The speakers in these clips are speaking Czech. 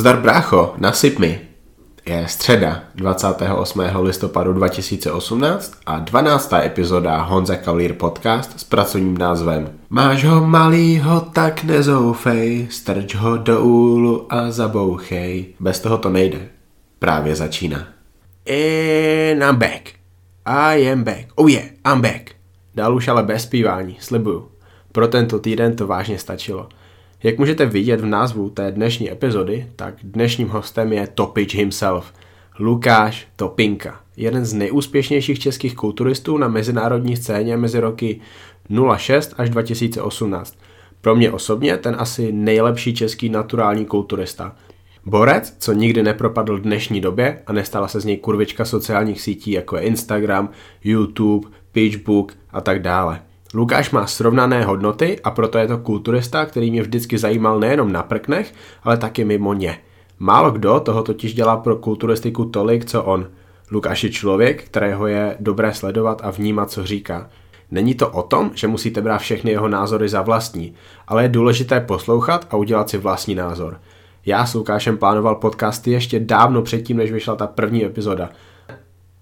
Zdar brácho, nasyp mi. Je středa 28. listopadu 2018 a 12. epizoda Honza Kaulír podcast s pracovním názvem Máš ho malýho, tak nezoufej, strč ho do úlu a zabouchej. Bez toho to nejde. Právě začíná. And I'm back. I am back. Oh yeah, I'm back. Dál už ale bez zpívání, slibuju. Pro tento týden to vážně stačilo. Jak můžete vidět v názvu té dnešní epizody, tak dnešním hostem je Topič himself, Lukáš Topinka, jeden z nejúspěšnějších českých kulturistů na mezinárodní scéně mezi roky 06 až 2018. Pro mě osobně ten asi nejlepší český naturální kulturista. Borec, co nikdy nepropadl dnešní době a nestala se z něj kurvička sociálních sítí jako je Instagram, YouTube, Pitchbook a tak dále. Lukáš má srovnané hodnoty a proto je to kulturista, který mě vždycky zajímal nejenom na prknech, ale taky mimo ně. Málo kdo toho totiž dělá pro kulturistiku tolik, co on. Lukáš je člověk, kterého je dobré sledovat a vnímat, co říká. Není to o tom, že musíte brát všechny jeho názory za vlastní, ale je důležité poslouchat a udělat si vlastní názor. Já s Lukášem plánoval podcasty ještě dávno předtím, než vyšla ta první epizoda.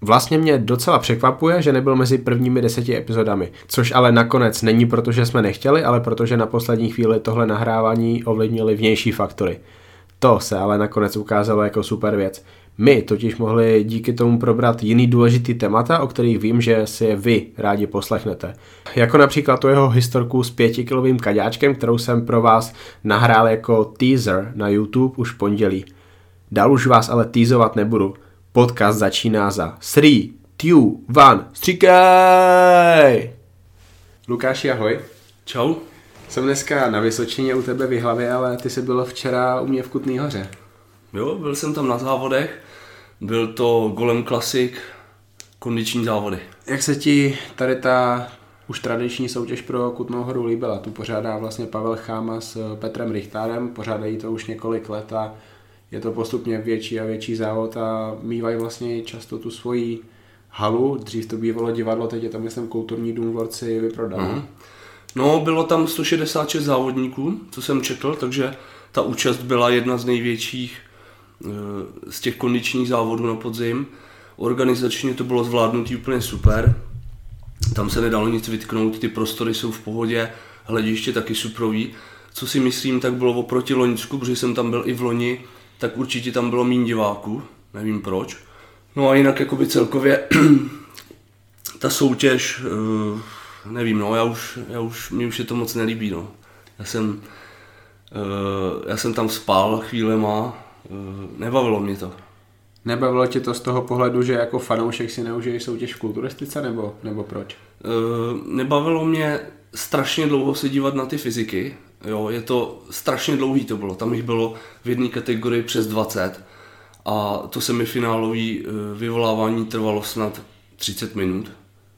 Vlastně mě docela překvapuje, že nebyl mezi prvními deseti epizodami, což ale nakonec není proto, že jsme nechtěli, ale protože na poslední chvíli tohle nahrávání ovlivnili vnější faktory. To se ale nakonec ukázalo jako super věc. My totiž mohli díky tomu probrat jiný důležitý témata, o kterých vím, že si je vy rádi poslechnete. Jako například tu jeho historku s pětikilovým kaďáčkem, kterou jsem pro vás nahrál jako teaser na YouTube už v pondělí. Dál už vás ale teasovat nebudu. Podcast začíná za 3, 2, 1, stříkej! Lukáši, ahoj. Čau. Jsem dneska na Vysočině u tebe v hlavě, ale ty jsi byl včera u mě v Kutný hoře. Jo, byl jsem tam na závodech. Byl to Golem Classic, kondiční závody. Jak se ti tady ta už tradiční soutěž pro Kutnou horu líbila? Tu pořádá vlastně Pavel Cháma s Petrem Richtárem, pořádají to už několik let a je to postupně větší a větší závod a mývají vlastně často tu svoji halu. Dřív to bývalo divadlo, teď je tam myslím kulturní dům v Lorci vyprodal. Mm-hmm. No, bylo tam 166 závodníků, co jsem četl, takže ta účast byla jedna z největších eh, z těch kondičních závodů na podzim. Organizačně to bylo zvládnutý úplně super. Tam se nedalo nic vytknout, ty prostory jsou v pohodě, hlediště taky suprový. Co si myslím, tak bylo oproti Loňsku, protože jsem tam byl i v loni, tak určitě tam bylo méně diváků, nevím proč. No a jinak jakoby celkově ta soutěž, eh, nevím, no, já už, já už, mi už je to moc nelíbí, no. Já jsem, já jsem tam spal chvílema, nebavilo mě to. Nebavilo tě to z toho pohledu, že jako fanoušek si neužiješ soutěž v kulturistice, nebo, nebo proč? Nebavilo mě strašně dlouho se dívat na ty fyziky, Jo, je to strašně dlouhý to bylo, tam jich bylo v jedné kategorii přes 20 a to semifinálový vyvolávání trvalo snad 30 minut,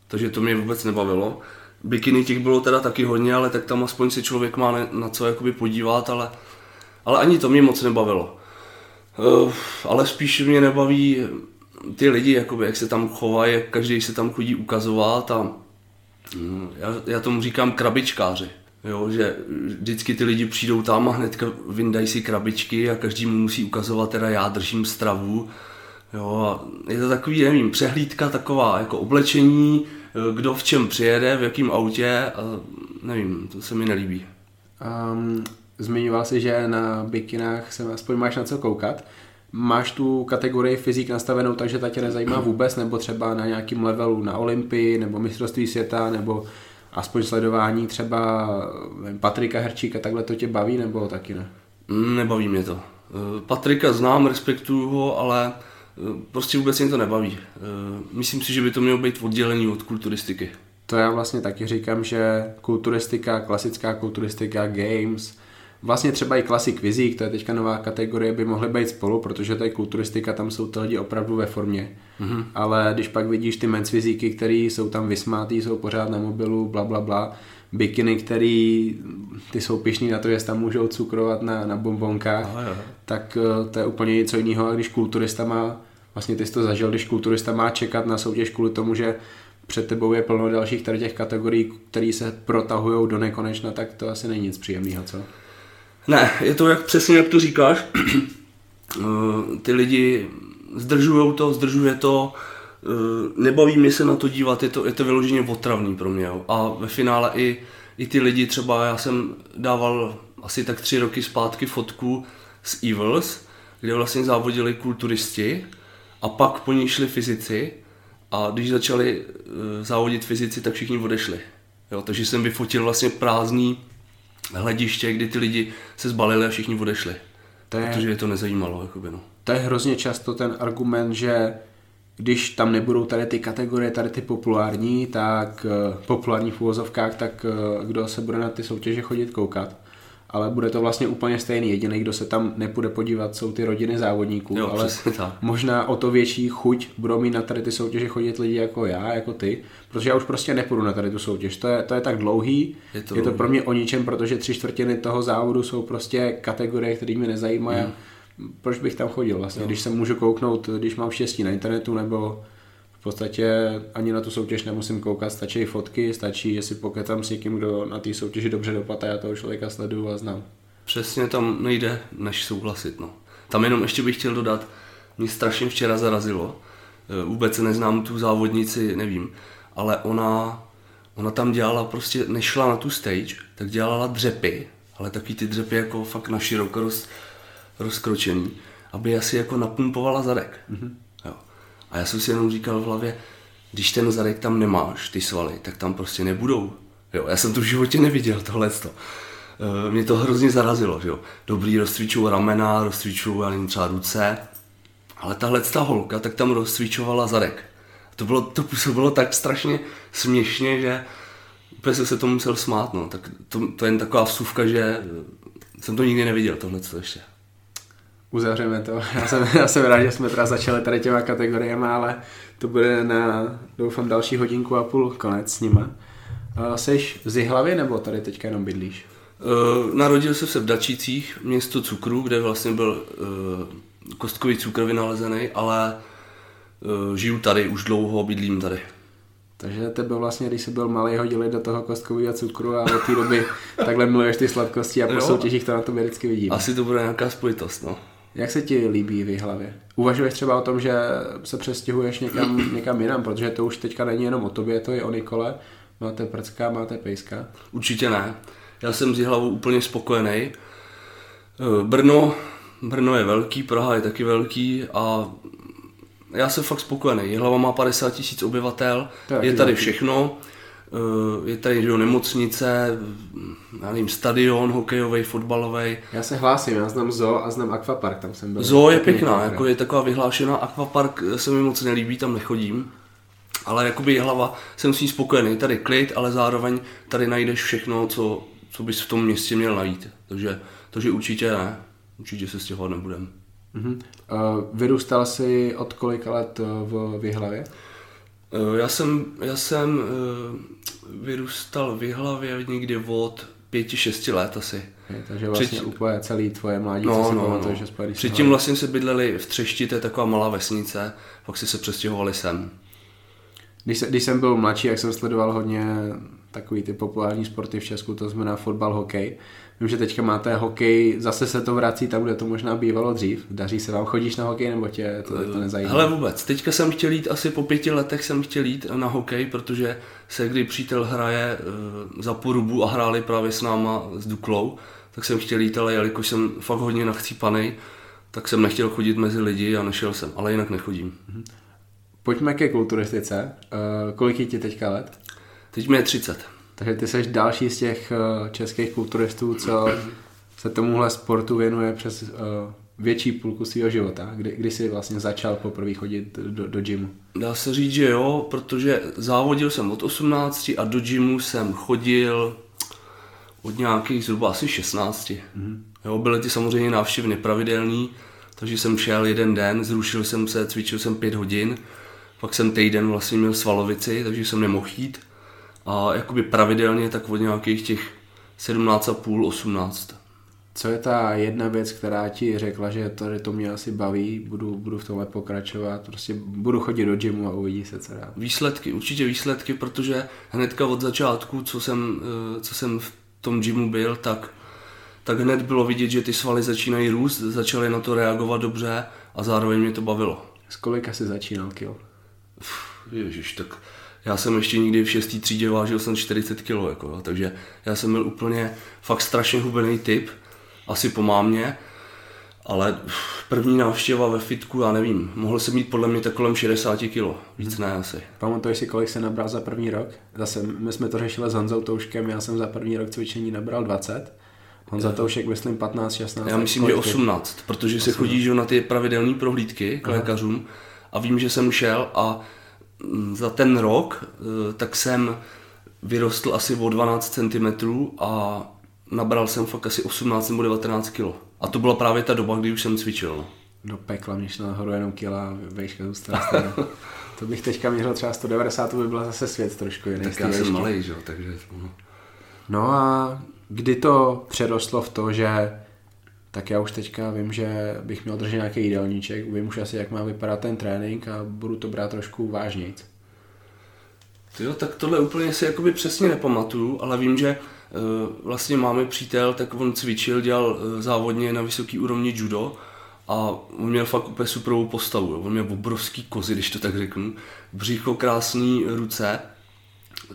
takže to mě vůbec nebavilo. Bikiny těch bylo teda taky hodně, ale tak tam aspoň si člověk má na co jakoby podívat, ale, ale ani to mě moc nebavilo. Uh, ale spíš mě nebaví ty lidi, jakoby, jak se tam chovají, jak každý se tam chodí ukazovat a uh, já, já tomu říkám krabičkáři. Jo, že vždycky ty lidi přijdou tam a hnedka vyndají si krabičky a každý mu musí ukazovat, teda já držím stravu. Jo, a je to takový, nevím, přehlídka taková, jako oblečení, kdo v čem přijede, v jakém autě a nevím, to se mi nelíbí. Um, zmiňoval jsi, že na bikinách se aspoň máš na co koukat. Máš tu kategorii fyzik nastavenou takže ta tě nezajímá vůbec, nebo třeba na nějakém levelu na Olympii, nebo mistrovství světa, nebo aspoň sledování třeba Patrika Herčíka, takhle to tě baví, nebo taky ne? Nebaví mě to. Patrika znám, respektuju ho, ale prostě vůbec mě to nebaví. Myslím si, že by to mělo být oddělený od kulturistiky. To já vlastně taky říkám, že kulturistika, klasická kulturistika, games, vlastně třeba i klasik vizík, to je teďka nová kategorie, by mohly být spolu, protože to je kulturistika, tam jsou ty lidi opravdu ve formě. Mm-hmm. Ale když pak vidíš ty men's vizíky, které jsou tam vysmátý, jsou pořád na mobilu, bla, bla, bla, bikiny, který ty jsou pišní na to, že tam můžou cukrovat na, na bombonkách, aha. tak eh, to je úplně něco jiného. A když kulturista má, vlastně ty jsi to zažil, když kulturista má čekat na soutěž kvůli tomu, že před tebou je plno dalších tady těch kategorií, které se protahují do nekonečna, tak to asi není nic příjemného, co? Ne, je to jak přesně jak to říkáš. Uh, ty lidi zdržují to, zdržuje to, uh, nebaví mě se na to dívat, je to, je to vyloženě otravný pro mě. A ve finále i, i ty lidi, třeba já jsem dával asi tak tři roky zpátky fotku z Evils, kde vlastně závodili kulturisti a pak po ní šli fyzici a když začali uh, závodit fyzici, tak všichni odešli. Jo, takže jsem vyfotil vlastně prázdný hlediště, kdy ty lidi se zbalili a všichni odešli. To je, protože je to nezajímalo. Jakoby, no. To je hrozně často ten argument, že když tam nebudou tady ty kategorie, tady ty populární, tak uh, populární v úvozovkách, tak uh, kdo se bude na ty soutěže chodit koukat ale bude to vlastně úplně stejný. Jediný, kdo se tam nepůjde podívat, jsou ty rodiny závodníků, jo, ale možná o to větší chuť budou mít na tady ty soutěže chodit lidi jako já, jako ty, protože já už prostě nepůjdu na tady tu soutěž. To je, to je tak dlouhý, je to, je to pro mě o ničem, protože tři čtvrtiny toho závodu jsou prostě kategorie, které mě nezajímají. Hmm. Proč bych tam chodil vlastně, jo. když se můžu kouknout, když mám štěstí na internetu nebo v podstatě ani na tu soutěž nemusím koukat, stačí fotky, stačí, že si poketám s někým, kdo na té soutěži dobře dopadá, já toho člověka sleduju a znám. Přesně tam nejde, než souhlasit. No. Tam jenom ještě bych chtěl dodat, mě strašně včera zarazilo, e, vůbec neznám tu závodnici, nevím, ale ona, ona tam dělala prostě, nešla na tu stage, tak dělala dřepy, ale taky ty dřepy jako fakt na široko roz, rozkročený, aby asi jako napumpovala zadek. Mm-hmm. A já jsem si jenom říkal v hlavě, když ten zadek tam nemáš, ty svaly, tak tam prostě nebudou. Jo, já jsem to v životě neviděl, tohle. E, mě to hrozně zarazilo, že jo. Dobrý, rozcvičuju ramena, rozcvičuju, já třeba ruce, ale tahle ta holka, tak tam rozcvičovala zadek. To, bylo, to působilo tak strašně směšně, že úplně jsem se tomu musel smát, no. Tak to, to je jen taková vsuvka, že jsem to nikdy neviděl, tohle ještě uzavřeme to. Já jsem, já jsem rád, že jsme teda začali tady těma kategoriemi, ale to bude na, doufám, další hodinku a půl konec s nima. Uh, seš z Jihlavy nebo tady teďka jenom bydlíš? Uh, narodil jsem se v Dačících, město cukru, kde vlastně byl uh, kostkový cukr vynalezený, ale uh, žiju tady, už dlouho bydlím tady. Takže tebe vlastně, když jsi byl malý, hodili do toho kostkového cukru a od té doby takhle miluješ ty sladkosti a po soutěžích to na to vždycky vidím. Asi to bude nějaká spojitost, no. Jak se ti líbí v hlavě? Uvažuješ třeba o tom, že se přestěhuješ někam, někam jinam, protože to už teďka není jenom o tobě, to je o Nikole. Máte prcka, máte pejska? Určitě ne. Já jsem s hlavou úplně spokojený. Eh, Brno, Brno je velký, Praha je taky velký a já jsem fakt spokojený. Jihlava má 50 tisíc obyvatel, je tady všechno. Eh, je tady do nemocnice, já nevím, stadion hokejový, fotbalový. Já se hlásím, já znám zoo a znám akvapark, tam jsem byl. Zoo je pěkná, jako je taková vyhlášená, akvapark se mi moc nelíbí, tam nechodím. Ale jakoby hlava, jsem s ní spokojený, tady klid, ale zároveň tady najdeš všechno, co, co bys v tom městě měl najít. Takže, takže určitě ne, určitě se stěhovat nebudem. Uh-huh. Uh, vyrůstal jsi od kolika let v, v Jihlavě? Uh, já jsem, já jsem uh, vyrůstal v hlavě někdy od pěti, šesti let asi. Je, takže vlastně Před... úplně celý tvoje mládí, no, co si no, pamatuješ, no. že Předtím vlastně se bydleli v Třešti, to je taková malá vesnice, pak si se přestěhovali sem. Když, se, když jsem byl mladší, jak jsem sledoval hodně takový ty populární sporty v Česku, to znamená fotbal, hokej. Vím, že teďka máte hokej, zase se to vrací tam, kde to možná bývalo dřív. Daří se vám, chodíš na hokej nebo tě to, to nezajímá? Hele vůbec, teďka jsem chtěl jít, asi po pěti letech jsem chtěl jít na hokej, protože se kdy přítel hraje uh, za porubu a hráli právě s náma s Duklou, tak jsem chtěl jít, ale jelikož jsem fakt hodně nachcípaný, tak jsem nechtěl chodit mezi lidi a nešel jsem, ale jinak nechodím. Mhm. Pojďme ke kulturistice. Uh, kolik je ti teďka let? Teď mi je 30. Takže ty jsi další z těch uh, českých kulturistů, co se tomuhle sportu věnuje přes uh, větší půlku svého života. Kdy, kdy jsi vlastně začal poprvé chodit do, do gymu? Dá se říct, že jo, protože závodil jsem od 18 a do gymu jsem chodil od nějakých zhruba asi 16. Mm-hmm. Jo, byly ty samozřejmě návštěvy nepravidelný, takže jsem šel jeden den, zrušil jsem se, cvičil jsem pět hodin, pak jsem týden vlastně měl svalovici, takže jsem nemohl jít. A jakoby pravidelně tak od nějakých těch 17,5, 18. Co je ta jedna věc, která ti řekla, že to, že to mě asi baví, budu, budu v tomhle pokračovat, prostě budu chodit do gymu a uvidí se, co dá. Výsledky, určitě výsledky, protože hnedka od začátku, co jsem, eh, co jsem v tom gymu byl, tak tak hned bylo vidět, že ty svaly začínají růst, začaly na to reagovat dobře a zároveň mě to bavilo. Z kolika jsi začínal kil? Ježiš, tak já jsem ještě nikdy v šestý třídě vážil jsem 40 kg, jako, takže já jsem byl úplně fakt strašně hubený typ, asi po mámě, ale první návštěva ve fitku, já nevím, mohl jsem mít podle mě tak kolem 60 kg, víc ne asi. Pamatuješ si, kolik se nabral za první rok? Zase my jsme to řešili s Honzou Touškem, já jsem za první rok cvičení nabral 20, Honza Toušek myslím 15, 16. Já myslím, že 18, protože 18. se chodí že na ty pravidelné prohlídky k Aha. lékařům a vím, že jsem šel a za ten rok eh, tak jsem vyrostl asi o 12 cm a nabral jsem fakt asi 18 nebo 19 kg. A to byla právě ta doba, kdy už jsem cvičil. No. Do pekla mě šla nahoru jenom kila a vejška zůstala To bych teďka měřil třeba 190, to by byla zase svět trošku jiný. Tak já jsem malý, že? takže... No. no a kdy to přerostlo v to, že tak já už teďka vím, že bych měl držet nějaký jídelníček, vím už asi, jak má vypadat ten trénink a budu to brát trošku vážnějc. Jo, tak tohle úplně si jakoby přesně nepamatuju, ale vím, že uh, vlastně máme přítel, tak on cvičil, dělal uh, závodně na vysoký úrovni judo a on měl fakt úplně superovou postavu. Jo. On měl obrovský kozy, když to tak řeknu, břicho, krásný ruce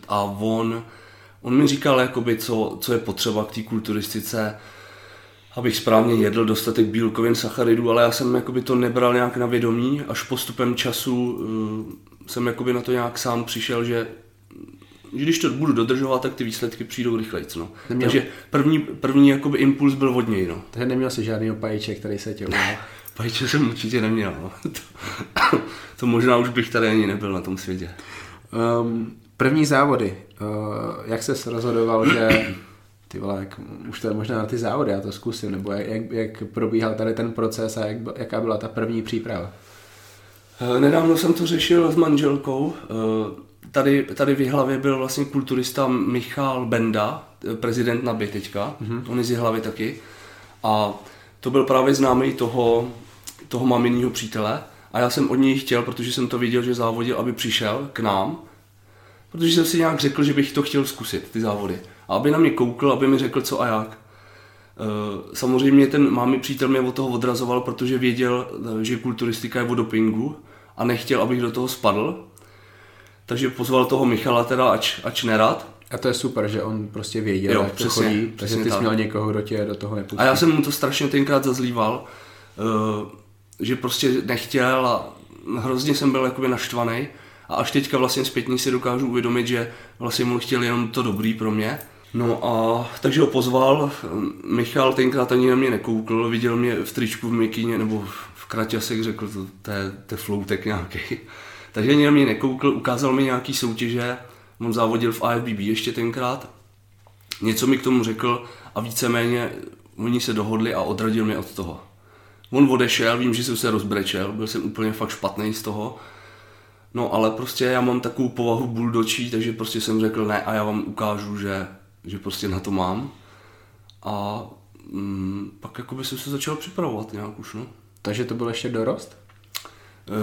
a on, on mi říkal, jakoby, co, co je potřeba k té kulturistice, abych správně jedl dostatek bílkovin, sacharidů, ale já jsem jakoby to nebral nějak na vědomí. Až postupem času uh, jsem jakoby na to nějak sám přišel, že když to budu dodržovat, tak ty výsledky přijdou rychleji. No. Neměl... Takže první, první jakoby impuls byl od něj. No. Takže neměl jsi žádný pajíče, který se tě ne, pajíče jsem určitě neměl. No. to, to, možná už bych tady ani nebyl na tom světě. Um, první závody. Uh, jak se rozhodoval, že ty vole, jak, už to je možná na ty závody, já to zkusím, nebo jak, jak, jak probíhal tady ten proces a jak, jaká byla ta první příprava? Eh, nedávno jsem to řešil s manželkou. Eh, tady, tady v hlavě byl vlastně kulturista Michal Benda, eh, prezident NABY teďka, mm-hmm. on je z hlavy taky. A to byl právě známý toho, toho maminního přítele. A já jsem od něj chtěl, protože jsem to viděl, že závodil, aby přišel k nám. Protože jsem si nějak řekl, že bych to chtěl zkusit, ty závody. A aby na mě koukl, aby mi řekl co a jak. Samozřejmě ten mámi přítel mě od toho odrazoval, protože věděl, že kulturistika je o dopingu a nechtěl, abych do toho spadl. Takže pozval toho Michala teda, ač, ač nerad. A to je super, že on prostě věděl, jo, jak přesně, to chodí, takže ty jsi měl někoho, kdo tě do toho nepustí. A já jsem mu to strašně tenkrát zazlíval, uh, že prostě nechtěl a hrozně jsem byl jakoby naštvaný. A až teďka vlastně zpětně si dokážu uvědomit, že vlastně mu chtěl jenom to dobrý pro mě. No a takže ho pozval, Michal tenkrát ani na mě nekoukl, viděl mě v tričku v mikině nebo v kraťasek, řekl, to, to, je, to je floutek nějaký. Takže ani na mě nekoukl, ukázal mi nějaký soutěže, on závodil v IFBB ještě tenkrát, něco mi k tomu řekl a víceméně oni se dohodli a odradil mě od toho. On odešel, vím, že jsem se rozbrečel, byl jsem úplně fakt špatný z toho, no ale prostě já mám takovou povahu buldočí, takže prostě jsem řekl ne a já vám ukážu, že, že prostě na to mám. A mm, pak jakoby jsem se začal připravovat nějak už, no. Takže to byl ještě dorost?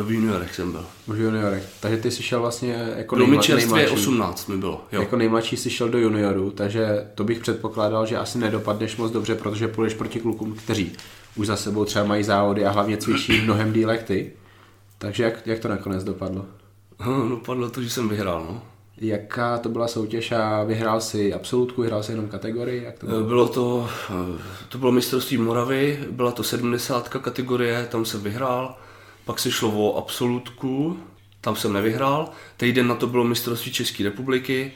V juniorech jsem byl. V juniorech. Takže ty jsi šel vlastně jako bylo nejma, nejmladší. 18 mi bylo. Jo. Jako nejmladší jsi šel do junioru, takže to bych předpokládal, že asi nedopadneš moc dobře, protože půjdeš proti klukům, kteří už za sebou třeba mají závody a hlavně cvičí mnohem díl ty. Takže jak, jak to nakonec dopadlo? No, dopadlo to, že jsem vyhrál, no. Jaká to byla soutěž a vyhrál si absolutku, vyhrál si jenom kategorii? Jak to bylo? bylo to, to bylo mistrovství Moravy, byla to 70 kategorie, tam jsem vyhrál. Pak se šlo o absolutku, tam jsem nevyhrál. Týden na to bylo mistrovství České republiky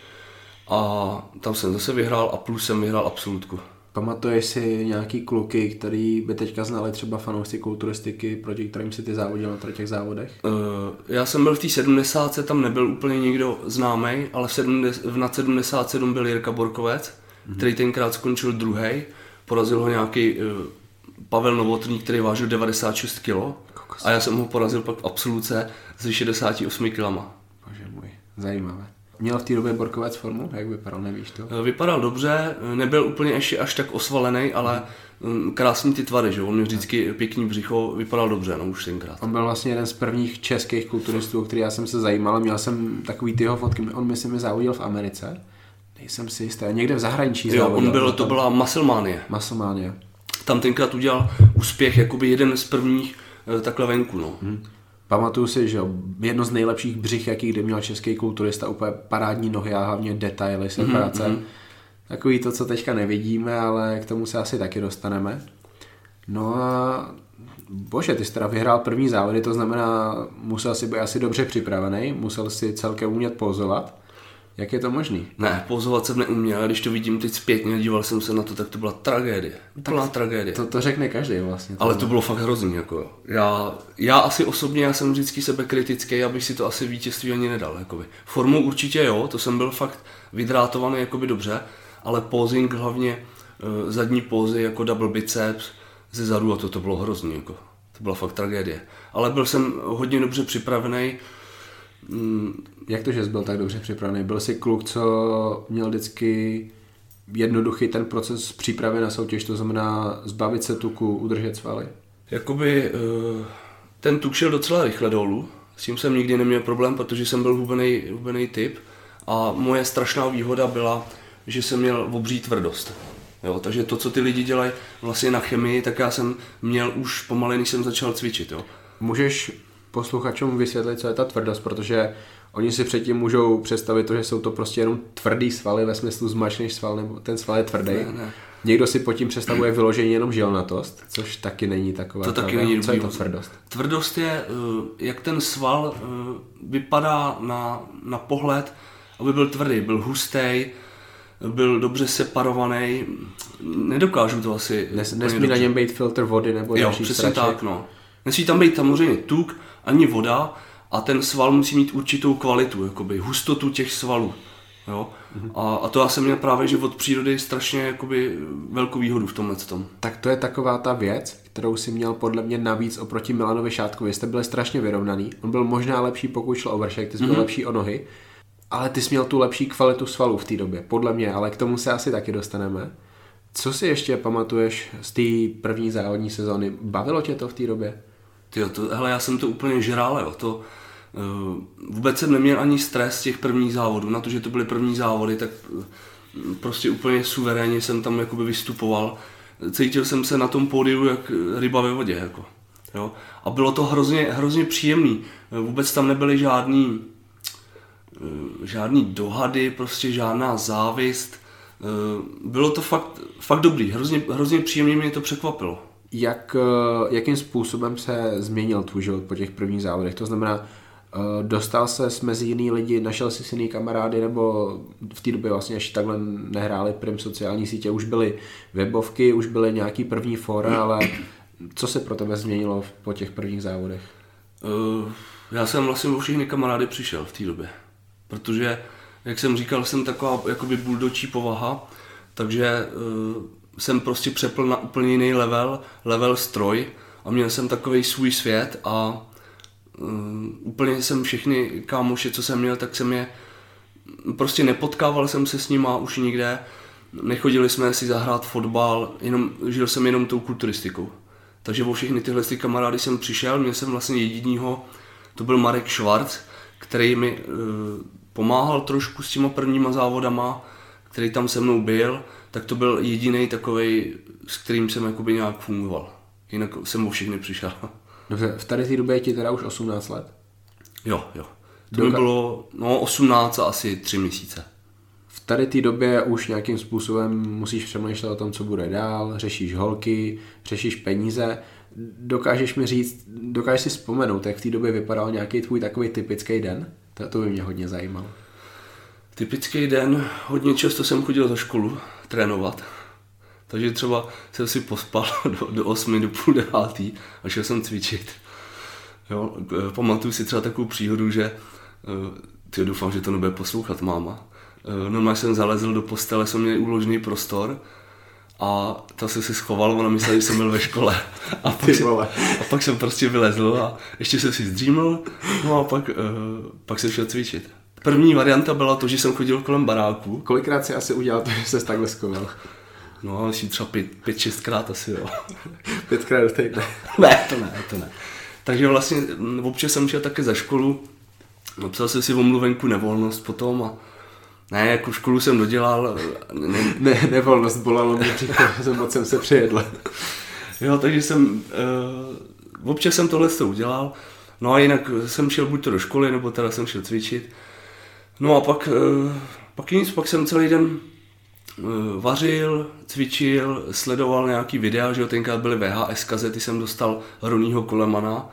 a tam jsem zase vyhrál a plus jsem vyhrál absolutku. Pamatuješ si nějaký kluky, který by teďka znali třeba fanoušci kulturistiky, proti kterým si ty závodil na těch závodech? Uh, já jsem byl v té 70. tam nebyl úplně nikdo známý, ale v, 70, v nad 77 byl Jirka Borkovec, mm-hmm. který tenkrát skončil druhý. Porazil ho nějaký uh, Pavel Novotný, který vážil 96 kg. A já jsem ho porazil pak v absoluce se 68 kg. Bože můj, zajímavé. Měl v té době Borkovec formu? Jak vypadal, nevíš to? Eh, vypadal dobře, nebyl úplně ještě až tak osvalený, ale mm, krásný ty tvary, že on měl vždycky pěkný břicho, vypadal dobře, no už tenkrát. On byl vlastně jeden z prvních českých kulturistů, o který já jsem se zajímal, měl jsem takový tyho fotky, on myslím mi závodil v Americe, Nejsem si jistý, někde v zahraničí Jo, on byl, to byla Musclemania. Masománie. Tam tenkrát udělal úspěch, jakoby jeden z prvních eh, takhle venku, no. Pamatuju si, že jedno z nejlepších břich, jaký kdy měl český kulturista, úplně parádní nohy a hlavně detaily, separace. Mm-hmm. Takový to, co teďka nevidíme, ale k tomu se asi taky dostaneme. No a bože, ty jsi teda vyhrál první závody, to znamená, musel si být asi dobře připravený, musel si celkem umět pozovat. Jak je to možný? Ne, pozovat jsem neuměl, když to vidím teď zpětně, díval jsem se na to, tak to byla tragédie. Úplná tragédie. To, to řekne každý vlastně. Ale to bylo fakt hrozný, jako. Já, já asi osobně, já jsem vždycky sebe kritický, abych si to asi vítězství ani nedal, jakoby. Formou určitě jo, to jsem byl fakt vydrátovaný jakoby dobře, ale posing hlavně eh, zadní pózy jako double biceps ze zadu a to, to bylo hrozný, jako. To byla fakt tragédie. Ale byl jsem hodně dobře připravený, Jak to, že jsi byl tak dobře připravený? Byl jsi kluk, co měl vždycky jednoduchý ten proces přípravy na soutěž, to znamená zbavit se tuku, udržet svaly? Jakoby eh, ten tuk šel docela rychle dolů, s tím jsem nikdy neměl problém, protože jsem byl hubený, hubený typ a moje strašná výhoda byla, že jsem měl obří tvrdost. Jo, takže to, co ty lidi dělají vlastně na chemii, tak já jsem měl už pomalu, než jsem začal cvičit. Jo. Můžeš posluchačům vysvětlit, co je ta tvrdost, protože oni si předtím můžou představit to, že jsou to prostě jenom tvrdý svaly ve smyslu zmačneš sval, nebo ten sval je tvrdý. Ne, ne. Někdo si pod tím představuje vyloženě jenom žilnatost, což taky není taková To taky není Co je to tvrdost? Tvrdost je, eh, jak ten sval eh, vypadá na, na pohled, aby byl tvrdý, byl hustý, byl dobře separovaný. Nedokážu to asi. Nes, nesmí na něm být filtr vody nebo Jo, další přesně straček. tak, no. Nesmí tam být samozřejmě tuk, ani voda a ten sval musí mít určitou kvalitu, jakoby hustotu těch svalů. Jo? A, a to já jsem měl právě, že od přírody strašně jakoby velkou výhodu v tomhle tom. Tak to je taková ta věc, kterou si měl podle mě navíc oproti Milanovi Šátkovi. Jste byli strašně vyrovnaný. On byl možná lepší, pokud šlo o vršek, ty jsi byl Mhm. lepší o nohy. Ale ty jsi měl tu lepší kvalitu svalů v té době, podle mě, ale k tomu se asi taky dostaneme. Co si ještě pamatuješ z té první závodní sezóny? Bavilo tě to v té době? Tyjo, to, hele, já jsem to úplně žrál, jo. To, uh, vůbec jsem neměl ani stres těch prvních závodů. Na to, že to byly první závody, tak uh, prostě úplně suverénně jsem tam jakoby vystupoval. Cítil jsem se na tom pódiu jak ryba ve vodě. Jako, jo. A bylo to hrozně, hrozně příjemný. Eh, Vůbec tam nebyly žádný, eh, žádný dohady, prostě žádná závist. Eh, Bylo to fakt, fakt dobrý, hrozně, hrozně příjemně mě to překvapilo. Jak, eh, jakým způsobem se změnil tvůj život po těch prvních závodech? To znamená, eh, dostal se mezi jiný lidi, našel jsi si jiný kamarády, nebo v té době vlastně ještě takhle nehráli prim sociální sítě, už byly webovky, už byly nějaký první fora, ale co se pro tebe změnilo po těch prvních závodech? Uh, já jsem vlastně o všechny kamarády přišel v té době, protože, jak jsem říkal, jsem taková jakoby buldočí povaha, takže jsem prostě přepl na úplně jiný level, level stroj a měl jsem takový svůj svět a uh, úplně jsem všechny kámoše, co jsem měl, tak jsem je prostě nepotkával jsem se s nima už nikde, nechodili jsme si zahrát fotbal, jenom, žil jsem jenom tou kulturistikou. Takže o všechny tyhle ty kamarády jsem přišel, měl jsem vlastně jedinýho, to byl Marek Schwarz, který mi e, pomáhal trošku s těma prvníma závodama, který tam se mnou byl, tak to byl jediný takový, s kterým jsem jakoby nějak fungoval. Jinak jsem o všechny přišel. Dobře, v tady té době je ti teda už 18 let. Jo, jo. To mi Doka- bylo no, 18 a asi 3 měsíce. V tady té době už nějakým způsobem musíš přemýšlet o tom, co bude dál, řešíš holky, řešíš peníze. Dokážeš mi říct, dokážeš si vzpomenout, jak v té době vypadal nějaký tvůj takový typický den? To, to by mě hodně zajímalo. Typický den, hodně často jsem chodil do školu trénovat. Takže třeba jsem si pospal do, do 8, do půl devátý a šel jsem cvičit. Jo, eh, pamatuju si třeba takovou příhodu, že ty doufám, že to nebude poslouchat máma. Eh, Normálně jsem zalezl do postele, jsem měl uložený prostor a ta se si schoval, ona myslela, že jsem byl ve škole. A pak, jsem, a pak jsem prostě vylezl a ještě jsem si zdříml, no a pak, pak jsem šel cvičit. První varianta byla to, že jsem chodil kolem baráku, Kolikrát si asi udělal to, že se takhle skoval? no asi třeba pět, pět šestkrát asi jo. Pětkrát do týdne. ne, to ne, to ne. Takže vlastně občas jsem šel také za školu, napsal jsem si omluvenku nevolnost potom a Ne, jako školu jsem dodělal. Ne, ne nevolnost bolalo mě že moc jsem se přejedl. jo, takže jsem, uh, občas jsem tohle to udělal. No a jinak jsem šel buď to do školy, nebo teda jsem šel cvičit. No a pak, uh, pak nic, pak jsem celý den uh, vařil, cvičil, sledoval nějaký videa, že jo, tenkrát byly VHS kazety, jsem dostal Ronýho Kolemana,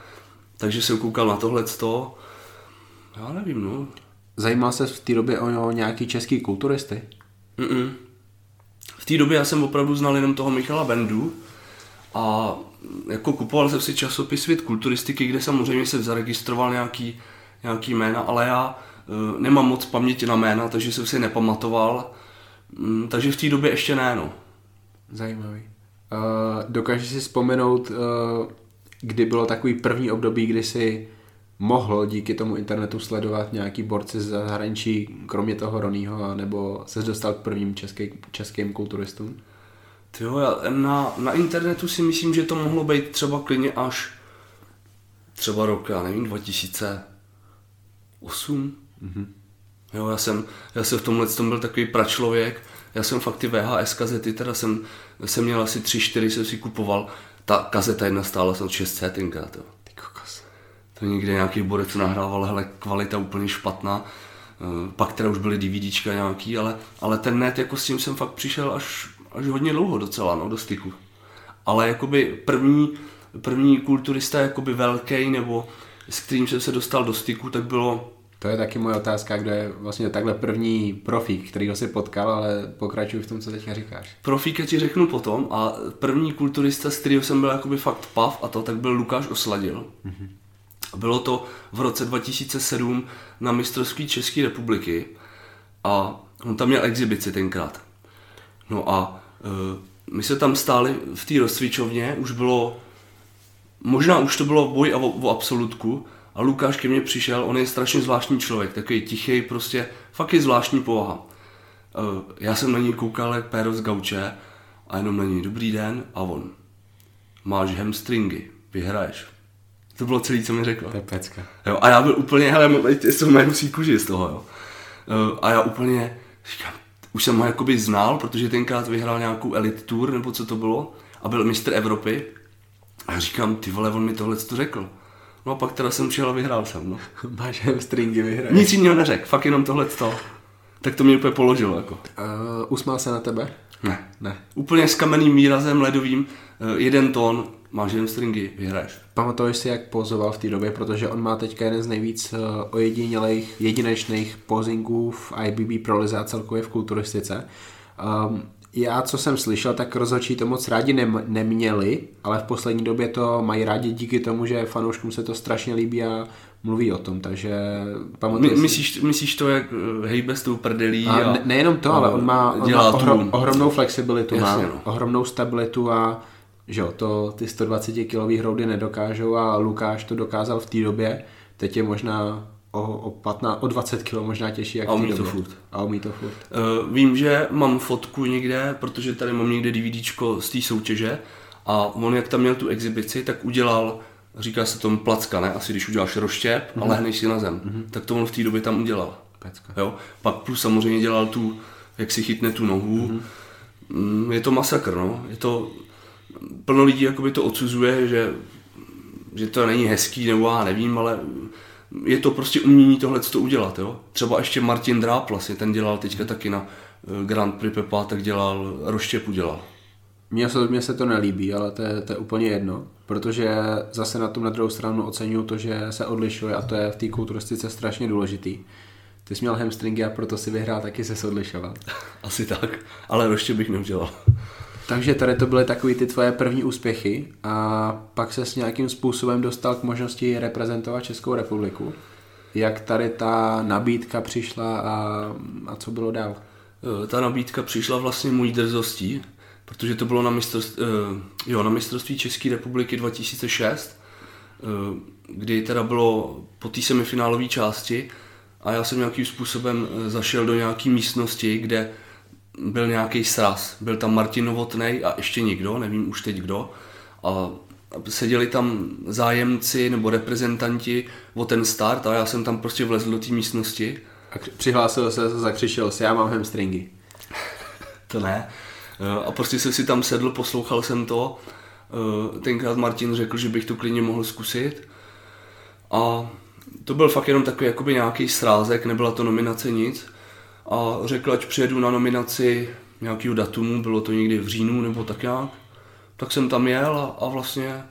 takže jsem koukal na tohle Já nevím, no. Zajímal se v té době o, nějaký český kulturisty? Mm-mm. V té době já jsem opravdu znal jenom toho Michala Bendu a jako kupoval jsem si časopis Svět kulturistiky, kde samozřejmě se zaregistroval nějaký, nějaký jména, ale já nemám moc paměti na jména, takže jsem si nepamatoval. Mm, takže v té době ještě ne, no. Zajímavý. Uh, dokážeš si vzpomenout, uh, kdy bylo takový první období, kdy si mohl díky tomu internetu sledovat nějaký borci z zahraničí, kromě toho Ronýho, nebo se dostal k prvním český, českým kulturistům? Jo, já na, na internetu si myslím, že to mohlo být třeba klidně až třeba rok, já nevím, 2008. Mm-hmm. Jo, já jsem, já jsem v tomhle tom byl takový pračlověk, já jsem fakt ty VHS kazety, teda jsem, jsem měl asi 3-4, jsem si kupoval, ta kazeta jedna stála jsem 600 tenkrát, jo. To někde nějaký borec nahrával, hele, kvalita úplně špatná. Eh, pak teda už byly DVDčka nějaký, ale, ale ten net, jako s tím jsem fakt přišel až, až hodně dlouho docela, no, do styku. Ale jakoby první, první kulturista jakoby velký, nebo s kterým jsem se dostal do styku, tak bylo to je taky moje otázka, kdo je vlastně takhle první profík, kterýho si potkal, ale pokračuj v tom, co teďka říkáš. Profíka ti řeknu potom a první kulturista, s kterým jsem byl jakoby fakt pav a to, tak byl Lukáš Osladil. Mm-hmm. Bylo to v roce 2007 na mistrovství České republiky a on tam měl exibici tenkrát. No a e, my se tam stáli v té rozcvičovně, už bylo, možná už to bylo boj o, o absolutku a Lukáš ke mně přišel, on je strašně zvláštní člověk, takový tichý, prostě fakt je zvláštní povaha. E, já jsem na něj koukal jak péro z gauče a jenom na něj dobrý den a on. Máš hamstringy, vyhraješ. To bylo celé, co mi řekl. To je pecka. Jo, a já byl úplně, hele, jsou mé husí kůži z toho, jo. Eh, a já úplně, říkám, už jsem ho jakoby znal, protože tenkrát vyhrál nějakou Elite Tour, nebo co to bylo, a byl mistr Evropy. A já říkám, ty vole, on mi tohle to řekl. No a pak teda jsem přijel a vyhrál jsem, no. Máš hamstringy vyhrát. Nic jiného neřekl, fakt jenom tohle to. Tak to mě úplně položilo, jako. Uh, usmál se na tebe? Ne. Ne. Úplně s kamenným výrazem ledovým, uh, jeden tón, máš jen stringy, vyhraješ. Pamatuješ si, jak pozoval v té době, protože on má teďka jeden z nejvíc uh, ojedinělých, jedinečných pozingů v IBB pro lize a celkově v kulturistice. Um, já, co jsem slyšel, tak rozhodčí to moc rádi ne- neměli, ale v poslední době to mají rádi díky tomu, že fanouškům se to strašně líbí a mluví o tom, takže My, myslíš, myslíš to, jak eh, hejbe s tou prdelí? A, a ne, nejenom to, a ale on má, on má ohrom, ohromnou flexibilitu, Jasně, má no. ohromnou stabilitu a že jo, to ty 120 kilový hroudy nedokážou a Lukáš to dokázal v té době, teď je možná o, o, 15, o 20 kg možná těžší. Jak a umí to furt. A umí to furt. Uh, vím, že mám fotku někde, protože tady mám někde DVDčko z té soutěže a on jak tam měl tu exibici, tak udělal, říká se tomu placka, ne? Asi když uděláš roštěp mm-hmm. a mhm. lehneš si na zem. Mm-hmm. Tak to on v té době tam udělal. Pecka. Jo? Pak plus samozřejmě dělal tu, jak si chytne tu nohu. Mm-hmm. Mm, je to masakr, no. Je to, plno lidí jakoby to odsuzuje, že, že to není hezký, nebo já nevím, ale je to prostě umění tohle to udělat. Jo? Třeba ještě Martin Dráplas, je ten dělal teďka taky na eh, Grand Prix Pepa, tak dělal, roštěp udělal. Mně se, mně se to nelíbí, ale to je, to je úplně jedno, protože zase na tom na druhou stranu oceňuju to, že se odlišuje a to je v té kulturistice strašně důležitý. Ty jsi měl hamstringy a proto si vyhrál taky se odlišovat. Asi tak, ale roště bych neudělal. Takže tady to byly takové ty tvoje první úspěchy a pak se s nějakým způsobem dostal k možnosti reprezentovat Českou republiku. Jak tady ta nabídka přišla a, a co bylo dál? E, ta nabídka přišla vlastně můj drzostí, protože to bylo na mistrovství, e, jo, na mistrovství České republiky 2006, e, kdy teda bylo po té semifinálové části a já jsem nějakým způsobem zašel do nějaké místnosti, kde byl nějaký sraz. Byl tam Martin Novotnej a ještě někdo, nevím už teď kdo. A seděli tam zájemci nebo reprezentanti o ten start a já jsem tam prostě vlezl do té místnosti. A přihlásil se, zakřičel si, já mám hamstringy. To ne. Eh, A prostě jsem si tam sedl, poslouchal jsem to. Eh, Tenkrát Martin řekl, že bych to klidně mohl zkusit. A to byl fakt jenom takový jakoby nějaký srázek, nebyla to nominace nic. A řekl, ať přijedu na nominaci nějakého datumu, bylo to někdy v říjnu nebo tak nějak. Tak jsem tam jel a, a vlastně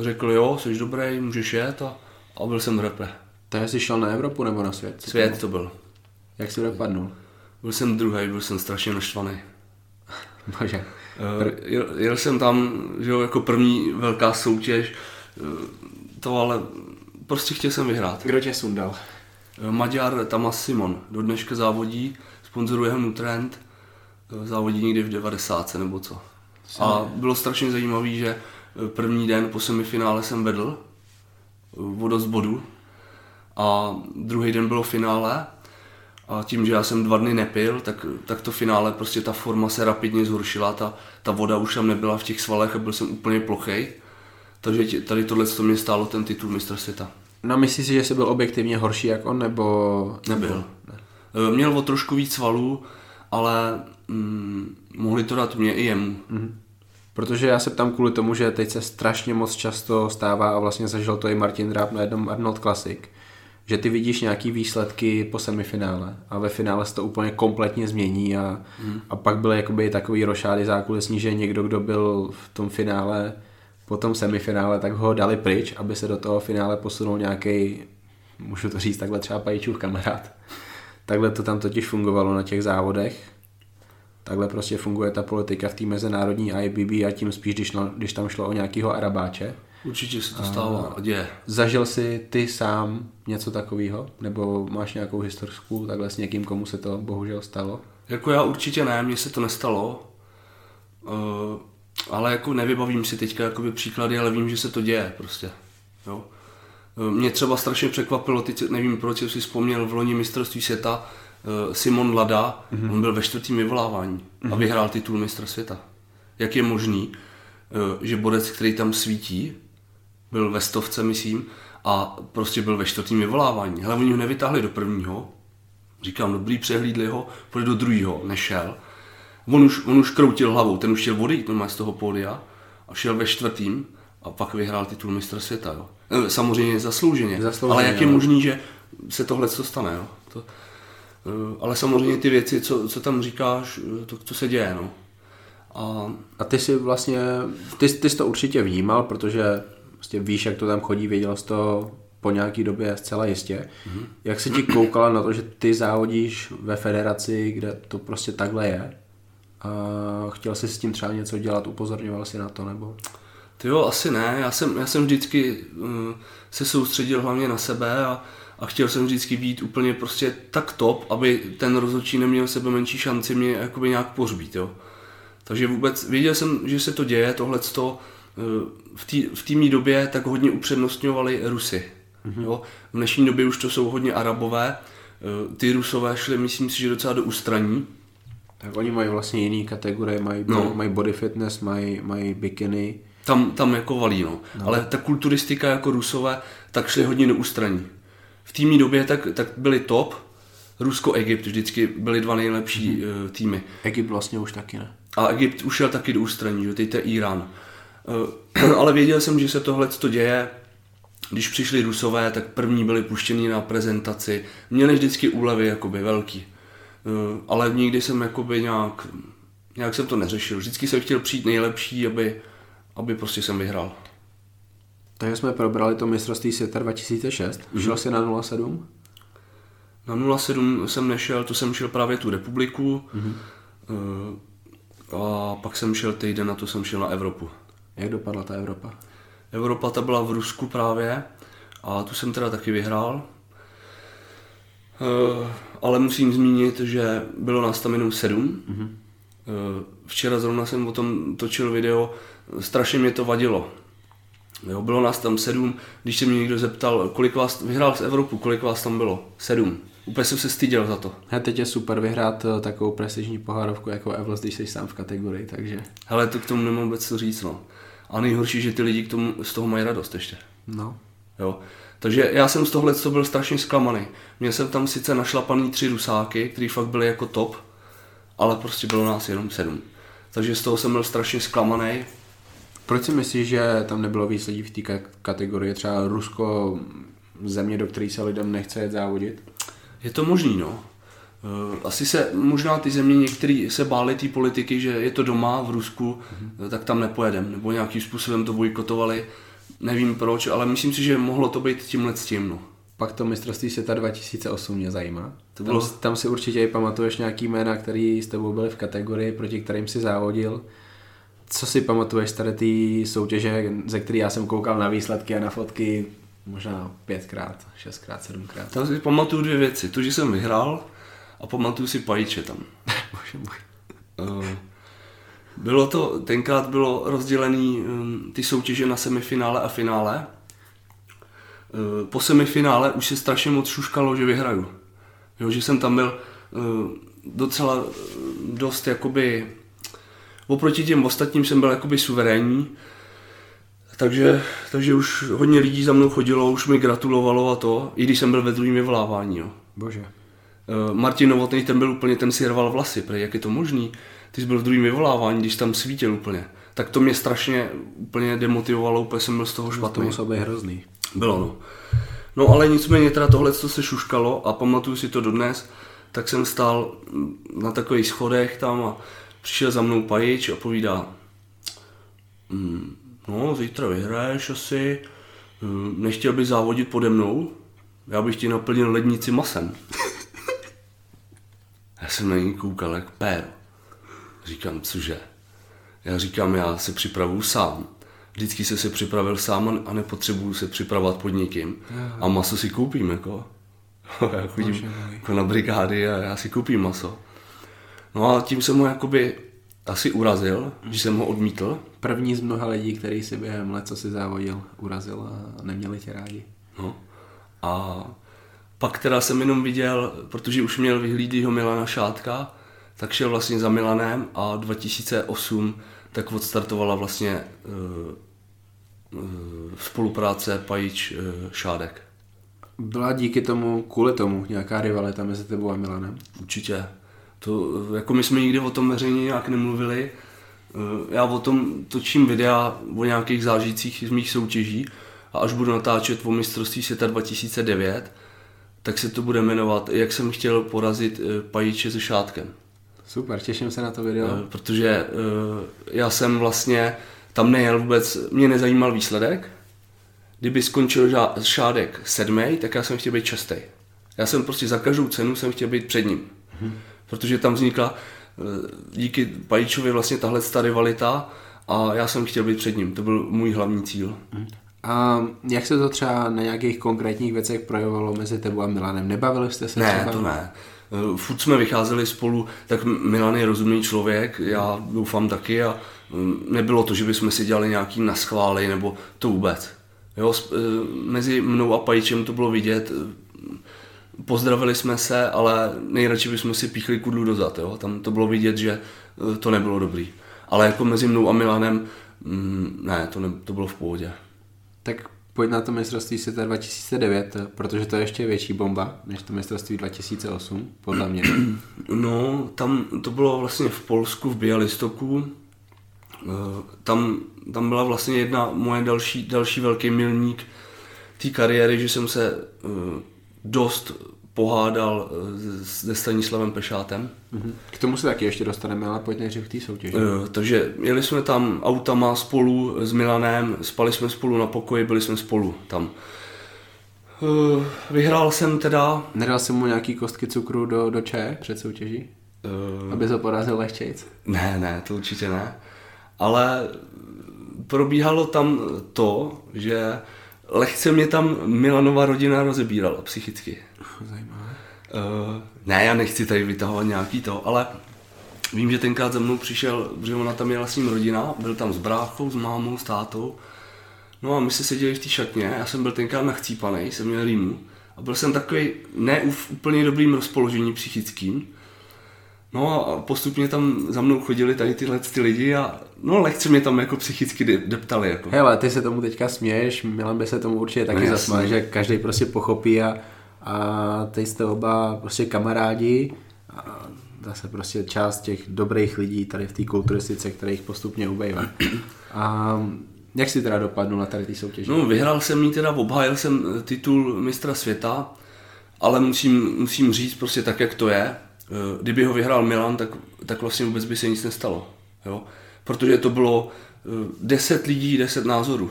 řekl, jo, jsi dobrý, můžeš jet a, a byl jsem v repre. To jsi šel na Evropu nebo na svět? Svět to byl. Jak jsi dopadnul? Byl jsem druhý, byl jsem strašně naštvaný. Bože. Eh, Jel, jel jsem tam, že jo, jako první velká soutěž, eh, to ale prostě chtěl jsem vyhrát. Kdo tě sundal? Eh, Maďar Tamas Simon do dneška závodí, sponzoruje ho Nutrend, eh, závodí někdy v 90 nebo co. A bylo strašně zajímavé, že eh, první den po semifinále jsem vedl o dost bodů a druhý den bylo finále a tím, že já jsem dva dny nepil, tak, tak to finále, prostě ta forma se rapidně zhoršila, ta, ta voda už tam nebyla v těch svalech a byl jsem úplně plochej. Takže tady tohle to mě stálo ten titul mistra světa. No myslíš si, že jsi byl objektivně horší jak on, nebo... Nebyl. Eh, Měl o trošku víc svalů, ale mm, mohli to dát mě i jemu. Protože já se ptám kvůli tomu, že teď se strašně moc často stává a vlastně zažil to i Martin Dráb na jednom Arnold Classic, že ty vidíš nějaký výsledky po semifinále a ve finále se to úplně kompletně změní a, a pak byly jakoby takový rošády zákulisní, že někdo, kdo byl v tom finále, po tom semifinále, tak ho dali pryč, aby se do toho finále posunul nějaký, můžu to říct takhle třeba Pajičův kamarád. Takhle to tam totiž fungovalo na těch závodech. Takhle prostě funguje ta politika v té mezinárodní IBB a tím spíš, když, no, když tam šlo o nějakého arabáče. Určitě se to stává a děje. Zažil jsi ty sám něco takového? Nebo máš nějakou historickou takhle s někým, komu se to bohužel stalo? Jako já určitě ne, mně se to nestalo. Uh, ale jako nevybavím si teďka jakoby příklady, ale vím, že se to děje prostě. Jo. Eh, Mě třeba strašně překvapilo, teď nevím, proč jsem si vzpomněl v loni mistrovství světa, eh, Simon Lada, mm-hmm. on byl ve čtvrtém vyvolávání a vyhrál titul mistra světa. Jak je možný, eh, že bodec, který tam svítí, byl ve stovce, myslím, a prostě byl ve čtvrtém vyvolávání. Hele, oni ho nevytáhli do prvního, Říkám, dobrý, přehlídli ho, půjde do druhého, nešel. On už, on už kroutil hlavou, ten už chtěl odejít normálně z toho pódia a šel ve čtvrtým a pak vyhrál titul mistra světa. Jo. Eh, Samozřejmě zaslouženě, Zaslouženě, ale jak je jo. možný, že se tohle co stane. Jo. To, eh, ale samozřejmě ty věci, co, co tam říkáš, eh, to, to se děje. No. A A ty si vlastně, ty, ty jsi to určitě vnímal, protože vlastně víš, jak to tam chodí, věděl jsi to po nějaký době zcela jistě. Mm-hmm. Jak se ti koukala na to, že ty závodíš ve federaci, kde to prostě takhle je? A chtěl jsi s tím třeba něco dělat, upozorňoval si na to, nebo? Ty jo, asi ne. Já jsem, já jsem vždycky uh, se soustředil hlavně na sebe a, a chtěl jsem vždycky být úplně prostě tak top, aby ten rozhodčí neměl sebe menší šanci mě jakoby nějak pořbít, jo. Takže vůbec věděl jsem, že se to děje, tohleto uh, v té v době tak hodně upřednostňovali Rusy. Mm-hmm. Jo. V dnešní době už to jsou hodně Arabové, uh, ty Rusové šli, myslím si, že docela do ústraní, Tak oni mají vlastně jiný kategorie, mají, No. mají body fitness, mají, mají bikiny. Tam, tam jako valí, no. no. Ale ta kulturistika jako Rusové, tak šli hodně do ústraní. V týmní době tak, tak byli top, Rusko-Egypt vždycky byly dva nejlepší mm-hmm. týmy. Egypt vlastně už taky ne. A Egypt už šel taky do ústraní, že teď to je Irán. Eh, Ale věděl jsem, že se tohle to děje. Když přišli Rusové, tak první byli puštěni na prezentaci. Měli vždycky úlevy jakoby velký. Eh, Ale nikdy jsem jakoby nějak, nějak jsem to neřešil. Vždycky jsem chtěl přijít nejlepší, aby, aby prostě jsem vyhrál. Takže jsme probrali to mistrovství světa 2006. Mm-hmm. Šel jsi na 07? Na 07 jsem nešel, to jsem šel právě tu republiku. Mm-hmm. A pak jsem šel týden na to jsem šel na Evropu. Jak dopadla ta Evropa? Evropa ta byla v Rusku právě a tu jsem teda taky vyhrál. Eh, Ale musím zmínit, že bylo nás tam jenom sedm. Mm-hmm. Včera zrovna jsem o tom točil video, strašně mě to vadilo. Jo, bylo nás tam sedm, když se mě někdo zeptal, kolik vás vyhrál z Evropu, kolik vás tam bylo? Sedm. Úplně jsem se styděl za to. He, teď je super vyhrát eh, takovou prestižní pohárovku jako Evels, když jsi sám v kategorii, takže Hele, to k tomu nemám vůbec co říct, no. A nejhorší, že ty lidi k tomu, z toho mají radost ještě. no. Jo. Takže já jsem z tohle to byl strašně zklamaný. Měl jsem tam sice našlapaný tři rusáky, který fakt byly jako top, ale prostě bylo nás jenom sedm. Takže z toho jsem byl strašně zklamaný. Proč si myslíš, že tam nebylo víc lidí v té kategorii? Třeba Rusko, země, do které se lidem nechce jet závodit? Je to možný, no. Eh, asi se možná ty země některý se báli té politiky, že je to doma v Rusku, mm-hmm. tak tam nepojedem, nebo nějakým způsobem to bojkotovali. Nevím proč, ale myslím si, že mohlo to být tímhle s tím. No. Pak to mistrovství světa 2008 mě zajímá. To bylo... tam, tam si určitě i pamatuješ nějaký jména, který s tebou byly v kategorii, proti kterým si závodil. Co si pamatuješ z tady té soutěže, ze které já jsem koukal na výsledky a na fotky možná pětkrát, šestkrát, sedmkrát? Tam si pamatuju dvě věci. To, že jsem vyhrál a pamatuju si pajíče tam. Bože můj. Uh, bylo to, tenkrát bylo rozdělený um, ty soutěže na semifinále a finále. Uh, po semifinále už se strašně moc šuškalo, že vyhraju. Jo, že jsem tam byl uh, docela dost jakoby oproti těm ostatním jsem byl jakoby suverénní, takže, takže už hodně lidí za mnou chodilo, už mi gratulovalo a to, i když jsem byl ve druhém vyvolávání. Jo. Bože. Martin Novotný, ten byl úplně, ten si rval vlasy, prej, jak je to možný? Ty jsi byl v druhém vyvolávání, když tam svítil úplně. Tak to mě strašně úplně demotivovalo, úplně jsem byl z toho špatný. To musel být hrozný. Bylo, no. No ale nicméně teda tohle, co se šuškalo a pamatuju si to dodnes, tak jsem stál na takových schodech tam a přišel za mnou pajič a povídá, mm, no zítra vyhraješ asi, mm, nechtěl bys závodit pode mnou, já bych ti naplnil lednici masem. já jsem na ní koukal jak péro. Říkám, cože? Já říkám, já se připravuju sám. Vždycky se se připravil sám a nepotřebuju se připravovat pod někým. A maso si koupím, jako. já chodím jako na brigády a já si koupím maso. No a tím jsem ho jakoby asi urazil, mm. že jsem ho odmítl. První z mnoha lidí, který si během let, co si závodil, urazil a neměli tě rádi. No. A pak teda jsem jenom viděl, protože už měl vyhlídýho Milana Šátka, tak šel vlastně za Milanem a 2008 tak odstartovala vlastně uh, uh, spolupráce Pajič uh, Šádek. Byla díky tomu, kvůli tomu, nějaká rivalita mezi tebou a Milanem? Určitě. To, jako my jsme nikdy o tom veřejně nějak nemluvili. Já o tom točím videa o nějakých zážitcích z mých soutěží a až budu natáčet o mistrovství světa 2009, tak se to bude jmenovat Jak jsem chtěl porazit pajíče se šátkem. Super, těším se na to video. Eh, protože uh, já jsem vlastně tam nejel vůbec, mě nezajímal výsledek. Kdyby skončil šádek sedmý, tak já jsem chtěl být častý. Já jsem prostě za každou cenu jsem chtěl být před ním. Hmm. Protože tam vznikla uh, díky Pajíčovi vlastně tahle ta rivalita a já jsem chtěl být před ním. To byl můj hlavní cíl. Hmm. A jak se to třeba na nějakých konkrétních věcech projevovalo mezi tebou a Milanem? Nebavili jste se ne, třeba? to ne. Eh, furt jsme vycházeli spolu, tak Milan je rozumný člověk, já doufám taky a mm, nebylo to, že bychom si dělali nějaký naschvály nebo to vůbec. Jo, eh, mezi mnou a Pajčem to bylo vidět, pozdravili jsme se, ale nejradši bychom si píchli kudlu dozad, jo. Tam to bylo vidět, že eh, to nebylo dobrý. Ale jako mezi mnou a Milanem, mm, ne, to, ne, to bylo v pohodě. Tak pojď na to mistrovství světa 2009, protože to je ještě větší bomba než to mistrovství 2008, podle mě. No, tam to bylo vlastně v Polsku, v Bialystoku. Eh, tam, tam byla vlastně jedna moje další, další velký milník té kariéry, že jsem se eh, dost pohádal eh, se Stanislavem Pešátem. Mhm. K tomu se taky ještě dostaneme, ale pojď nejdřív k té soutěži. Uh, takže jeli jsme tam autama spolu s Milanem, spali jsme spolu na pokoji, byli jsme spolu tam. Uh, vyhrál jsem teda... Nedal jsem mu nějaký kostky cukru do, do čaje před soutěží? Uh, Aby se porazil lehčejc? Ne, ne, to určitě ne. Ale probíhalo tam to, že lehce mě tam Milanova rodina rozebírala psychicky. Zajímavé. Uh, ne, já nechci tady vytahovat nějaký to, ale vím, že tenkrát za mnou přišel, protože ona tam měla s ním rodina, byl tam s bráchou, s mámou, s tátou. No a my se seděli v té šatně, já jsem byl tenkrát nachcípaný, jsem měl rýmu a byl jsem takový ne v úplně dobrým rozpoložení psychickým. No a postupně tam za mnou chodili tady tyhle ty lidi a no lehce mě tam jako psychicky de- deptali. Jako. Hele, ty se tomu teďka směješ, Milan by se tomu určitě taky No, zasmál, že každý prostě pochopí a, a teď jste oba prostě kamarádi a zase prostě část těch dobrých lidí tady v té kulturistice, kterých postupně ubejvá. A jak si teda dopadnul na tady ty soutěži? No, vyhrál jsem jí teda, obhájil jsem eh, titul mistra světa, ale musím, musím říct prostě tak, jak to je. Eh, Kdyby ho vyhrál Milan, tak, tak vlastně vůbec by se nic nestalo. Jo? Protože to bylo eh, 10 lidí, 10 názorů.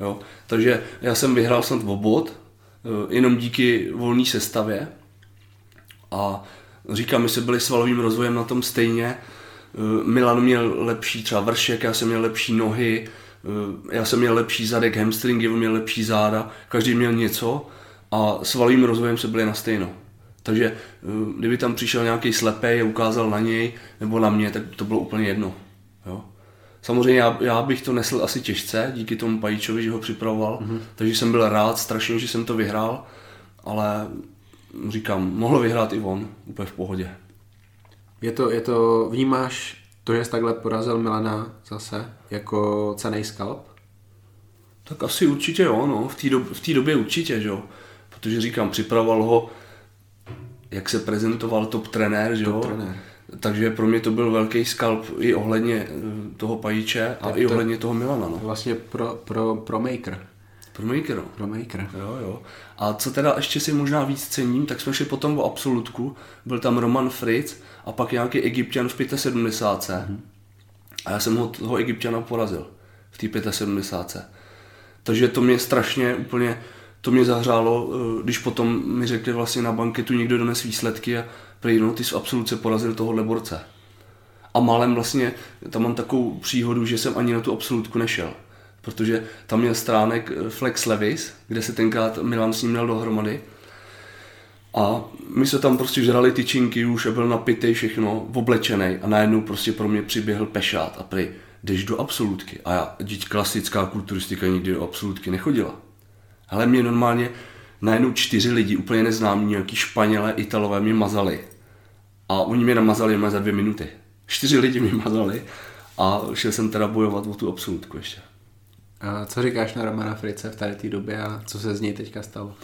Jo? Takže já jsem vyhrál snad obod, eh, jenom díky volné sestavě. A říkám, my jsme byli svalovým rozvojem na tom stejně. Eh, Milan měl lepší třeba vršek, já jsem měl lepší nohy, eh, já jsem měl lepší zadek, hamstringy, on měl lepší záda, každý měl něco a svalovým rozvojem se byli na stejno. Takže eh, kdyby tam přišel nějaký slepej a ukázal na něj nebo na mě, tak to bylo úplně jedno. Jo? Samozřejmě já, já bych to nesl asi těžce, díky tomu Pajíčovi, že ho připravoval, mm-hmm. takže jsem byl rád strašně, že jsem to vyhrál, ale říkám, mohl vyhrát i on, úplně v pohodě. Je to, je to, vnímáš to, že jsi takhle porazil Milana zase jako cený skalp? Tak asi určitě jo, no. v té dob, v době určitě, že jo. Protože říkám, připravoval ho, jak se prezentoval top trenér, že jo. trenér. Takže pro mě to byl velký skalp i ohledně eh, toho Pajíče a i ohledně toho Milana, no. Vlastně pro, pro, pro maker. Pro Maker, no. Pro maker. Jo, jo. A co teda ještě si možná víc cením, tak jsme šli potom o absolutku. Byl tam Roman Fritz a pak nějaký egyptian v 75. Mm-hmm. A já jsem ho, toho egyptiana porazil v té 75. Takže to mě strašně úplně, to mě zahřálo, eh, když potom mi řekli vlastně na banketu někdo dones výsledky a prý, no, ty jsi v absolutce porazil tohohle borce. A málem vlastně, tam mám takovou příhodu, že jsem ani na tu absolutku nešel. Protože tam měl stránek eh, Flex Levis, kde se tenkrát Milan s ním měl dohromady. A my se tam prostě žrali tyčinky už a byl napitej všechno, oblečený a najednou prostě pro mě přiběhl pešát a prý, jdeš do absolutky. A já, dít klasická kulturistika nikdy do absolutky nechodila. Ale mě normálně najednou čtyři lidi, úplně neznámí, nějaký Španělé, Italové mě mazali. A oni mě namazali jenom za dvě minuty. Čtyři lidi mě mazali a šel jsem teda bojovat o tu absolutku ještě. A co říkáš na Romana Frice v tady té době a co se z něj teďka stalo?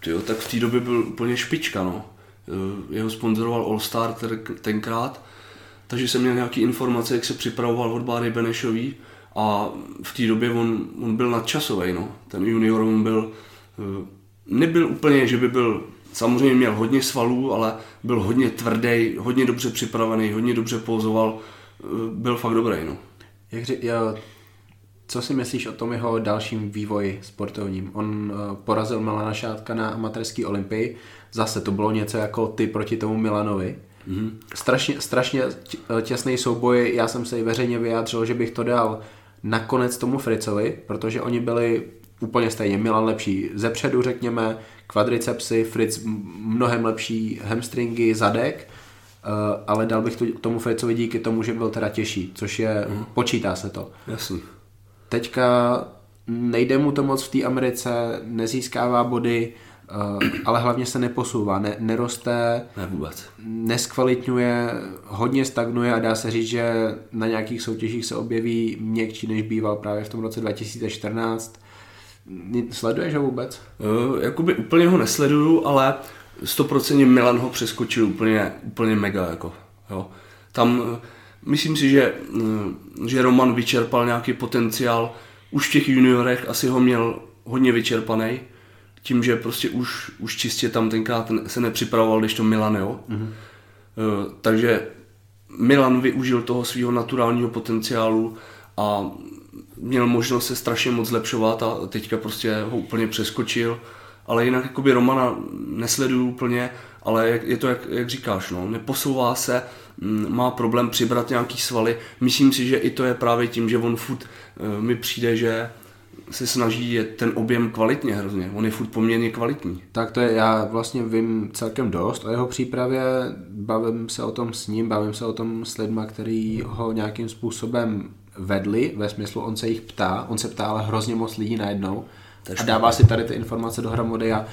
Tyjo, tak v té době byl úplně špička, no. Eh, Jeho sponzoroval All Star tenkrát, takže jsem měl nějaké informace, jak se připravoval od Báry Benešový a v té době on, on byl nadčasový, no. Ten junior, on byl, eh, nebyl úplně, že by byl, samozřejmě měl hodně svalů, ale byl hodně tvrdý, hodně dobře připravený, hodně dobře pouzoval, eh, byl fakt dobrý, no. Jak ři, jo, co si myslíš o tom jeho dalším vývoji sportovním? On uh, porazil Milana Šátka na amatérské olympii. Zase to bylo něco jako ty proti tomu Milanovi. Mm-hmm. Strašně, strašně tě- těsný souboj. Já jsem se i veřejně vyjádřil, že bych to dal nakonec tomu Fricovi, protože oni byli úplně stejně. Milan lepší zepředu, řekněme, kvadricepsy, Fritz mnohem lepší hamstringy, zadek, uh, ale dal bych to tomu Fricovi díky tomu, že byl teda těžší, což je, mm. počítá se to. Jasný. Teďka nejde mu to moc v té Americe, nezískává body, uh, ale hlavně se neposouvá, ne, neroste, Ne vůbec. neskvalitňuje, hodně stagnuje a dá se říct, že na nějakých soutěžích se objeví měkčí, než býval právě v tom roce 2014. Sleduješ ho vůbec? Uh, jakoby úplně ho nesleduju, ale 100% Milan ho přeskočil úplně, úplně mega. Jako, jo. Tam uh, myslím si, že, uh, že Roman vyčerpal nějaký potenciál. Už v těch juniorech asi ho měl hodně vyčerpaný. Tím, že prostě už, už čistě tam tenkrát se nepřipravoval, když to Milan, jo. Mm-hmm. Uh, takže Milan využil toho svého naturálního potenciálu a měl možnost se strašně moc zlepšovat a teďka prostě ho úplně přeskočil. Ale jinak jakoby Romana nesleduju úplně, ale je- to, jak, jak říkáš, no, neposouvá se, mm, má problém přibrat nějaký svaly. Myslím si, že i to je právě tím, že on furt eh, mi přijde, že se snaží je ten objem kvalitně hrozně. On je furt poměrně kvalitní. Tak to je, já vlastně vím celkem dost o jeho přípravě, bavím se o tom s ním, bavím se o tom s lidma, který ho nějakým způsobem vedli, ve smyslu on se jich ptá, on se ptá ale hrozně moc lidí najednou a dává si tady ty informace dohromady a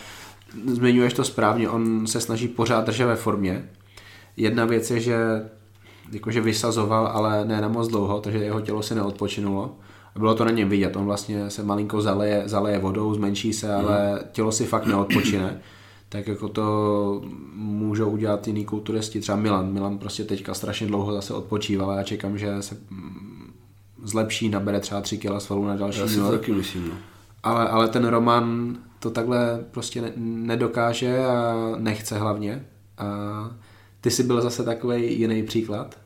zmiňuješ to správně, on se snaží pořád držet ve formě. jedna věc je, že jakože vysazoval, ale ne na moc dlouho, takže jeho tělo se neodpočinulo. A bylo to na něm vidět, on vlastně se malinko zaleje, zaleje vodou, zmenší se, ale tělo si fakt neodpočine. Tak jako to můžou udělat jiný kulturisti, třeba Milan. Milan prostě teďka strašně dlouho zase odpočíval a já čekám, že se zlepší, nabere třeba 3 kg svalů na další Já si to taky myslím, no. ale, ale ten Roman to takhle prostě ne, nedokáže a nechce hlavně. A ty jsi byl zase takový jiný příklad.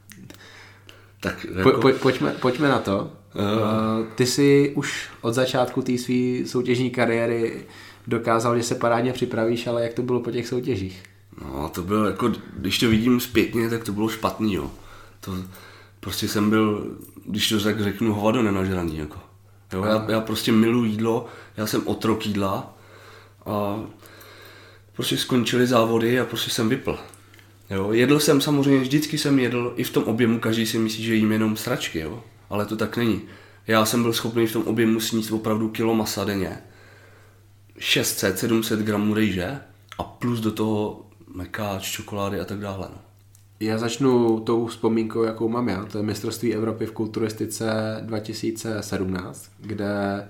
Tak Po, jako, po, pojďme, pojďme na to. Uh, ty jsi už od začátku té své soutěžní kariéry dokázal, že se parádně připravíš, ale jak to bylo po těch soutěžích? no, to bylo jako, když to vidím zpětně, tak to bylo špatný, jo. To, prostě jsem byl, když to tak řeknu, hovado nenažraný, jako. Jo, já, já prostě miluji jídlo, já jsem otrok jídla a prostě skončily závody a prostě jsem vypl. Jo, jedl jsem samozřejmě, vždycky jsem jedl, i v tom objemu, každý si myslí, že jím jenom sračky, jo, ale to tak není. Já jsem byl schopný v tom objemu sníst opravdu kilo masa denně, 600-700 gramů rejže a plus do toho mekáč, čokolády a tak dále. No. Já začnu tou vzpomínkou, jakou mám já. To je mistrovství Evropy v kulturistice 2017, kde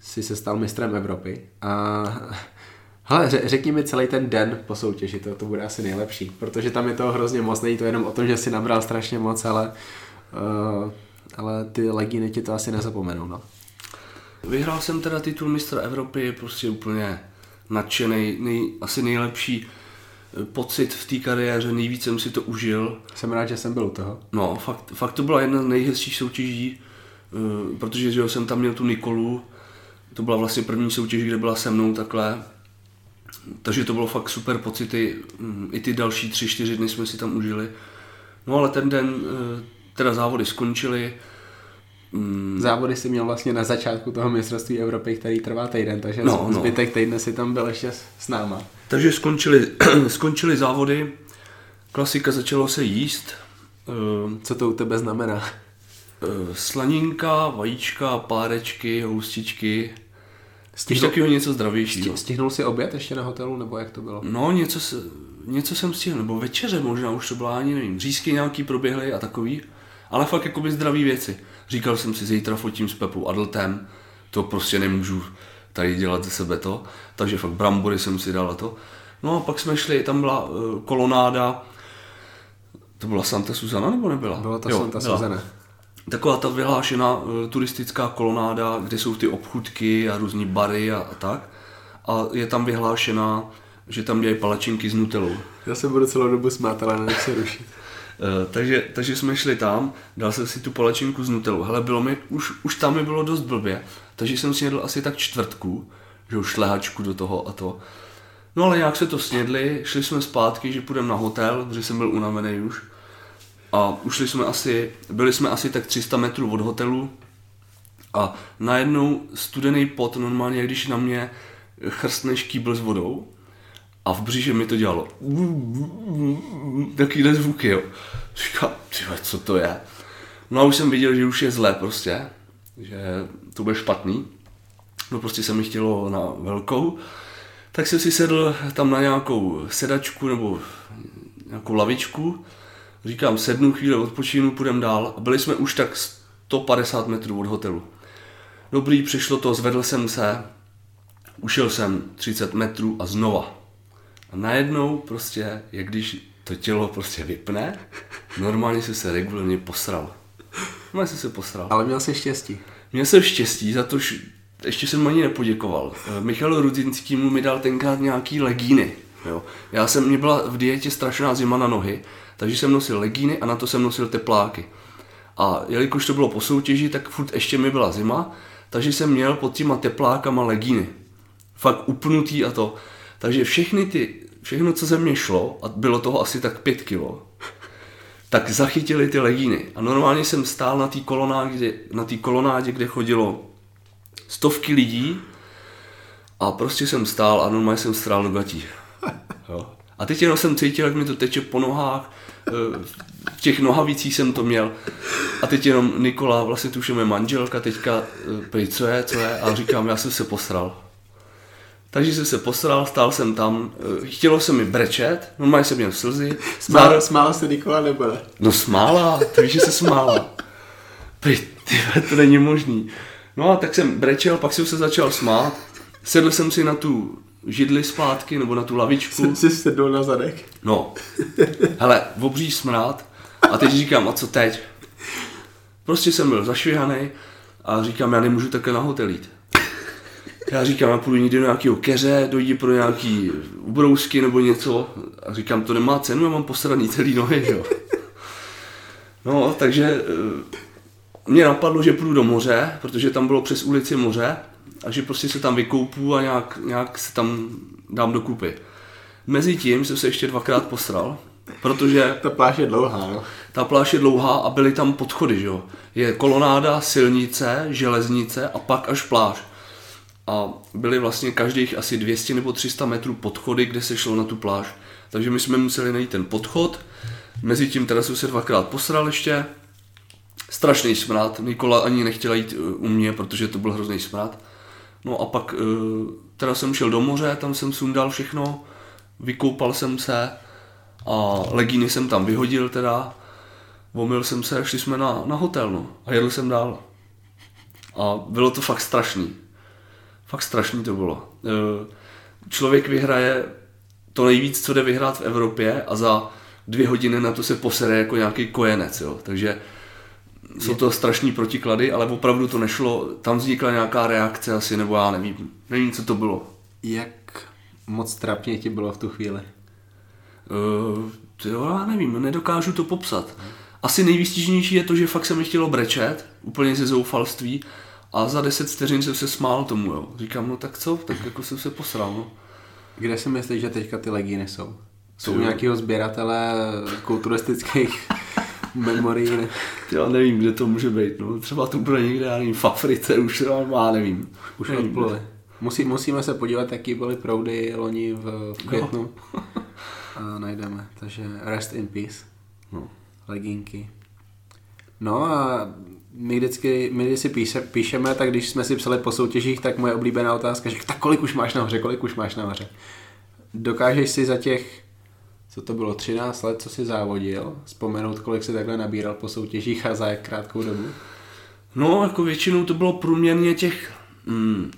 si se stal mistrem Evropy. A hele, ře- řekni mi celý ten den po soutěži, to, to bude asi nejlepší, protože tam je toho hrozně moc, není to jenom o tom, že si nabral strašně moc, ale, uh, ale ty legíny ti to asi nezapomenou. No. Vyhrál jsem teda titul mistra Evropy, prostě úplně nadšený, nej, asi nejlepší pocit v té kariéře, nejvíc jsem si to užil. Jsem rád, že jsem byl u toho. No, fakt, fakt to byla jedna z nejhezčích soutěží, eh, protože že jsem tam měl tu Nikolu, to byla vlastně první soutěž, kde byla se mnou takhle, takže to bylo fakt super pocity, mm, i ty další tři, čtyři dny jsme si tam užili. No ale ten den, eh, teda závody skončily, mm, Závody si měl vlastně na začátku toho mistrovství Evropy, který trvá týden, takže No, no, no. zbytek týdne si tam byl ještě s náma. Takže skončily, skončily závody, klasika začalo se jíst, eh, Co to u tebe znamená? eh, slaninka, vajíčka, párečky, houstičky, Stihnul, takového něco zdravějšího. sti- stihnul si oběd ještě na hotelu, nebo jak to bylo? No, něco, se, něco jsem stihl, nebo večeře možná už to byla, ani nevím, řízky nějaký proběhly a takový, ale fakt jakoby zdraví věci. Říkal jsem si, zítra fotím s Pepou Adltem, to prostě nemůžu tady dělat ze sebe to, takže fakt brambory jsem si dal a to. No a pak jsme šli, tam byla uh, kolonáda, to byla Santa Susana nebo nebyla? Bylo to Jo, Santa byla. Susana. Taková ta vyhlášená uh, turistická kolonáda, kde jsou ty obchudky a různý bary a, a tak. A je tam vyhlášená, že tam dělají palačinky s nutelou. Já se budu celou dobu smát, ale nenech se rušit. Eh, takže, takže jsme šli tam, dal jsem si tu palačinku s nutelou. Hele, bylo mi, už, už tam mi bylo dost blbě, takže jsem si jedl asi tak čtvrtku, že už šlehačku do toho a to. No ale nějak se to snědli, šli jsme zpátky, že půjdeme na hotel, protože jsem byl unavený už. A ušli jsme asi, byli jsme asi tak 300 metrů od hotelu a najednou studený pot, normálně, když na mě chrstne štíbl s vodou a v břiše mi to dělalo takovýhle zvuky, jo. Říkám, co to je? No a už jsem viděl, že už je zlé prostě, že to bude špatný. No prostě se mi chtělo na velkou. Tak jsem si sedl tam na nějakou sedačku nebo nějakou lavičku. Říkám, sednu chvíli, odpočinu, půjdem dál. A byli jsme už tak 150 metrů od hotelu. Dobrý, přišlo to, zvedl jsem se, ušel jsem 30 metrů a znova. A najednou prostě, jak když to tělo prostě vypne, normálně jsem se regulárně posral. Normálně jsem se posral. Ale měl jsi štěstí. Měl jsem štěstí, za to, že ještě jsem ani nepoděkoval. Eh, Michal Rudzinský mu mi dal tenkrát nějaký legíny. Jo. Já jsem, mě byla v dietě strašná zima na nohy, takže jsem nosil legíny a na to jsem nosil tepláky. A jelikož to bylo po soutěži, tak furt ještě mi byla zima, takže jsem měl pod těma teplákama legíny. Fakt upnutý a to. Takže všechny ty, všechno, co ze mě šlo, a bylo toho asi tak pět kilo, tak zachytili ty legíny. A normálně jsem stál na té kolonádě, na kolonádě, kde chodilo stovky lidí a prostě jsem stál a normálně jsem strál do gatí. A teď jenom jsem cítil, jak mi to teče po nohách, eh, v těch nohavicích jsem to měl. A teď jenom Nikola, vlastně tuším je manželka, teďka, eh, prej, co je, co je, a říkám, já jsem se posral. Takže jsem se posral, stál jsem tam, eh, chtělo se mi brečet, normálně jsem měl slzy. Smál, Zároveň- smál se Nikola nebo ne? No smála, to víš, že se smála. Prý, ty, to není možný. No a tak jsem brečel, pak jsem se začal smát. Sedl jsem si na tu židli zpátky, nebo na tu lavičku. Jsi sedl na zadek. No, hele, obří smrát. A teď říkám, a co teď? Prostě jsem byl zašvihaný a říkám, já nemůžu takhle na hotel jít. Já říkám, já půjdu někdy do nějakého keře, dojdi pro nějaký ubrousky nebo něco. A říkám, to nemá cenu, já mám posraný celý nohy, jo. No, takže eh, mě napadlo, že půjdu do moře, protože tam bylo přes ulici moře a že prostě se tam vykoupu a nějak, nějak se tam dám do kupy. Mezitím jsem se ještě dvakrát posral, protože Ta pláž je dlouhá, no. ta pláž je dlouhá a byly tam podchody, že jo. Je kolonáda, silnice, železnice a pak až pláž. A byly vlastně každých asi 200 nebo 300 metrů podchody, kde se šlo na tu pláž. Takže my jsme museli najít ten podchod. Mezitím teda jsem se dvakrát posral ještě. Strašný smrad. Nikola ani nechtěla jít eh, u mě, protože to byl hrozný smrad. No a pak eh, teda jsem šel do moře, tam jsem sundal všechno, vykoupal jsem se a legíny jsem tam vyhodil teda, omyl jsem se, šli jsme na, na hotel no, a jedl jsem dál. A bylo to fakt strašný. Fakt strašný to bylo. Eh, Člověk vyhraje to nejvíc, co jde vyhrát v Evropě a za dvě hodiny na to se posere jako nějaký kojenec, jo. Takže jsou to strašní protiklady, ale opravdu to nešlo, tam vznikla nějaká reakce asi, nebo já nevím, nevím, co to bylo. Jak moc trapně ti bylo v tu chvíli? Uh, jo, já nevím, nedokážu to popsat. Asi nejvýstižnější je to, že fakt se mi chtělo brečet, úplně ze zoufalství, a za 10 vteřin jsem se smál tomu, jo. Říkám, no tak co, tak jako jsem se posral, no. Kde si myslíš, že teďka ty legíny jsou? Jsou Jo. nějakého sběratele kulturistických memorií? ne? Já nevím, kde to může být, no. Třeba to bude někde, já nevím, v Africe už, no, já nevím. Už nevím, odpluli. Musí, musíme se podívat, jaký byly proudy loni v, v květnu. A najdeme. Takže rest in peace. No. Legínky. No a my vždycky, my si píše, píšeme, tak když jsme si psali po soutěžích, tak moje oblíbená otázka, že tak kolik už máš nahoře, kolik už máš nahoře. Dokážeš si za těch, co to bylo, 13 let, co si závodil, vzpomenout, kolik si takhle nabíral po soutěžích a za jak krátkou dobu? No, jako většinou to bylo průměrně těch mm,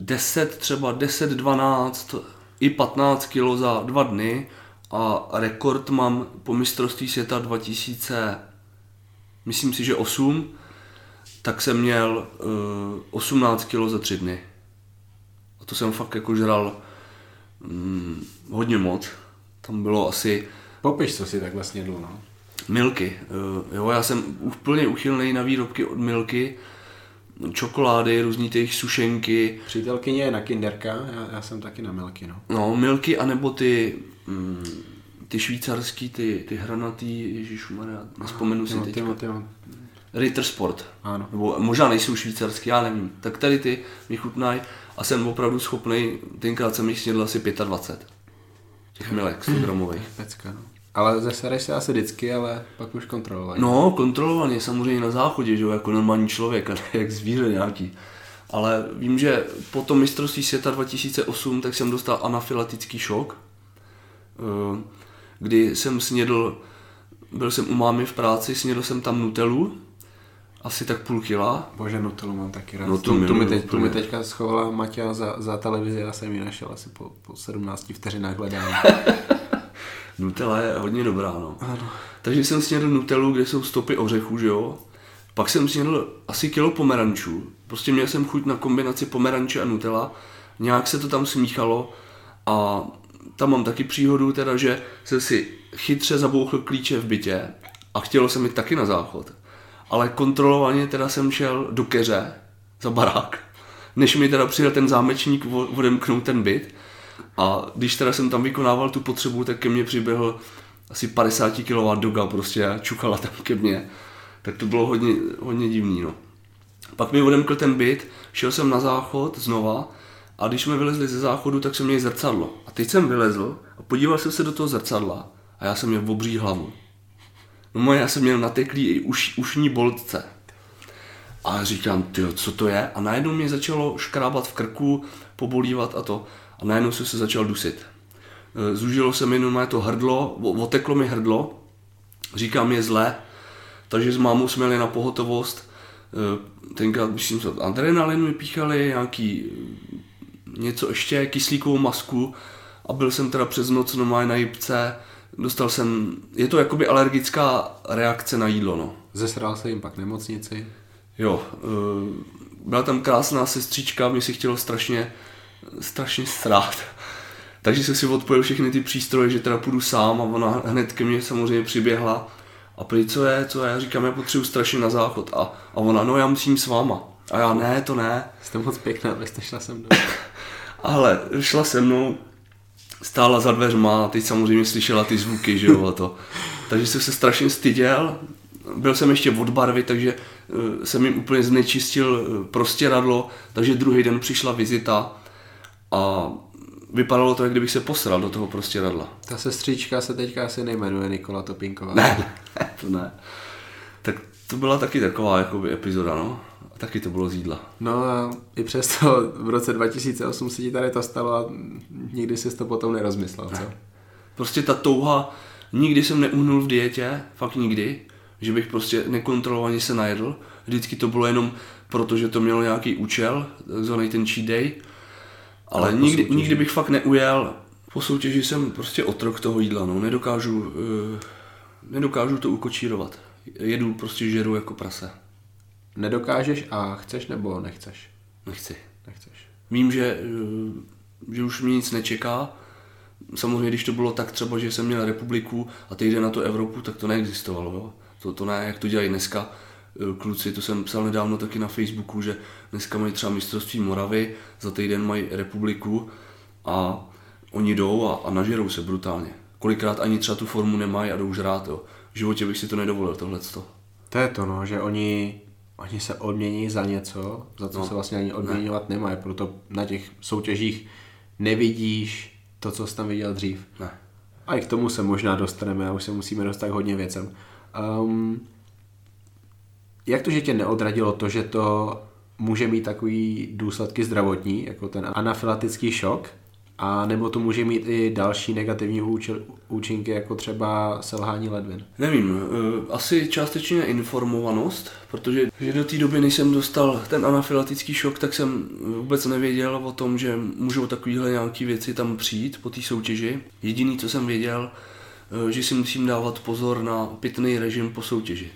10, třeba 10, 12, i 15 kilo za dva dny a rekord mám po mistrovství světa 2000, myslím si, že 8, tak jsem měl uh, 18 kilo za tři dny. A to jsem fakt jako žral mm, hodně moc. Tam bylo asi Popiš, co si tak vlastně no. Milky. eh, Jo, já jsem úplně uchylný na výrobky od Milky. Čokolády, různý ty jejich sušenky. Přítelkyně je na kinderka, já, já jsem taky na milky, no. No, Milky, anebo ty, mm, ty švýcarský, ty, ty hranatý, ježišmarja, nespomenu si teď. Ritter Sport. Ano. Nebo možná nejsou švýcarský, já nevím. Tak tady ty mi chutnají a jsem opravdu schopný, tenkrát jsem jich snědl asi 25. Těch milek 100 gramových. Pecka, no. Ale zesereš se asi vždycky, ale pak už kontrolovat. No, kontrolovaně, samozřejmě na záchodě, že jo, jako normální člověk, a jak zvíře nějaký. Ale vím, že po tom mistrovství světa 2008, tak jsem dostal anafylatický šok, eh, kdy jsem snědl, byl jsem u mámy v práci, snědl jsem tam nutelu, asi tak půl kila. Bože, Nutellu mám taky rád. No to tu, tu, mi teď, tu úplně. mi teďka schovala Maťa za, za televizi, já jsem ji našel asi po, po 17 vteřinách hledání. Nutella je hodně dobrá, no. Ano. Takže jsem snědl Nutellu, kde jsou stopy ořechů, že jo. Pak jsem snědl asi kilo pomerančů. Prostě měl jsem chuť na kombinaci pomeranče a Nutella. Nějak se to tam smíchalo a tam mám taky příhodu, teda, že jsem si chytře zabouchl klíče v bytě a chtělo se mi taky na záchod. Ale kontrolovaně teda jsem šel do keře za barák, než mi teda přijel ten zámečník odemknout ten byt. A když teda jsem tam vykonával tu potřebu, tak ke mně přiběhl asi 50 kg doga prostě a čukala tam ke mně. Tak to bylo hodně, hodně divný, no. Pak mi odemkl ten byt, šel jsem na záchod znova a když jsme vylezli ze záchodu, tak jsem měl zrcadlo. A teď jsem vylezl a podíval jsem se do toho zrcadla a já jsem měl obří hlavu. No moje, já jsem měl nateklý i už, ušní boltce. A říkám, ty, co to je? A najednou mě začalo škrábat v krku, pobolívat a to. A najednou jsem se začal dusit. E, Zúžilo se mi normálně to hrdlo, oteklo mi hrdlo, říkám, je zle, takže s mámou jsme jeli na pohotovost. E, Tenkrát, myslím, že adrenalin mi píchali, nějaký něco ještě, kyslíkovou masku a byl jsem teda přes noc normálně na jipce. Dostal jsem, je to jakoby alergická reakce na jídlo, no. Zesral se jim pak nemocnici. Jo, eh, byla tam krásná sestřička, mě si chtělo strašně, strašně strát. Takže jsem si odpojil všechny ty přístroje, že teda půjdu sám a ona hned ke mně samozřejmě přiběhla. A prý, co je, co je, já říkám, já potřebuji strašně na záchod. A, a ona, no já musím s váma. A já, ne, to ne. Jste moc pěkná, vy jste šla se mnou. Ale šla se mnou, stála za dveřma a teď samozřejmě slyšela ty zvuky, že jo, a to. Takže jsem se strašně styděl, byl jsem ještě od barvy, takže eh, jsem jim úplně znečistil eh, prostěradlo, takže druhý den přišla vizita a vypadalo to, jak kdybych se posral do toho prostěradla. Ta sestřička se teďka asi nejmenuje Nikola Topinková. Ne, ne, to ne. Tak to byla taky taková jakoby epizoda, no. Taky to bylo z jídla. No a i přesto v roce 2008 se ti tady to stalo a nikdy jsi to potom nerozmyslel, co? Prostě ta touha, nikdy jsem neuhnul v dietě, fakt nikdy, že bych prostě nekontrolovaně se najedl. Vždycky to bylo jenom proto, že to mělo nějaký účel, takzvaný ten cheat day. Ale, nikdy, soutěži. nikdy bych fakt neujel. Po soutěži jsem prostě otrok toho jídla, no. Nedokážu, uh, nedokážu to ukočírovat. Jedu, prostě žeru jako prase. Nedokážeš a chceš nebo nechceš? Nechci. Nechceš. Vím, že, že už mě nic nečeká. Samozřejmě, když to bylo tak třeba, že jsem měl republiku a týden na to Evropu, tak to neexistovalo. Jo? To, to ne, jak to dělají dneska kluci, to jsem psal nedávno taky na Facebooku, že dneska mají třeba mistrovství Moravy, za týden mají republiku a oni jdou a, a nažerou se brutálně. Kolikrát ani třeba tu formu nemají a jdou žrát. Jo? V životě bych si to nedovolil, tohleto. To je to, no, že oni, oni se odmění za něco, za co No. se vlastně ani odměňovat ne. nemají, proto na těch soutěžích nevidíš to, co jsi tam viděl dřív. Ne. A i k tomu se možná dostaneme, a už se musíme dostat k hodně věcem. Um, jak to, že tě neodradilo to, že to může mít takový důsledky zdravotní, jako ten anafylatický šok, a nebo to může mít i další negativní účinky, jako třeba selhání ledvin? Nevím, eh, asi částečně informovanost, protože že do té doby, než jsem dostal ten anafylatický šok, tak jsem vůbec nevěděl o tom, že můžou takovéhle nějaké věci tam přijít po té soutěži. Jediný, co jsem věděl, eh, že si musím dávat pozor na pitný režim po soutěži.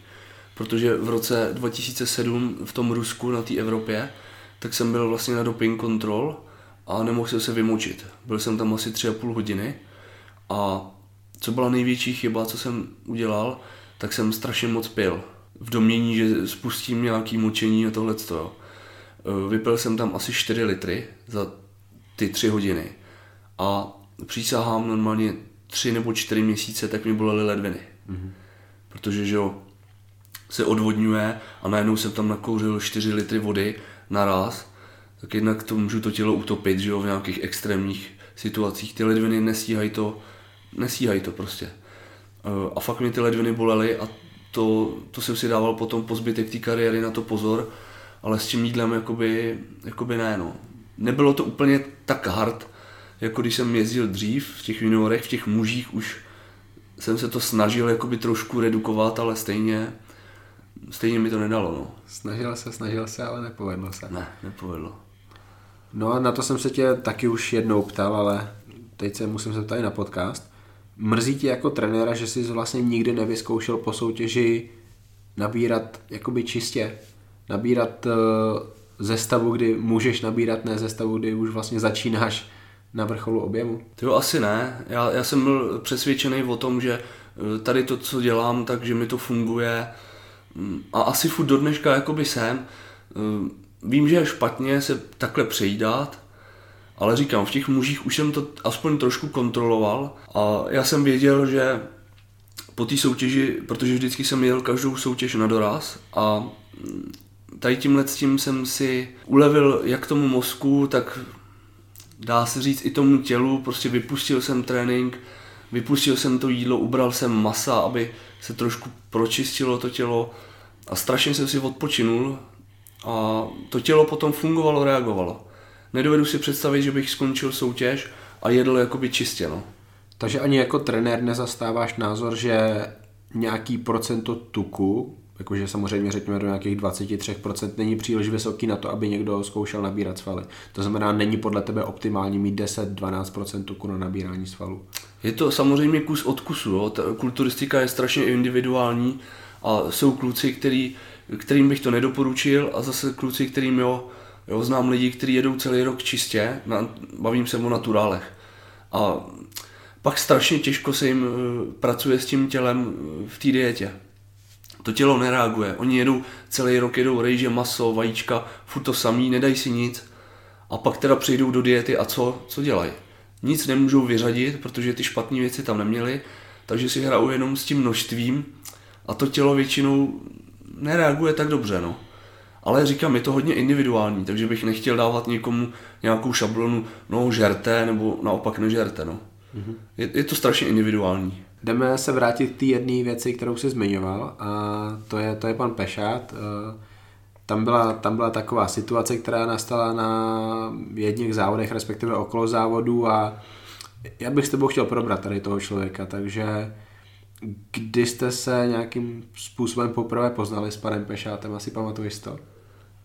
Protože v roce 2007 v tom Rusku na té Evropě, tak jsem byl vlastně na doping control a nemohl jsem se vymočit. Byl jsem tam asi tři a půl hodiny a co byla největší chyba, co jsem udělal, tak jsem strašně moc pil. V domění, že spustím nějaký močení a tohle. Vypil jsem tam asi 4 litry za ty 3 hodiny. A přísahám normálně 3 nebo 4 měsíce, tak mi bolely ledviny. Mm-hmm. Protože, že jo, se odvodňuje a najednou jsem tam nakouřil 4 litry vody naraz, tak jednak to můžu to tělo utopit, že jo, v nějakých extrémních situacích. Ty ledviny nestíhají to, nestíhají to prostě. Eh, A fakt mě ty ledviny bolely a to, to jsem si dával potom po zbytek té kariéry na to pozor, ale s tím jídlem jakoby, jakoby ne, no. Nebylo to úplně tak hard, jako když jsem jezdil dřív v těch juniorech, v těch mužích už jsem se to snažil jakoby trošku redukovat, ale stejně, stejně mi to nedalo, no. Snažil se, snažil se, ale nepovedlo se. Ne, nepovedlo. No a na to jsem se tě taky už jednou ptal, ale teď se musím zeptat i na podcast. Mrzí tě jako trenéra, že jsi vlastně nikdy nevyzkoušel po soutěži nabírat jakoby čistě? Nabírat uh, ze stavu, kdy můžeš nabírat, ne ze stavu, kdy už vlastně začínáš na vrcholu objemu? To asi ne. Já, já jsem byl přesvědčený o tom, že eh, tady to, co dělám, takže mi to funguje. Mm, A asi furt do dneška jakoby jsem. Vím, že je špatně se takhle přejídat, ale říkám, v těch mužích už jsem to aspoň trošku kontroloval a já jsem věděl, že po té soutěži, protože vždycky jsem jel každou soutěž na doraz a tady tímhle tím jsem si ulevil jak tomu mozku, tak dá se říct i tomu tělu, prostě vypustil jsem trénink, vypustil jsem to jídlo, ubral jsem masa, aby se trošku pročistilo to tělo a strašně jsem si odpočinul A to tělo potom fungovalo, reagovalo. Nedovedu si představit, že bych skončil soutěž a jedl jakoby čistě, no. Takže ani jako trenér nezastáváš názor, že nějaký procento tuku, jakože samozřejmě řekněme do nějakých 23%, není příliš vysoký na to, aby někdo zkoušel nabírat svaly. To znamená, není podle tebe optimální mít 10-12% tuku na nabírání svalů. Je to samozřejmě kus od kusu. Jo. Ta kulturistika je strašně individuální a jsou kluci, který, kterým bych to nedoporučil a zase kluci, kterým jo, jo znám lidi, kteří jedou celý rok čistě, na, bavím se o naturálech. A pak strašně těžko se jim eh, pracuje s tím tělem eh, v té dietě. To tělo nereaguje. Oni jedou celý rok, jedou rejže, maso, vajíčka, furt to samý, nedají si nic. A pak teda přijdou do diety a co, co dělají? Nic nemůžou vyřadit, protože ty špatné věci tam neměli, takže si hrajou jenom s tím množstvím a to tělo většinou nereaguje tak dobře. No. Ale říkám, je to hodně individuální, takže bych nechtěl dávat někomu nějakou šablonu, no žerte, nebo naopak nežerte. No. Mm-hmm. Je, je to strašně individuální. Jdeme se vrátit k té jedné věci, kterou jsi zmiňoval, a to je, to je pan Pešát. Eh, tam byla, tam byla taková situace, která nastala na jedných závodech, respektive okolo závodů a já bych s tebou chtěl probrat tady toho člověka, takže kdy jste se nějakým způsobem poprvé poznali s panem Pešátem, asi pamatuješ to?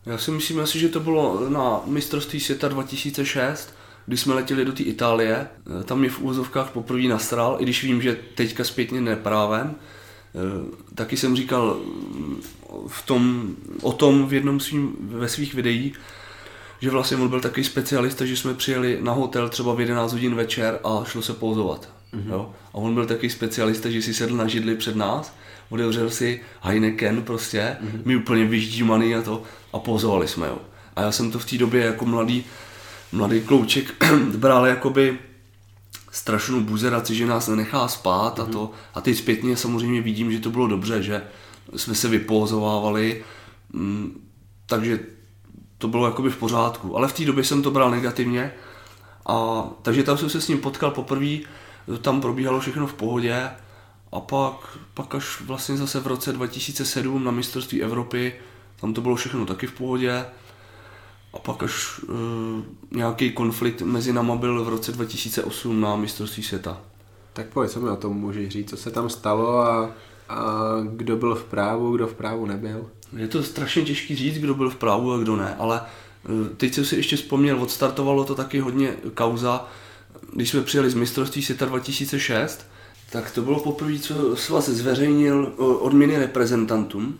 Já si myslím asi, že to bylo na mistrovství světa 2006, když jsme letěli do té Itálie, eh, tam mě v úvozovkách poprvé nastral, i když vím, že teďka zpětně neprávem, eh, taky jsem říkal mm, v tom, o tom v jednom svým, ve svých videích, že vlastně on byl takový specialista, že jsme přijeli na hotel třeba v 11 hodin večer a šlo se pouzovat. Mm-hmm. Jo? A on byl takový specialista, že si sedl na židli před nás, otevřel si Heineken prostě, mm-hmm. my úplně vyždímaný a to a pouzovali jsme. Jo. A já jsem to v té době jako mladý mladý klouček bral jakoby strašnou buzeraci, že nás nenechá spát a mhm. to. A teď zpětně samozřejmě vidím, že to bylo dobře, že jsme se vypozovávali, mm, takže to bylo jakoby v pořádku. Ale v té době jsem to bral negativně, a, takže tam jsem se s ním potkal poprvé, tam probíhalo všechno v pohodě a pak, pak až vlastně zase v roce 2007 na mistrovství Evropy, tam to bylo všechno taky v pohodě a pak až uh, nějaký konflikt mezi náma byl v roce 2008 na mistrovství světa. Tak pojď, co mi o tom můžeš říct, co se tam stalo a, a kdo byl v právu, kdo v právu nebyl? Je to strašně těžký říct, kdo byl v právu a kdo ne, ale uh, teď jsem si ještě vzpomněl, odstartovalo to taky hodně kauza, když jsme přijeli z mistrovství světa 2006, tak to bylo poprvé, co svaz zveřejnil odměny reprezentantům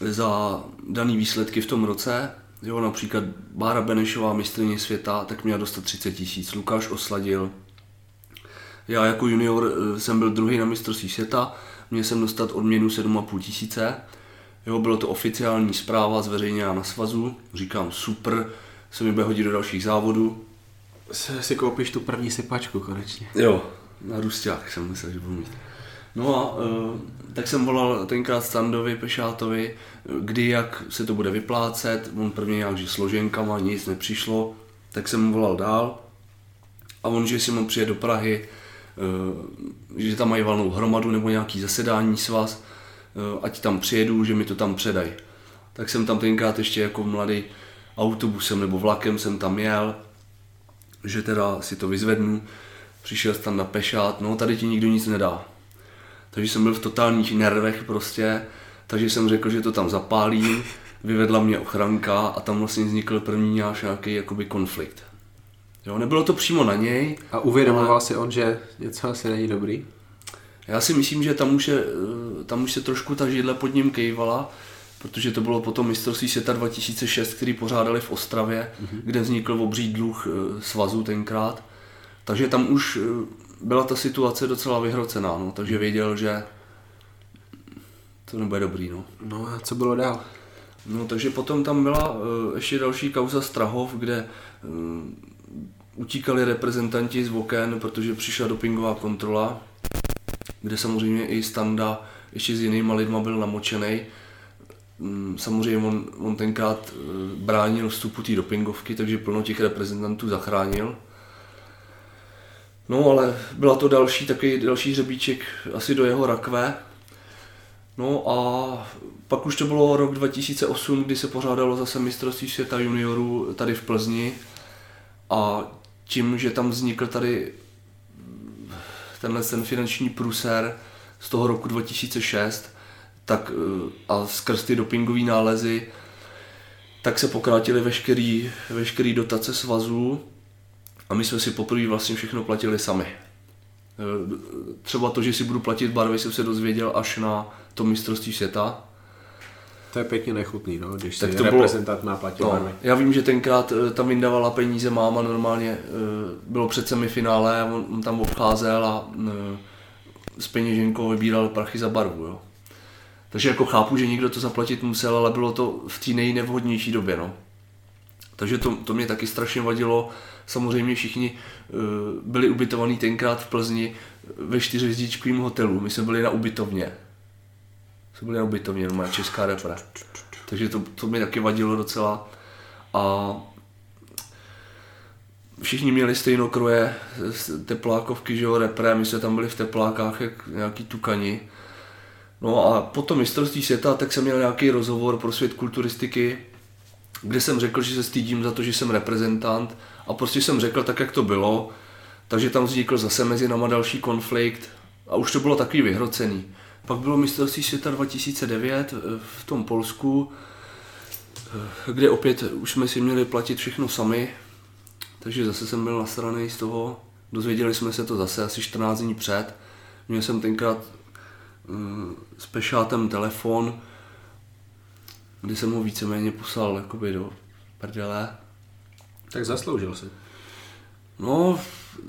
za daný výsledky v tom roce Jo, například Bára Benešová, mistrně světa, tak měla dostat 30 tisíc. Lukáš Osladil. Já jako junior eh, jsem byl druhý na mistrovství světa, měl jsem dostat odměnu 7,5 tisíce. Jo, bylo to oficiální zpráva zveřejněná na svazu. Říkám, super, se mi bude hodit do dalších závodů. Si koupíš tu první sypačku konečně. Jo, na Rusťák jsem myslel, že budu mít. No a uh, tak jsem volal tenkrát Standovi, Pešátovi, kdy jak se to bude vyplácet. On prvně nějak, že složenkama, nic nepřišlo. Tak jsem mu volal dál. A on, že si mám přijet do Prahy, uh, že tam mají valnou hromadu nebo nějaký zasedání svaz, uh, ať tam přijedu, že mi to tam předají. Tak jsem tam tenkrát ještě jako mladý autobusem nebo vlakem jsem tam jel, že teda si to vyzvednu. Přišel jsem tam na Pešát, no tady ti nikdo nic nedá takže jsem byl v totálních nervech prostě, takže jsem řekl, že to tam zapálím, vyvedla mě ochranka a tam vlastně vznikl první nějaký jakoby konflikt. Jo, nebylo to přímo na něj. A uvědomoval ale... si on, že něco asi není dobrý? Já si myslím, že tam už, je, tam už se trošku ta židle pod ním kejvala, protože to bylo potom mistrovství světa 2006, který pořádali v Ostravě, mm-hmm. kde vznikl obří dluh eh, svazu tenkrát. Takže tam už eh, byla ta situace docela vyhrocená, no, takže věděl, že to nebude dobrý. No. no a co bylo dál? No takže potom tam byla uh, ještě další kauza Strahov, kde uh, utíkali reprezentanti z oken, protože přišla dopingová kontrola, kde samozřejmě i Standa ještě s jinýma lidma byl namočený. Um, samozřejmě on, on tenkrát uh, bránil vstupu té dopingovky, takže plno těch reprezentantů zachránil. No ale byla to další takový další hřebíček asi do jeho rakve. No a pak už to bylo rok 2008, kdy se pořádalo zase mistrovství světa juniorů tady v Plzni a tím, že tam vznikl tady tenhle ten finanční průser z toho roku 2006, tak eh, a skrz ty dopingové nálezy, tak se pokrátily veškerý, veškerý dotace svazů a my jsme si poprvé vlastně všechno platili sami. Eh, třeba to, že si budu platit barvy, jsem se dozvěděl až na to mistrovství světa. To je pěkně nechutný, no, když tak si to reprezentant bylo, má platit no, barvy. Já vím, že tenkrát eh, tam vyndávala peníze máma, normálně bylo před semifinále, on tam obcházel a s peněženkou vybíral prachy za barvu. Jo. Takže jako chápu, že někdo to zaplatit musel, ale bylo to v té nejnevhodnější době. No. Takže to, to mě taky strašně vadilo. Samozřejmě všichni uh, byli ubytovaní tenkrát v Plzni ve čtyřhvězdičkovém hotelu. My jsme byli na ubytovně. Jsme byli na ubytovně, no česká repre. Takže to, to mi taky vadilo docela. A všichni měli stejno kroje teplákovky, že jo, repre, my jsme tam byli v teplákách jak nějaký tukani. No a potom mistrovství světa, tak jsem měl nějaký rozhovor pro svět kulturistiky, kde jsem řekl, že se stydím za to, že jsem reprezentant a prostě jsem řekl tak, jak to bylo, takže tam vznikl zase mezi náma další konflikt a už to bylo takový vyhrocený. Pak bylo mistrovství světa 2009 eh, v tom Polsku, eh, kde opět už jsme si měli platit všechno sami, takže zase jsem byl nasraný z toho. Dozvěděli jsme se to zase asi 14 dní před. Měl jsem tenkrát s Pešátem telefon, kdy jsem mu víceméně poslal jakoby do prdele. Tak zasloužil si. No,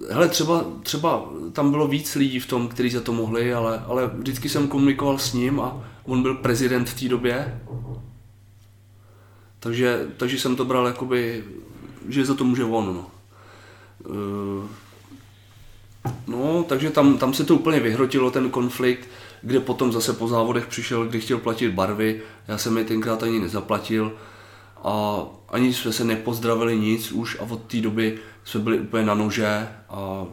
hele, třeba, třeba tam bylo víc lidí v tom, kteří za to mohli, ale, ale vždycky jsem komunikoval s ním a on byl prezident v té době. Takže, takže jsem to bral jakoby že za to může on. No. Eh, no, takže tam, tam se to úplně vyhrotilo, ten konflikt, kde potom zase po závodech přišel, kdy chtěl platit barvy, já jsem je tenkrát ani nezaplatil a ani jsme se nepozdravili nic už a od té doby jsme byli úplně na nože a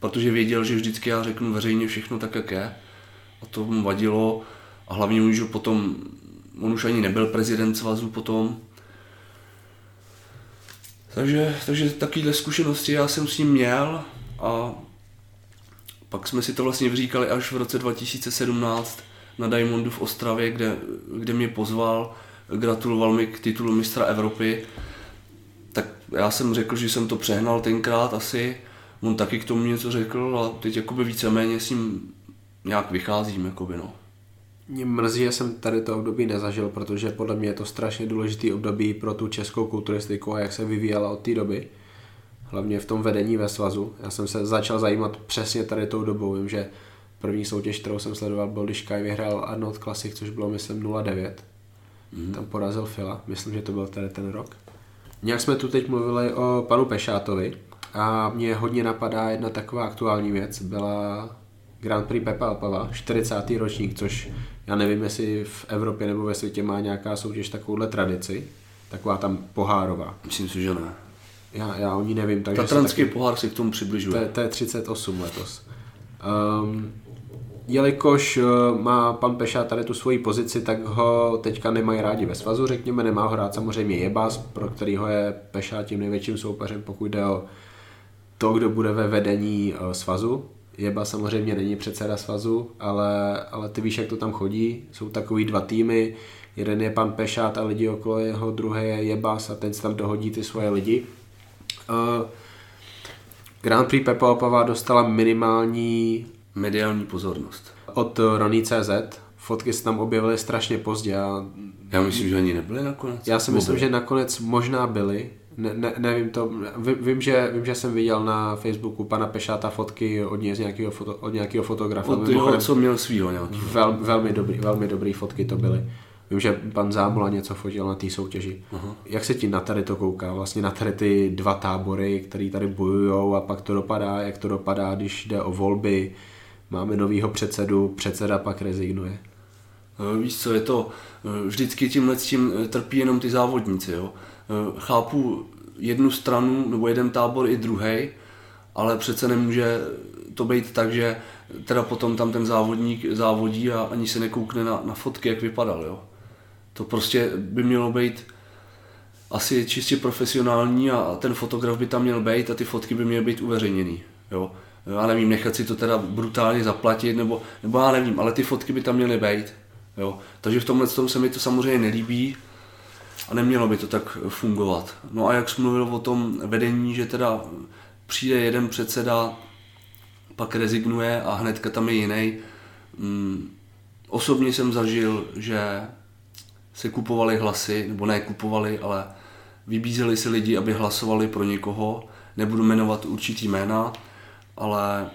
protože věděl, že vždycky já řeknu veřejně všechno tak, jak je a to mu vadilo a hlavně už potom, on už ani nebyl prezident svazu potom, takže, takže takovéhle zkušenosti já jsem s ním měl a pak jsme si to vlastně vyříkali až v roce 2017 na Diamondu v Ostravě, kde, kde mě pozval, gratuloval mi k titulu mistra Evropy. Tak já jsem řekl, že jsem to přehnal tenkrát asi, on taky k tomu něco řekl a teď jakoby víceméně s ním nějak vycházím, jakoby no. Mě mrzí, že jsem tady to období nezažil, protože podle mě je to strašně důležitý období pro tu českou kulturistiku a jak se vyvíjela od té doby. Hlavně v tom vedení ve svazu. Já jsem se začal zajímat přesně tady tou dobou. Vím, že první soutěž, kterou jsem sledoval, byl, když Kai vyhrál Arnold Classic, což bylo, myslím, 09. Mm. Tam porazil Fila. Myslím, že to byl tady ten rok. Nějak jsme tu teď mluvili o panu Pešátovi a mě hodně napadá jedna taková aktuální věc. Byla Grand Prix Pepa Alpava, 40. ročník, což já nevím, jestli v Evropě nebo ve světě má nějaká soutěž takovouhle tradici, taková tam pohárová. Myslím si, že ne. Já, já o ní nevím. Takže Tatranský taky, pohár se k tomu přibližuje. To, je 38 letos. Um, jelikož uh, má pan Peša tady tu svoji pozici, tak ho teďka nemají rádi ve svazu, řekněme, nemá ho hrát samozřejmě Jebas, pro kterýho je Peša tím největším soupeřem, pokud jde o to, kdo bude ve vedení uh, svazu. Jeba samozřejmě není předseda svazu, ale, ale ty víš, jak to tam chodí. Jsou takový dva týmy, jeden je pan Pešát a lidi okolo jeho, druhý je Jebas a ten tam dohodí ty svoje lidi. Uh, Grand Prix Pepa Opava dostala minimální mediální pozornost. Od Roní.cz. Fotky se tam objevily strašně pozdě. A... Já myslím, že ani nebyly nakonec. Já si myslím, že nakonec možná byly, ne, ne, nevím to, vím že, vím, že jsem viděl na Facebooku pana Pešáta fotky od, něj z nějakého, foto, od nějakého fotografa. Od toho, co měl svýho nějaký. Vel, velmi, dobrý, velmi dobrý fotky to byly. Vím, že pan Zámula něco fotil na té soutěži. Uh-huh. Jak se ti na tady to kouká? Vlastně na tady ty dva tábory, které tady bojují a pak to dopadá, jak to dopadá, když jde o volby. Máme novýho předsedu, předseda pak rezignuje. No, víš co, je to, eh, vždycky tímhle s tím eh, trpí jenom ty závodníci, jo. Chápu jednu stranu nebo jeden tábor i druhý, ale přece nemůže to být tak, že teda potom tam ten závodník závodí a ani se nekoukne na, na fotky, jak vypadal. Jo. To prostě by mělo být asi čistě profesionální a ten fotograf by tam měl být a ty fotky by měly být uveřejněný. Jo. Já nevím, nechat si to teda brutálně zaplatit, nebo, nebo já nevím, ale ty fotky by tam měly být. Jo. Takže v tomhle tom se mi to samozřejmě nelíbí a nemělo by to tak fungovat. No a jak jsi mluvil o tom vedení, že teda přijde jeden předseda, pak rezignuje a hnedka tam je jiný. Mm, osobně jsem zažil, že se kupovali hlasy, nebo ne kupovali, ale vybízeli si lidi, aby hlasovali pro někoho. Nebudu jmenovat určitý jména, ale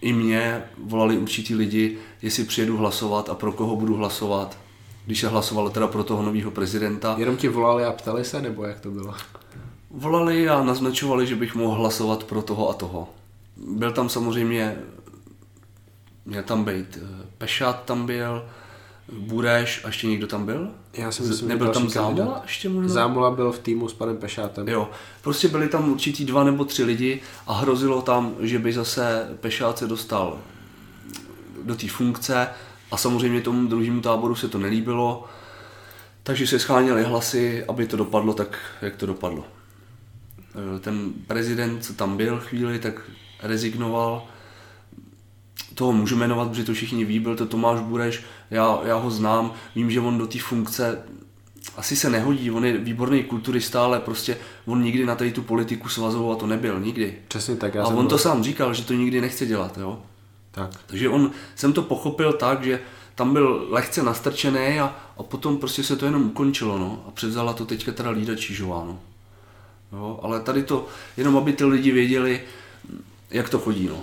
i mě volali určitý lidi, jestli přijedu hlasovat a pro koho budu hlasovat. Když se hlasovalo teda pro toho nového prezidenta. Jenom ti volali a ptali se, nebo jak to bylo? Volali a naznačovali, že bych mohl hlasovat pro toho a toho. Byl tam samozřejmě, měl tam být eh, Pešat tam byl, Bureš a ještě někdo tam byl? Já si myslím, Nebyl tam kandidát. Zámola ještě možná? Zámola byl v týmu s panem Pešátem. Jo, prostě byli tam určitý dva nebo tři lidi a hrozilo tam, že by zase Pešát se dostal do té funkce a samozřejmě tomu druhému táboru se to nelíbilo, takže se scháněly hlasy, aby to dopadlo tak, jak to dopadlo. E, Ten prezident, co tam byl chvíli, tak rezignoval. Toho můžu jmenovat, protože to všichni ví, byl to Tomáš Bureš, já, já ho znám, vím, že on do té funkce asi se nehodí, on je výborný kulturista, ale prostě on nikdy na tady tu politiku svazovou a to nebyl, nikdy. Přesně tak. Já A jsem on byl- to sám říkal, že to nikdy nechce dělat, jo. Tak. Takže on, jsem to pochopil tak, že tam byl lehce nastrčený a, a potom prostě se to jenom ukončilo, no. A převzala to teďka teda Lída Čížová, no. Jo, ale tady to, jenom aby ty lidi věděli, jak to chodí, no.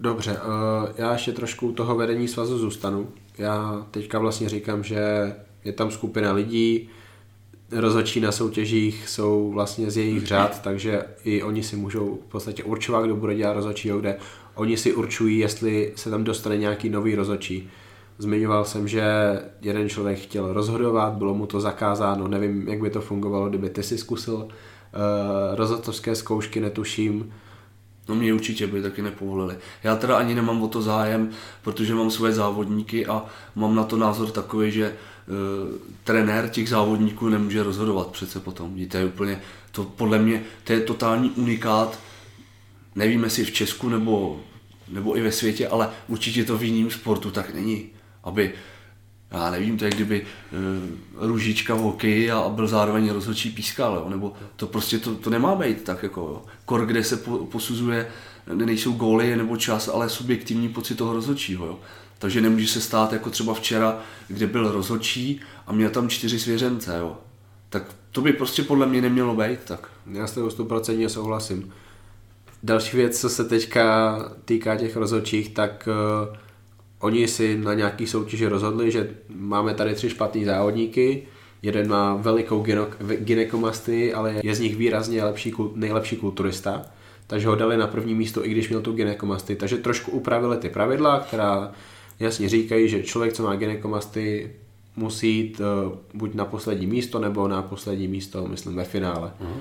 Dobře, uh, já ještě trošku u toho vedení svazu zůstanu. Já teďka vlastně říkám, že je tam skupina lidí, rozhodčí na soutěžích jsou vlastně z jejich řád, takže i oni si můžou v podstatě určovat, kdo bude dělat rozhodčího, kde oni si určují, jestli se tam dostane nějaký nový rozhodčí. Zmiňoval jsem, že jeden člověk chtěl rozhodovat, bylo mu to zakázáno, nevím, jak by to fungovalo, kdyby ty si zkusil uh, rozhodcovské zkoušky, netuším. No mě určitě by taky nepovolili. Já teda ani nemám o to zájem, protože mám svoje závodníky a mám na to názor takový, že e, trenér těch závodníků nemůže rozhodovat přece potom. To je úplně, to podle mě, to je totální unikát, nevím jestli v Česku nebo, nebo i ve světě, ale určitě to v jiném sportu tak není. Aby, já nevím, to je kdyby e, Růžička v hokeji a, a byl zároveň rozhodčí pískal, jo? nebo to prostě to, to nemá být tak jako, jo? kor, kde se po, posuzuje, nejsou góly nebo čas, ale subjektivní pocit toho rozhodčího, jo? takže nemůže se stát jako třeba včera, kde byl rozhodčí a měl tam čtyři svěřence, jo? tak to by prostě podle mě nemělo být tak. Já s tebou 100% souhlasím. Další věc, co se teďka týká těch rozhodčích, tak uh, oni si na nějaký soutěži rozhodli, že máme tady tři špatný závodníky, jeden má velikou gynekomastii, ale je z nich výrazně lepší, nejlepší kulturista, takže ho dali na první místo, i když měl tu gynekomastii. Takže trošku upravili ty pravidla, která jasně říkají, že člověk, co má gynekomastii, musí jít uh, buď na poslední místo, nebo na poslední místo, myslím, ve finále. Uh-huh.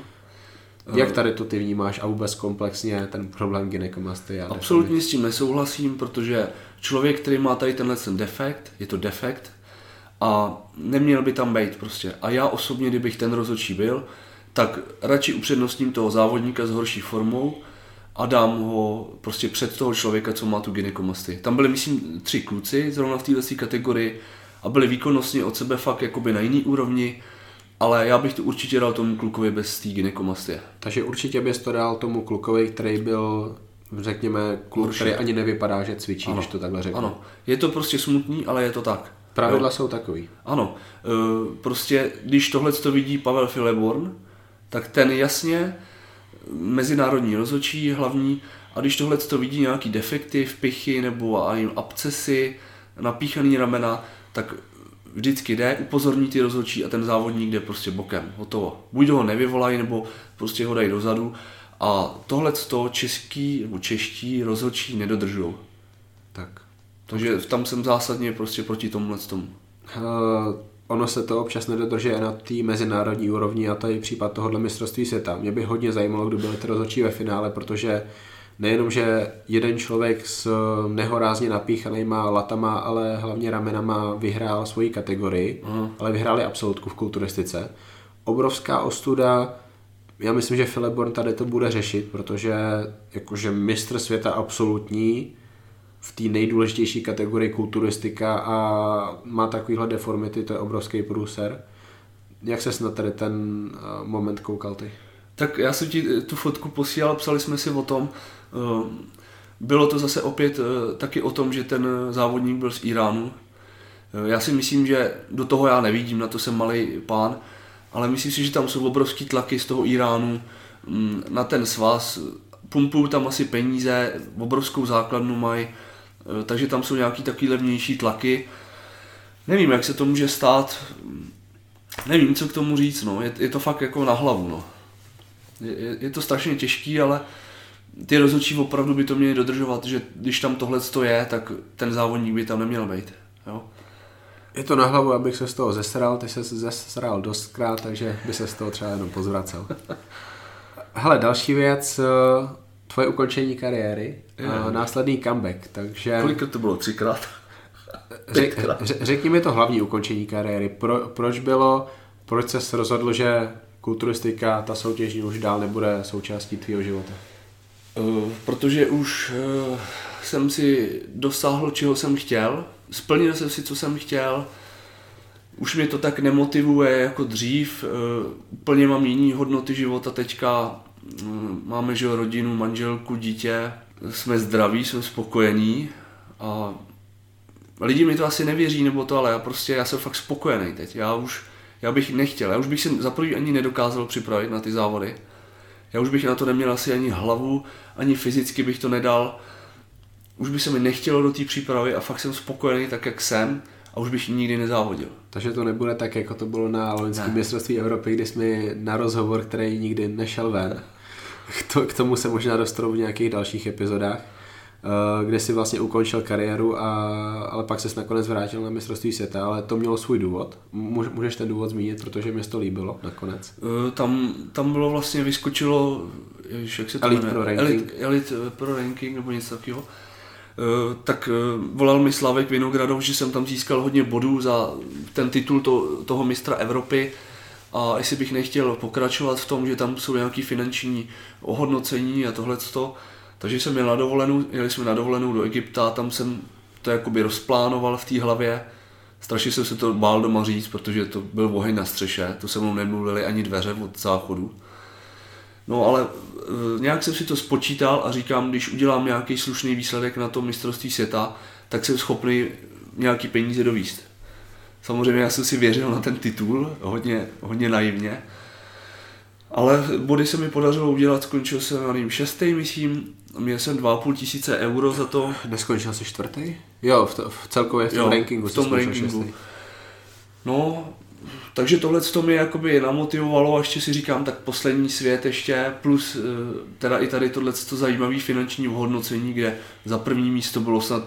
Jak tady to ty vnímáš a vůbec komplexně ten problém gynekomastie? a Absolutně s tím nesouhlasím, protože člověk, který má tady tenhle ten defekt, je to defekt a neměl by tam být prostě. A já osobně, kdybych ten rozhodčí byl, tak radši upřednostním toho závodníka s horší formou a dám ho prostě před toho člověka, co má tu gynekomastii. Tam byli, myslím, tři kluci zrovna v této kategorii a byli výkonnostně od sebe fakt jakoby na jiný úrovni, ale já bych to určitě dal tomu klukovi bez té gynekomastie. Takže určitě bys to dal tomu klukovi, který byl, řekněme, kluk, který ani nevypadá, že cvičí, Ano. když to takhle řeknu. Ano, je to prostě smutný, ale je to tak. Pravidla Jo. jsou takový. Ano, e, prostě když tohle to vidí Pavel Fileborn, tak ten jasně mezinárodní rozhodčí hlavní a když tohle to vidí nějaký defekty, vpichy nebo ani abcesy, napíchaný ramena, tak vždycky jde, upozorní ty rozhodčí a ten závodník jde prostě bokem, hotovo. Buď ho nevyvolají, nebo prostě ho dají dozadu a tohle to český nebo čeští rozhodčí nedodržují. Tak. Takže tam jsem zásadně prostě proti tomuhle tomu. Uh, ono se to občas nedodržuje na té mezinárodní úrovni a to je případ tohohle mistrovství světa. Mě by hodně zajímalo, kdo byli ty rozhodčí ve finále, protože nejenom, že jeden člověk s nehorázně napíchanýma latama, ale hlavně ramenama vyhrál svoji kategorii, uh-huh. ale vyhráli absolutku v kulturistice. Obrovská ostuda, já myslím, že Philip tady to bude řešit, protože jakože mistr světa absolutní v té nejdůležitější kategorii kulturistika a má takovýhle deformity, to je obrovský průser. Jak ses na tady ten eh, moment koukal ty? Tak já jsem ti tu fotku posílal, psali jsme si o tom. Eh, bylo to zase opět eh, taky o tom, že ten závodník byl z Iránu. Já si myslím, že do toho já nevidím, na to jsem malý pán, ale myslím si, že tam jsou obrovský tlaky z toho Iránu mm, na ten svaz. Pumpují tam asi peníze, obrovskou základnu mají, Eh, takže tam jsou nějaký takový levnější tlaky. Nevím, jak se to může stát, nevím, co k tomu říct, no. je, je to fakt jako na hlavu. No. Je, je to strašně těžký, ale ty rozhodčí opravdu by to měli dodržovat, že když tam tohle je, tak ten závodník by tam neměl být. Jo? Je to na hlavu, abych se z toho zesral, ty se zesral dostkrát, takže by se z toho třeba jenom pozvracel. Hele, další věc, eh, tvoje ukončení kariéry, a následný comeback, takže... Kolik to bylo? Třikrát? Řek, řekni mi to hlavní ukončení kariéry. Pro, proč bylo, proč se rozhodl, že kulturistika, ta soutěžní už dál nebude součástí tvého života? Uh, protože už jsem si dosáhl, čeho jsem chtěl, splnil jsem si, co jsem chtěl, už mě to tak nemotivuje jako dřív, uh, úplně mám jiný hodnoty života teďka, máme že rodinu, manželku, dítě, jsme zdraví, jsme spokojení a lidi mi to asi nevěří nebo to, ale já prostě, já jsem fakt spokojený teď. Já už, já bych nechtěl, já už bych si za první ani nedokázal připravit na ty závody. Já už bych na to neměl asi ani hlavu, ani fyzicky bych to nedal. Už by se mi nechtělo do té přípravy a fakt jsem spokojený tak, jak jsem a už bych nikdy nezávodil. Takže to nebude tak, jako to bylo na loňském mistrovství Evropy, kdy jsme na rozhovor, který nikdy nešel ven. K tomu se možná dostanou v nějakých dalších epizodách, eh, kde si vlastně ukončil kariéru, a, ale pak se nakonec vrátil na mistrovství světa, ale to mělo svůj důvod. Můžeš ten důvod zmínit, protože mi to líbilo nakonec. Eh, tam, tam bylo vlastně, vyskočilo, jak se to Elite Pro Ranking. Elite, Elite Pro Ranking nebo něco takového. Uh, tak uh, volal mi Slavek Vinogradov, že jsem tam získal hodně bodů za ten titul to, toho mistra Evropy a jestli bych nechtěl pokračovat v tom, že tam jsou nějaké finanční ohodnocení a tohle. Takže jsem jel na dovolenou, jeli jsme na dovolenou do Egypta, tam jsem to jakoby rozplánoval v té hlavě. Strašně jsem se to bál doma říct, protože to byl oheň na střeše, to se mnou nemluvili ani dveře od záchodu. No ale e, nějak jsem si to spočítal a říkám, když udělám nějaký slušný výsledek na tom mistrovství světa, tak jsem schopný nějaký peníze dovíst. Samozřejmě já jsem si věřil na ten titul, hodně, hodně naivně. Ale body se mi podařilo udělat, skončil jsem, na nevím, šestý, myslím, měl jsem 2,5 tisíce euro za to. Neskončil jsi čtvrtý? Jo, v, to, v celkově v tom jo, rankingu. v tom rankingu. Šestý. No, takže tohle to mě jakoby namotivovalo a ještě si říkám, tak poslední svět ještě, plus eh, teda i tady tohle to zajímavé finanční ohodnocení, kde za první místo bylo snad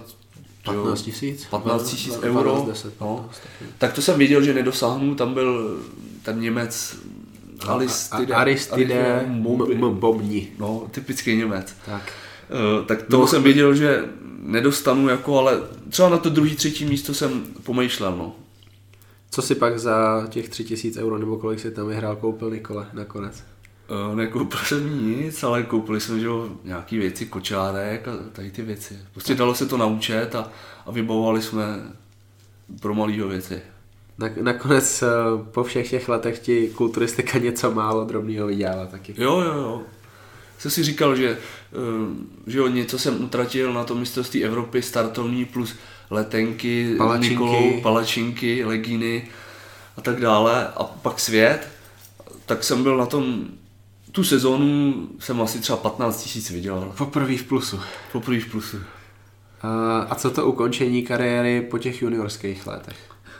15 tisíc? 15 tisíc euro. 12, 10, 15, no. Tak to jsem věděl, že nedosáhnu, tam byl ten Němec Aristide, Aristide Bobni. No, typický Němec. Tak. Uh, tak toho no, jsem věděl, že nedostanu, jako, ale třeba na to druhý, třetí místo jsem pomýšlel. No. Co si pak za těch 3000 euro nebo kolik si tam vyhrál koupil Nikole nakonec? Uh, nekoupil jsem nic, ale koupili jsme že nějaký věci, kočárek a tady ty věci. Prostě dalo se to naučet a, a vybavovali jsme pro malýho věci. Nakonec eh, po všech těch letech ti kulturistika něco málo drobného vydělala taky. Jo, jo, jo. Jsem si říkal, že, eh, že jo, něco jsem utratil na to mistrovství Evropy startovní plus letenky, palačinky. Nikolou, palačinky, legíny a tak dále a pak svět, tak jsem byl na tom tu sezónu jsem asi třeba 15 tisíc vydělal. Poprvé v plusu. Poprvé v plusu. A co to ukončení kariéry po těch juniorských letech?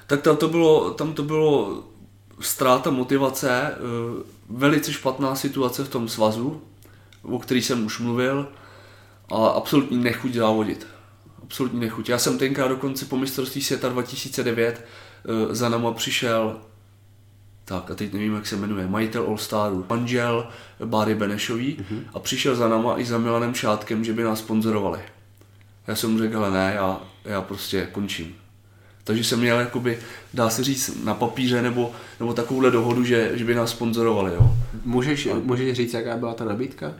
Tak tam to bylo, tam to bylo ztráta motivace, e, velice špatná situace v tom svazu, o který jsem už mluvil, a absolutní nechuť závodit. Absolutní nechuť. Já jsem tenkrát dokonce po mistrovství světa 2009 uh, za náma přišel tak a teď nevím, jak se jmenuje, majitel All Staru, manžel Báry Benešový mm-hmm. a přišel za náma i za Milanem Šátkem, že by nás sponzorovali. Já jsem mu řekl, ale ne, já, já prostě končím. Takže jsem měl, jakoby, dá se říct, na papíře nebo, nebo takovouhle dohodu, že, že by nás sponzorovali. Jo. Můžeš, můžeš říct, jaká byla ta nabídka?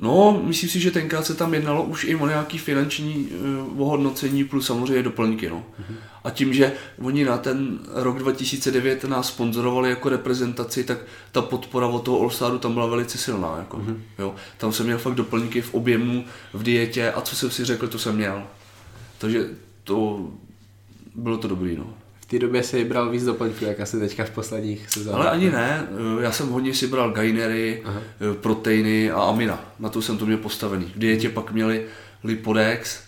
No, myslím si, že tenkrát se tam jednalo už i o nějaký finanční uh, ohodnocení plus samozřejmě doplňky. No. Mm-hmm. A tím, že oni na ten rok 2009 nás sponzorovali jako reprezentaci, tak ta podpora od toho All tam byla velice silná. Jako, mm-hmm. jo. Tam jsem měl fakt doplňky v objemu, v dietě a co jsem si řekl, to jsem měl. Takže to bylo to dobrý. No. V té době si bral víc doplňků, jak asi teďka v posledních sezónách. Ale ani ne, já jsem hodně si bral gainery, Aha. proteiny a amina. Na to jsem to měl postavený. V dietě pak měli lipodex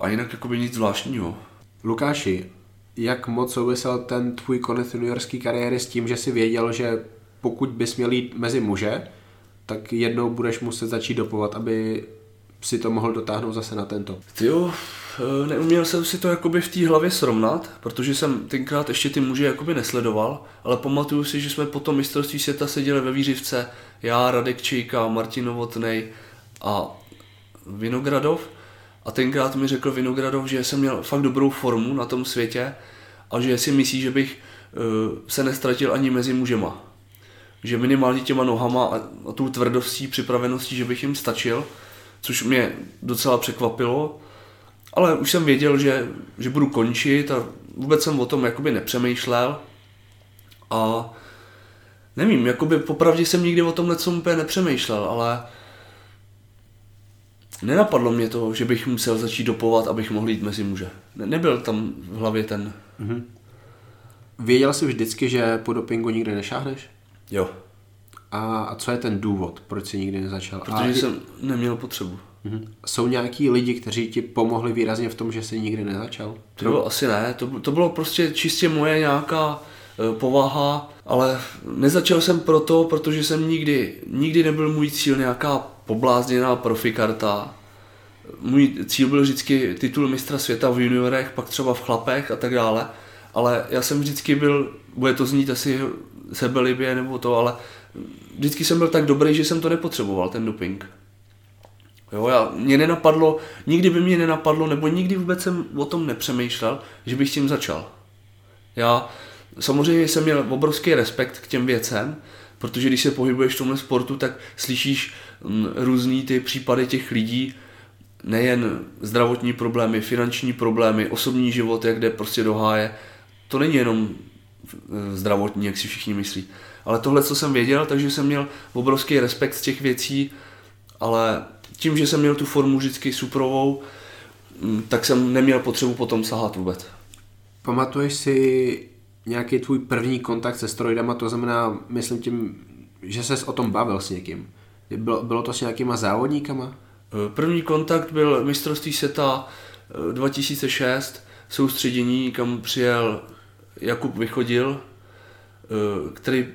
a jinak jakoby nic zvláštního. Lukáši, jak moc souvisel ten tvůj konec juniorské kariéry s tím, že si věděl, že pokud bys měl jít mezi muže, tak jednou budeš muset začít dopovat, aby si to mohl dotáhnout zase na tento. Ty jo, Eh, neuměl jsem si to jakoby v té hlavě srovnat, protože jsem tenkrát ještě ty muže jakoby nesledoval, ale pamatuju si, že jsme po tom mistrovství světa seděli ve Výřivce, já, Radek Čejka, Martin Novotnej a Vinogradov a tenkrát mi řekl Vinogradov, že jsem měl fakt dobrou formu na tom světě a že si myslí, že bych uh, se nestratil ani mezi mužema. Že minimálně těma nohama a, a tou tvrdostí, připraveností, že bych jim stačil, což mě docela překvapilo ale už jsem věděl, že, že budu končit a vůbec jsem o tom jakoby nepřemýšlel. A nevím, jakoby popravdě jsem nikdy o tomhle co úplně nepřemýšlel, ale nenapadlo mě to, že bych musel začít dopovat, abych mohl jít mezi muže. Ne, nebyl tam v hlavě ten... Mm-hmm. Věděl jsi vždycky, že po dopingu nikdy nešáhneš? Jo. A, a co je ten důvod, proč jsi nikdy nezačal? Protože a jsem neměl potřebu. Mm-hmm. Jsou nějaký lidi, kteří ti pomohli výrazně v tom, že jsi nikdy nezačal? To asi ne, to, to bylo prostě čistě moje nějaká e, povaha, ale nezačal jsem proto, protože jsem nikdy, nikdy nebyl můj cíl nějaká poblázněná profikarta. Můj cíl byl vždycky titul mistra světa v juniorech, pak třeba v chlapech a tak dále, ale já jsem vždycky byl, bude to znít asi sebelibě nebo to, ale vždycky jsem byl tak dobrý, že jsem to nepotřeboval, ten doping. Jo, já, mě nenapadlo, nikdy by mě nenapadlo, nebo nikdy vůbec jsem o tom nepřemýšlel, že bych s tím začal. Já samozřejmě jsem měl obrovský respekt k těm věcem, protože když se pohybuješ v tomhle sportu, tak slyšíš mm, různý ty případy těch lidí, nejen zdravotní problémy, finanční problémy, osobní život, jak jde prostě do háje. To není jenom e, zdravotní, jak si všichni myslí. Ale tohle, co jsem věděl, takže jsem měl obrovský respekt z těch věcí, ale tím, že jsem měl tu formu vždycky suprovou, mm, tak jsem neměl potřebu potom sahat vůbec. Pamatuješ si nějaký tvůj první kontakt se strojdama, to znamená, myslím tím, že ses o tom bavil s někým. Bylo, bylo to s nějakýma závodníkama? Eh, první kontakt byl mistrovství světa 2006, eh, soustředění, kam přijel Jakub Vychodil, eh, který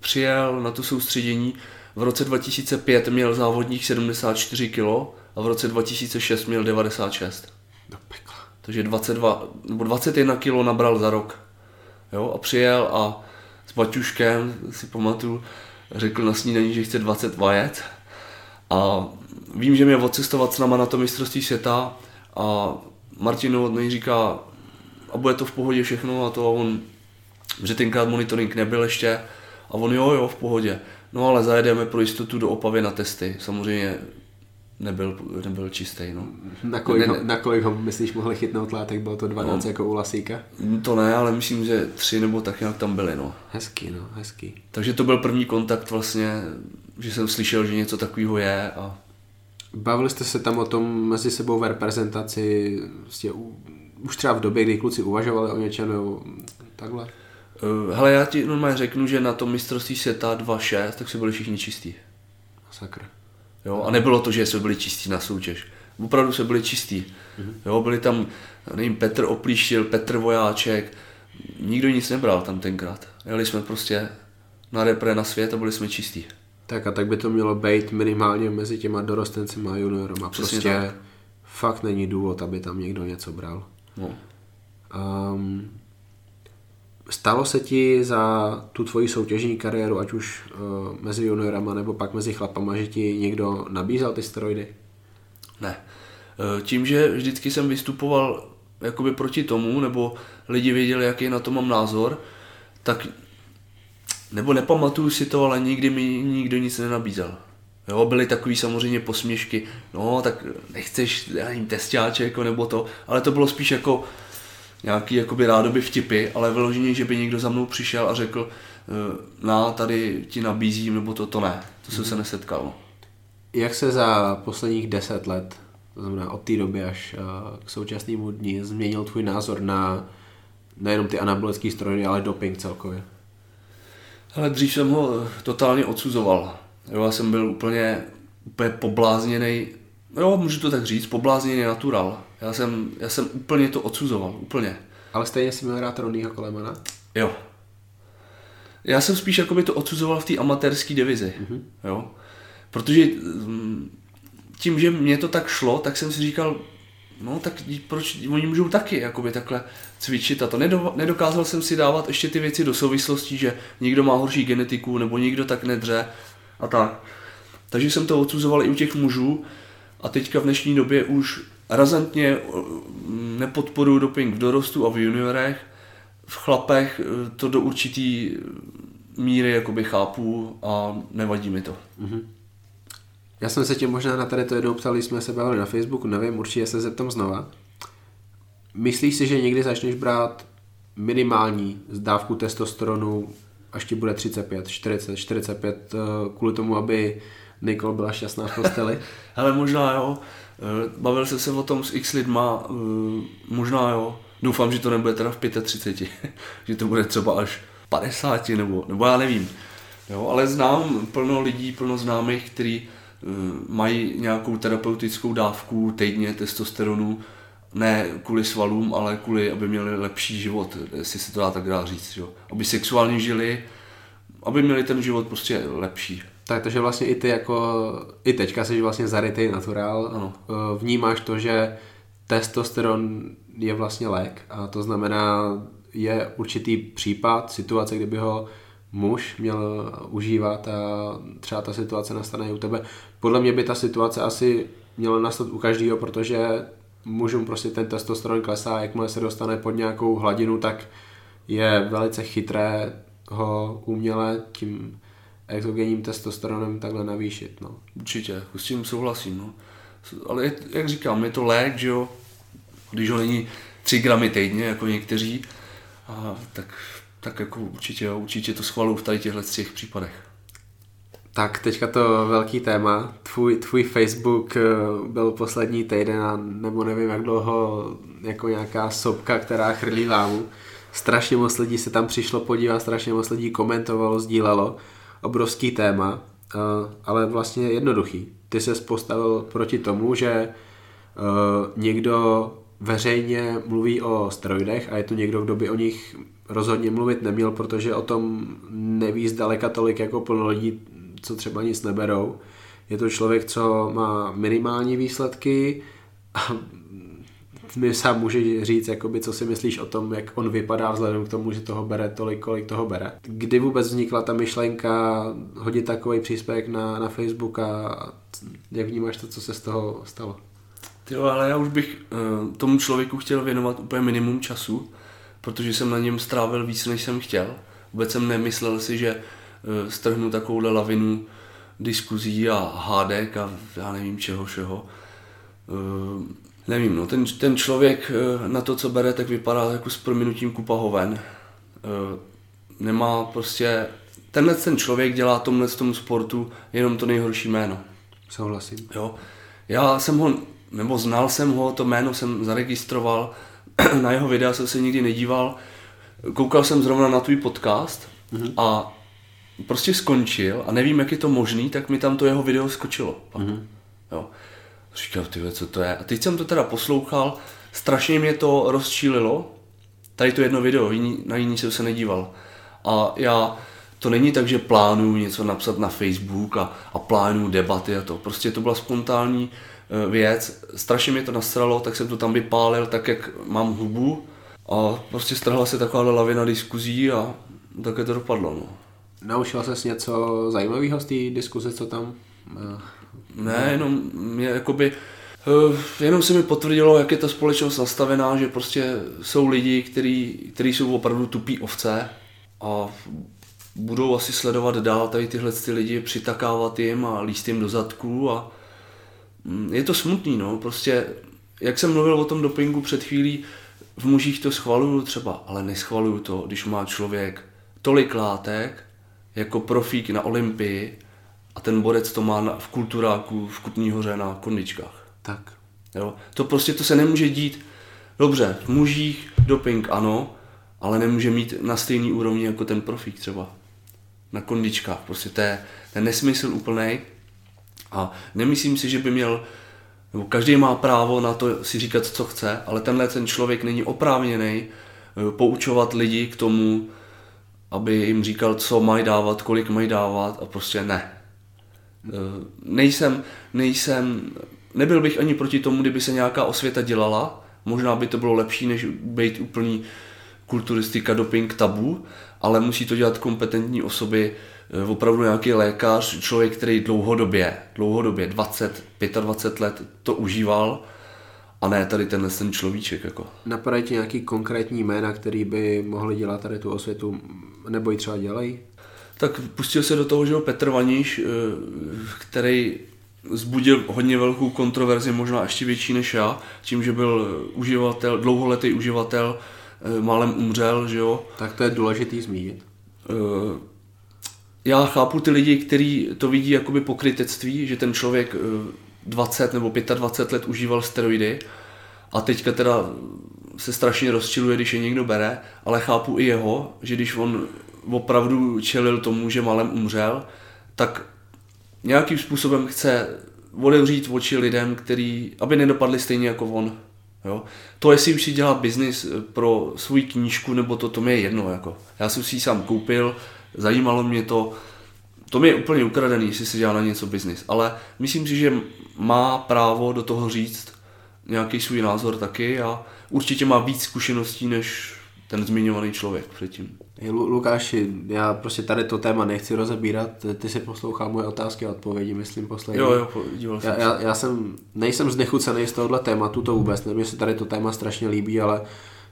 přijel na to soustředění v roce 2005 měl závodník 74 kg a v roce 2006 měl 96. Do pekla. Takže 22, nebo 21 kg nabral za rok. Jo, a přijel a s Baťuškem, si pamatuju, řekl na snídaní, že chce 20 vajec. A vím, že mě odcestovat s náma na to mistrovství světa a Martin Novotný říká, a bude to v pohodě všechno a to a on, že tenkrát monitoring nebyl ještě a on jo, jo, v pohodě. No ale zajedeme pro jistotu do Opavy na testy. Samozřejmě nebyl, nebyl čistý. No. Na, kolik ne, ho, na kolik ho myslíš mohli chytnout látek? Bylo to 12 no, jako u Lasíka? To ne, ale myslím, že tři nebo tak nějak tam byly. No. Hezký, no, hezký. Takže to byl první kontakt vlastně, že jsem slyšel, že něco takového je. A... Bavili jste se tam o tom mezi sebou v reprezentaci, vlastně, už třeba v době, kdy kluci uvažovali o něčem nebo takhle? Uh, hele, já ti normálně řeknu, že na tom mistrovství světa 2.6, tak se byli všichni čistí. Sakra. Jo, a nebylo to, že jsme byli čistí na soutěž. Opravdu jsme byli čistí. Mm-hmm. Jo, byli tam, nevím, Petr Oplíštil, Petr Vojáček, nikdo nic nebral tam tenkrát. Jeli jsme prostě na repre na svět a byli jsme čistí. Tak a tak by to mělo být minimálně mezi těma dorostencima a juniorama. Přesně prostě tak. fakt není důvod, aby tam někdo něco bral. No. Um, stalo se ti za tu tvoji soutěžní kariéru, ať už uh, mezi juniorama nebo pak mezi chlapama, že ti někdo nabízel ty steroidy? Ne. E, Tím, že vždycky jsem vystupoval jakoby proti tomu, nebo lidi věděli, jaký na to mám názor, tak nebo nepamatuju si to, ale nikdy mi nikdo nic nenabízel. Jo, byly takový samozřejmě posměšky, no tak nechceš, já nevím, testiáče jako nebo to, ale to bylo spíš jako nějaký jakoby rádoby vtipy, ale vyloženě, že by někdo za mnou přišel a řekl, e, na, tady ti nabízím, nebo to, to ne, to jsem se nesetkal. No. Jak se za posledních deset let, to znamená od té doby až uh, k současnému dni, změnil tvůj názor na nejenom ty anabolické steroidy, ale doping celkově? Ale dřív jsem ho eh, totálně odsuzoval. Jo, já jsem byl úplně, úplně poblázněný, jo, můžu to tak říct, poblázněný natural. Já jsem, já jsem úplně to odsuzoval, úplně. Ale stejně si měl rád Ronnieho Kolemana? Jo. Já jsem spíš jakoby to odsuzoval v té amatérské divizi, mm-hmm. jo. Protože mm, tím, že mě to tak šlo, tak jsem si říkal, no tak proč, oni můžou taky jakoby takhle cvičit a to Nedo, nedokázal jsem si dávat ještě ty věci do souvislostí, že někdo má horší genetiku nebo někdo tak nedře a tak. Takže jsem to odsuzoval i u těch mužů a teďka v dnešní době už razantně mm, nepodporuji doping v dorostu a v juniorech. V chlapech eh, to do určitý míry jakoby chápu a nevadí mi to. Mm-hmm. Já jsem se tě možná na tady to jednou ptali, jsme se bavili na Facebooku, nevím, určitě se zeptám znova. Myslíš si, že někdy začneš brát minimální dávku testosteronu, až ti bude 35, 40, 45, kvůli tomu, aby Nicole byla šťastná v posteli? Ale možná jo. Eh, bavil jsem se o tom s x lidma, eh, možná jo. Doufám, že to nebude teda v 35, že to bude třeba až 50 nebo, nebo já nevím. Jo, ale znám plno lidí, plno známých, kteří uh, mají nějakou terapeutickou dávku týdně testosteronu, ne kvůli svalům, ale kvůli, aby měli lepší život, jestli se to dá tak dá říct, jo. aby sexuálně žili, aby měli ten život prostě lepší. Tak, takže vlastně i ty jako, i teďka jsi vlastně zarytý naturál, Ano. vnímáš to, že testosteron je vlastně lék a to znamená, je určitý případ, situace, kdyby ho muž měl užívat a třeba ta situace nastane i u tebe. Podle mě by ta situace asi měla nastat u každého, protože mužům prostě ten testosteron klesá, jakmile se dostane pod nějakou hladinu, tak je velice chytré ho uměle tím exogenním testosteronem takhle navýšit. No. Určitě, s tím souhlasím. No. Ale je- jak říkám, je to lék, že jo, když ho není 3 gramy týdně, jako někteří, a tak, tak jako určitě, jo, určitě to schvaluju v tady těchto těch případech. Tak teďka to velký téma. Tvůj, tvůj Facebook eh, byl poslední týden a nebo nevím jak dlouho jako nějaká sopka, která chrlí lámu. Strašně moc lidí se tam přišlo podívat, strašně moc lidí komentovalo, sdílelo. Obrovský téma, eh, ale vlastně jednoduchý. Ty se postavil proti tomu, že eh, někdo veřejně mluví o steroidech a je to někdo, kdo by o nich rozhodně mluvit neměl, protože o tom neví zdaleka tolik jako plno lidí, co třeba nic neberou. Je to člověk, co má minimální výsledky a mi sám může říct, jakoby, co si myslíš o tom, jak on vypadá vzhledem k tomu, že toho bere tolik, kolik toho bere. Kdy vůbec vznikla ta myšlenka hodit takový příspěvek na, na Facebook a jak vnímáš to, co se z toho stalo? Jo, ale já už bych uh, tomu člověku chtěl věnovat úplně minimum času, protože jsem na něm strávil víc, než jsem chtěl. Vůbec jsem nemyslel si, že uh, strhnu takovouhle lavinu diskuzí a hádek a já nevím čeho všeho. Uh, nevím, no, ten, ten člověk uh, na to, co bere, tak vypadá jako s prominutím kupa hoven. Uh, nemá prostě... Tenhle ten člověk dělá tomhle tomu sportu jenom to nejhorší jméno. Souhlasím. Jo. Já jsem ho, nebo znal jsem ho, to jméno jsem zaregistroval, na jeho videa jsem se nikdy nedíval. Koukal jsem zrovna na tvůj podcast mm-hmm. a prostě skončil a nevím, jak je to možný, tak mi tam to jeho video skočilo. Mm-hmm. Jo. Říkal, ty co to je? A teď jsem to teda poslouchal, strašně mě to rozčílilo, tady to jedno video, jiný, na jiný jsem se nedíval. A já to není tak, že plánuju něco napsat na Facebook a, a plánuju debaty a to. Prostě to byla spontánní e, věc. Strašně mě to nastralo, tak jsem to tam vypálil tak, jak mám hubu a prostě strhla se taková lavina diskuzí a také to dopadlo. No. Naučil ses něco zajímavého z té diskuze, co tam? Ne, jenom mě jakoby, eh, jenom se mi potvrdilo, jak je ta společnost nastavená, že prostě jsou lidi, kteří jsou opravdu tupí ovce a budou asi sledovat dál tady tyhle ty lidi, přitakávat jim a líst jim do zadku a mm, je to smutný, no, prostě jak jsem mluvil o tom dopingu před chvílí, v mužích to schvaluju třeba, ale neschvaluju to, když má člověk tolik látek, jako profík na Olympii a ten borec to má v kulturáku v Kutní hoře na kondičkách. Tak. Jo? To prostě to se nemůže dít. Dobře, v mužích doping ano, ale nemůže mít na stejný úrovni jako ten profík třeba. Na kondičkách. Prostě to je, to je nesmysl úplný. A nemyslím si, že by měl, nebo každý má právo na to si říkat, co chce, ale tenhle ten člověk není oprávněný eh, poučovat lidi k tomu, aby jim říkal, co mají dávat, kolik mají dávat a prostě ne. Eh, nejsem, nejsem, nebyl bych ani proti tomu, kdyby se nějaká osvěta dělala, možná by to bylo lepší, než být úplný kulturistika, doping, tabu, ale musí to dělat kompetentní osoby, eh, opravdu nějaký lékař, člověk, který dlouhodobě, dlouhodobě, 20, 25 let to užíval, a ne tady tenhle ten človíček. Jako. Napadají ti nějaký konkrétní jména, který by mohli dělat tady tu osvětu, nebo ji třeba dělají? Tak pustil se do toho, že Petr Vaniš, eh, který zbudil hodně velkou kontroverzi, možná ještě větší než já, tím, že byl uživatel, dlouholetý uživatel, eh, málem umřel, že jo. Tak to je důležitý zmínit. Eh, já chápu ty lidi, kteří to vidí jakoby pokrytectví, že ten člověk 20 nebo 25 let užíval steroidy a teďka teda se strašně rozčiluje, když je někdo bere, ale chápu i jeho, že když on opravdu čelil tomu, že malem umřel, tak nějakým způsobem chce otevřít oči lidem, který, aby nedopadli stejně jako on. Jo? To, jestli už si dělá biznis pro svou knížku, nebo to, to mi je jedno. Jako. Já jsem si ji sám koupil, zajímalo mě to, to mi je úplně ukradený, jestli si dělá na něco biznis, ale myslím si, že má právo do toho říct nějaký svůj názor taky a určitě má víc zkušeností než ten zmiňovaný člověk předtím. Lukáši, já prostě tady to téma nechci rozebírat, ty si poslouchal moje otázky a odpovědi, myslím, poslední. Jo, jo, díval jsem já, já, já, jsem, nejsem znechucený z tohohle tématu, to vůbec, nevím, se tady to téma strašně líbí, ale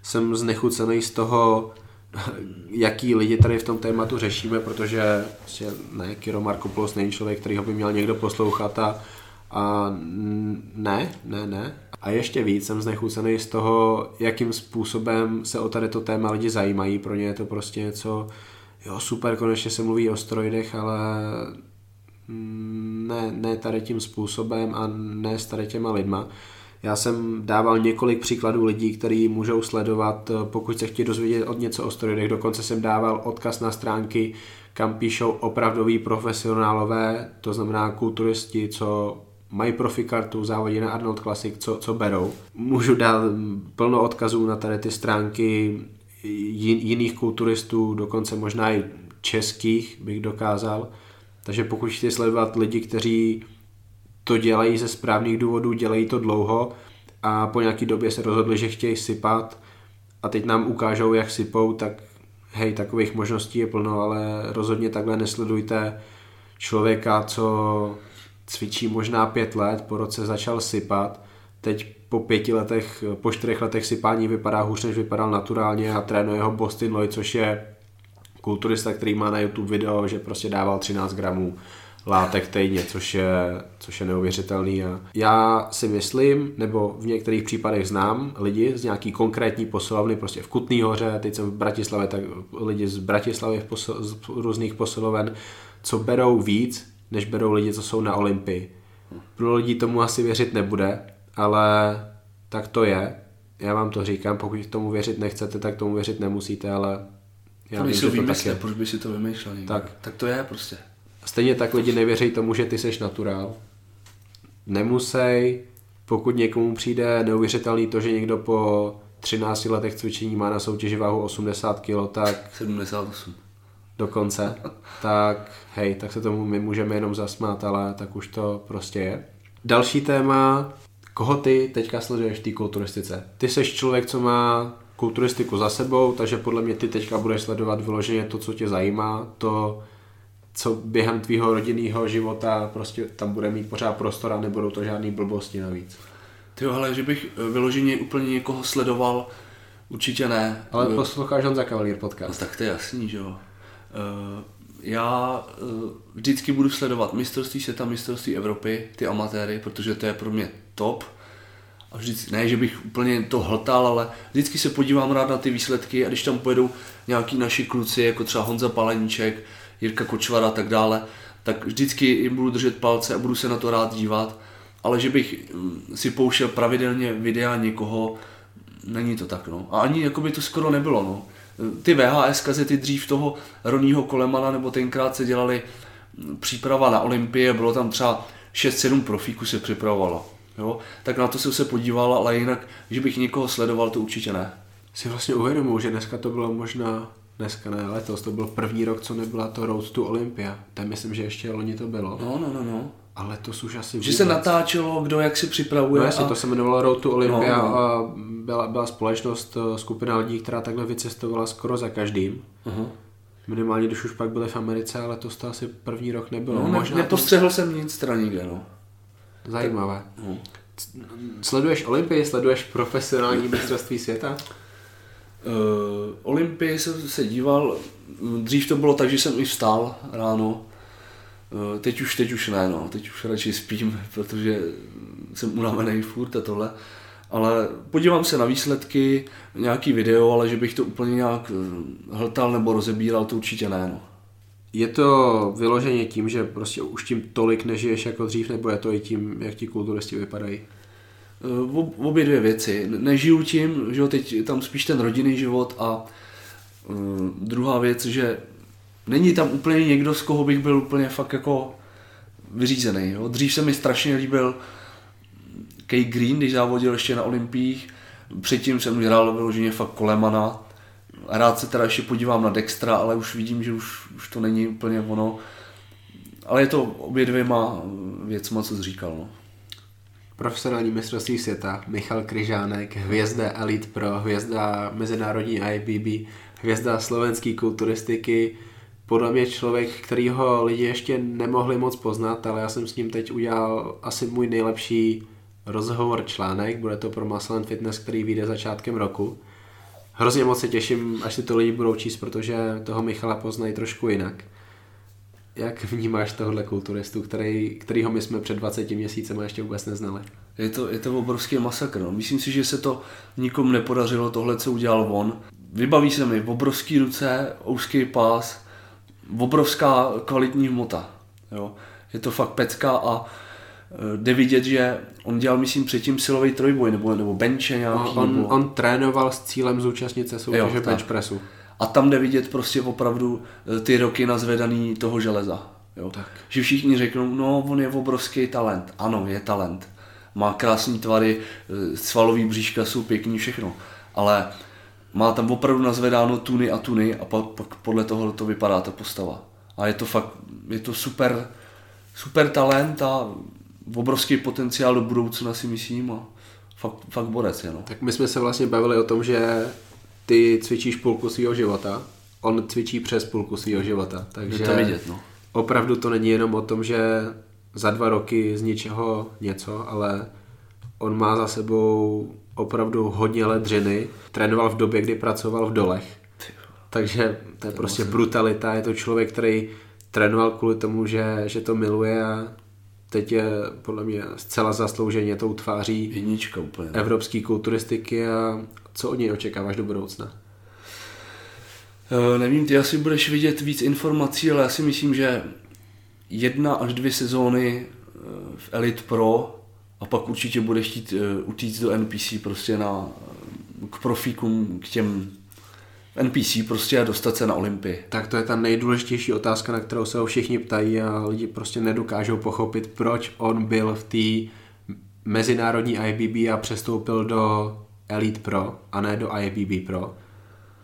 jsem znechucený z toho, jaký lidi tady v tom tématu řešíme, protože prostě ne, Kiro Markopoulos není člověk, který ho by měl někdo poslouchat a, a ne, ne, ne. A ještě víc jsem znechucený z toho, jakým způsobem se o tady to téma lidi zajímají. Pro ně je to prostě něco, jo super, konečně se mluví o steroidech, ale ne, ne tady tím způsobem a ne s tady těma lidma. Já jsem dával několik příkladů lidí, kteří můžou sledovat, pokud se chtějí dozvědět od něco o steroidech. Dokonce jsem dával odkaz na stránky, kam píšou opravdoví profesionálové, to znamená kulturisti, co mají profikartu, závodí na Arnold Classic, co, co berou. Můžu dát plno odkazů na tady ty stránky jiných kulturistů, dokonce možná i českých bych dokázal. Takže pokud chtějí sledovat lidi, kteří to dělají ze správných důvodů, dělají to dlouho a po nějaký době se rozhodli, že chtějí sypat a teď nám ukážou, jak sypou, tak hej, takových možností je plno, ale rozhodně takhle nesledujte člověka, co cvičí možná pět let, po roce začal sypat, teď po pěti letech, po čtyřech letech sypání vypadá hůř, než vypadal naturálně a trénuje ho Boston Lloyd, což je kulturista, který má na YouTube video, že prostě dával 13 gramů látek týdně, což je, což je neuvěřitelný. A já si myslím, nebo v některých případech znám lidi z nějaký konkrétní posilovny, prostě v Kutný hoře, teď jsem v Bratislavě, tak lidi z Bratislavy z různých posiloven, co berou víc, než berou lidi, co jsou na Olympii. Pro lidí tomu asi věřit nebude, ale tak to je. Já vám to říkám, pokud tomu věřit nechcete, tak tomu věřit nemusíte, ale já vím, že to tak je. Proč by si to vymýšlel? Tak. tak to je prostě. Stejně tak lidi nevěří tomu, že ty seš naturál. Nemusej, pokud někomu přijde neuvěřitelný to, že někdo po 13 letech cvičení má na soutěži váhu 80 kg, tak... 78. do konce, tak hej, tak se tomu my můžeme jenom zasmát, ale tak už to prostě je. Další téma, koho ty teďka sleduješ v té kulturistice? Ty jsi člověk, co má kulturistiku za sebou, takže podle mě ty teďka budeš sledovat vyloženě to, co tě zajímá, to, co během tvýho rodinného života prostě tam bude mít pořád prostor a nebudou to žádný blbosti navíc. Ty ale že bych eh, vyloženě úplně někoho sledoval, určitě ne. Ale Eh, posloucháš Honza Cavalier No, podcast. tak to je jasný, že jo. Eh, Já eh, vždycky budu sledovat mistrovství světa, mistrovství Evropy, ty amatéry, protože to je pro mě top. A vždycky, ne, že bych úplně to hltal, ale vždycky se podívám rád na ty výsledky a když tam pojedou nějaký naši kluci, jako třeba Honza Palaníček, Jirka Kočvara a tak dále, tak vždycky jim budu držet palce a budu se na to rád dívat. Ale že bych mm, si pouštěl pravidelně videa někoho, není to tak, no. A ani jako by to skoro nebylo, no. Ty VHS kazety dřív toho Roního Kolemana, nebo tenkrát se dělali příprava na Olympie, bylo tam třeba 6-7 profíků se připravovalo. Jo? Tak na to jsem se podíval, ale jinak, že bych někoho sledoval, to určitě ne. Si vlastně uvědomuji, že dneska to bylo možná, dneska ne, letos, to byl první rok, co nebyla to Road to Olympia. Tam myslím, že ještě loni to bylo. No, no, no, no. Ale to už asi Že se natáčelo, kdo jak se připravuje. No jasně, a... to se jmenovalo Road to Olympia No, no. a byla, byla společnost, eh, skupina lidí, která takhle vycestovala skoro za každým. Aha. Minimálně, když už pak byli v Americe, ale to to asi první rok nebylo. No, ne, Možná to nepostřehl jsem nic teda nikde, no. zajímavé. no. Sleduješ Olympii, sleduješ profesionální mistrovství světa? Uh, Olympii jsem se díval, dřív to bylo tak, že jsem i vstál ráno, teď už, teď už ne, no. teď už radši spím, protože jsem unavený furt a tohle. Ale podívám se na výsledky, nějaký video, ale že bych to úplně nějak eh, hltal nebo rozebíral, to určitě ne. No. Je to vyloženě tím, že prostě už tím tolik nežiješ jako dřív, nebo je to i tím, jak ti kulturisti vypadají? Eh, ob- Obě dvě věci. Nežiju tím, že jo, teď je tam spíš ten rodinný život a uh, druhá věc, že není tam úplně někdo, z koho bych byl úplně fakt jako vyřízený. Jo. Dřív se mi strašně líbil Kay Green, když závodil ještě na Olympiích. Předtím jsem hrál vyloženě fakt Kolemana. Rád se teda ještě podívám na Dextra, ale už vidím, že už, už to není úplně ono. Ale je to obě dvěma věcma, co jsi říkal. No. Profesionální mistrovství světa, Michal Kryžánek, hvězda Elite Pro, hvězda mezinárodní IBB, hvězda slovenské kulturistiky, podle mě člověk, kterýho lidi ještě nemohli moc poznat, ale já jsem s ním teď udělal asi můj nejlepší rozhovor článek, bude to pro Muscle and Fitness, který vyjde začátkem roku. Hrozně moc se těším, až si to lidi budou číst, protože toho Michala poznají trošku jinak. Jak vnímáš tohle kulturistu, který, kterýho my jsme před 20 měsícemi ještě vůbec neznali? Je to, je to obrovský masakr. No. Myslím si, že se to nikomu nepodařilo, tohle, co udělal on. Vybaví se mi obrovský ruce, úzký pás, obrovská kvalitní hmota. Jo. Je to fakt pecka a e, jde vidět, že on dělal, myslím, předtím silový trojboj nebo, nebo benche nějaký. On, nebo... on trénoval s cílem zúčastnit se soutěže Jo, bench pressu. A tam jde vidět prostě opravdu e, ty roky nazvedaný toho železa. Jo. Tak. Že všichni řeknou, no on je obrovský talent. Ano, je talent. Má krásný tvary, e, svalový bříška jsou pěkný, všechno. Ale má tam opravdu nazvedáno tuny a tuny a pak, pak podle toho to vypadá ta postava. A je to fakt, je to super, super talent a obrovský potenciál do budoucna si myslím a fakt, fakt borec je no. Tak my jsme se vlastně bavili o tom, že ty cvičíš půlku svého života, on cvičí přes půlku svého života. Takže Je to vidět no. opravdu to není jenom o tom, že za dva roky z ničeho něco, ale on má za sebou opravdu hodně let dřiny. Trénoval v době, kdy pracoval v dolech. Takže to je prostě brutalita. Je to člověk, který trénoval kvůli tomu, že, že to miluje a teď je podle mě zcela zaslouženě tou tváří Jednička úplně. evropské kulturistiky a co od něj očekáváš do budoucna? Eh, Nevím, ty asi budeš vidět víc informací, ale já si myslím, že jedna až dvě sezóny eh, v Elite Pro a pak určitě budeš chtít eh, utíct do NPC prostě na, k profíkům, k těm NPC prostě a dostat se na Olympii. Tak to je ta nejdůležitější otázka, na kterou se ho všichni ptají a lidi prostě nedokážou pochopit, proč on byl v té mezinárodní IBB a přestoupil do Elite Pro a ne do IBB Pro.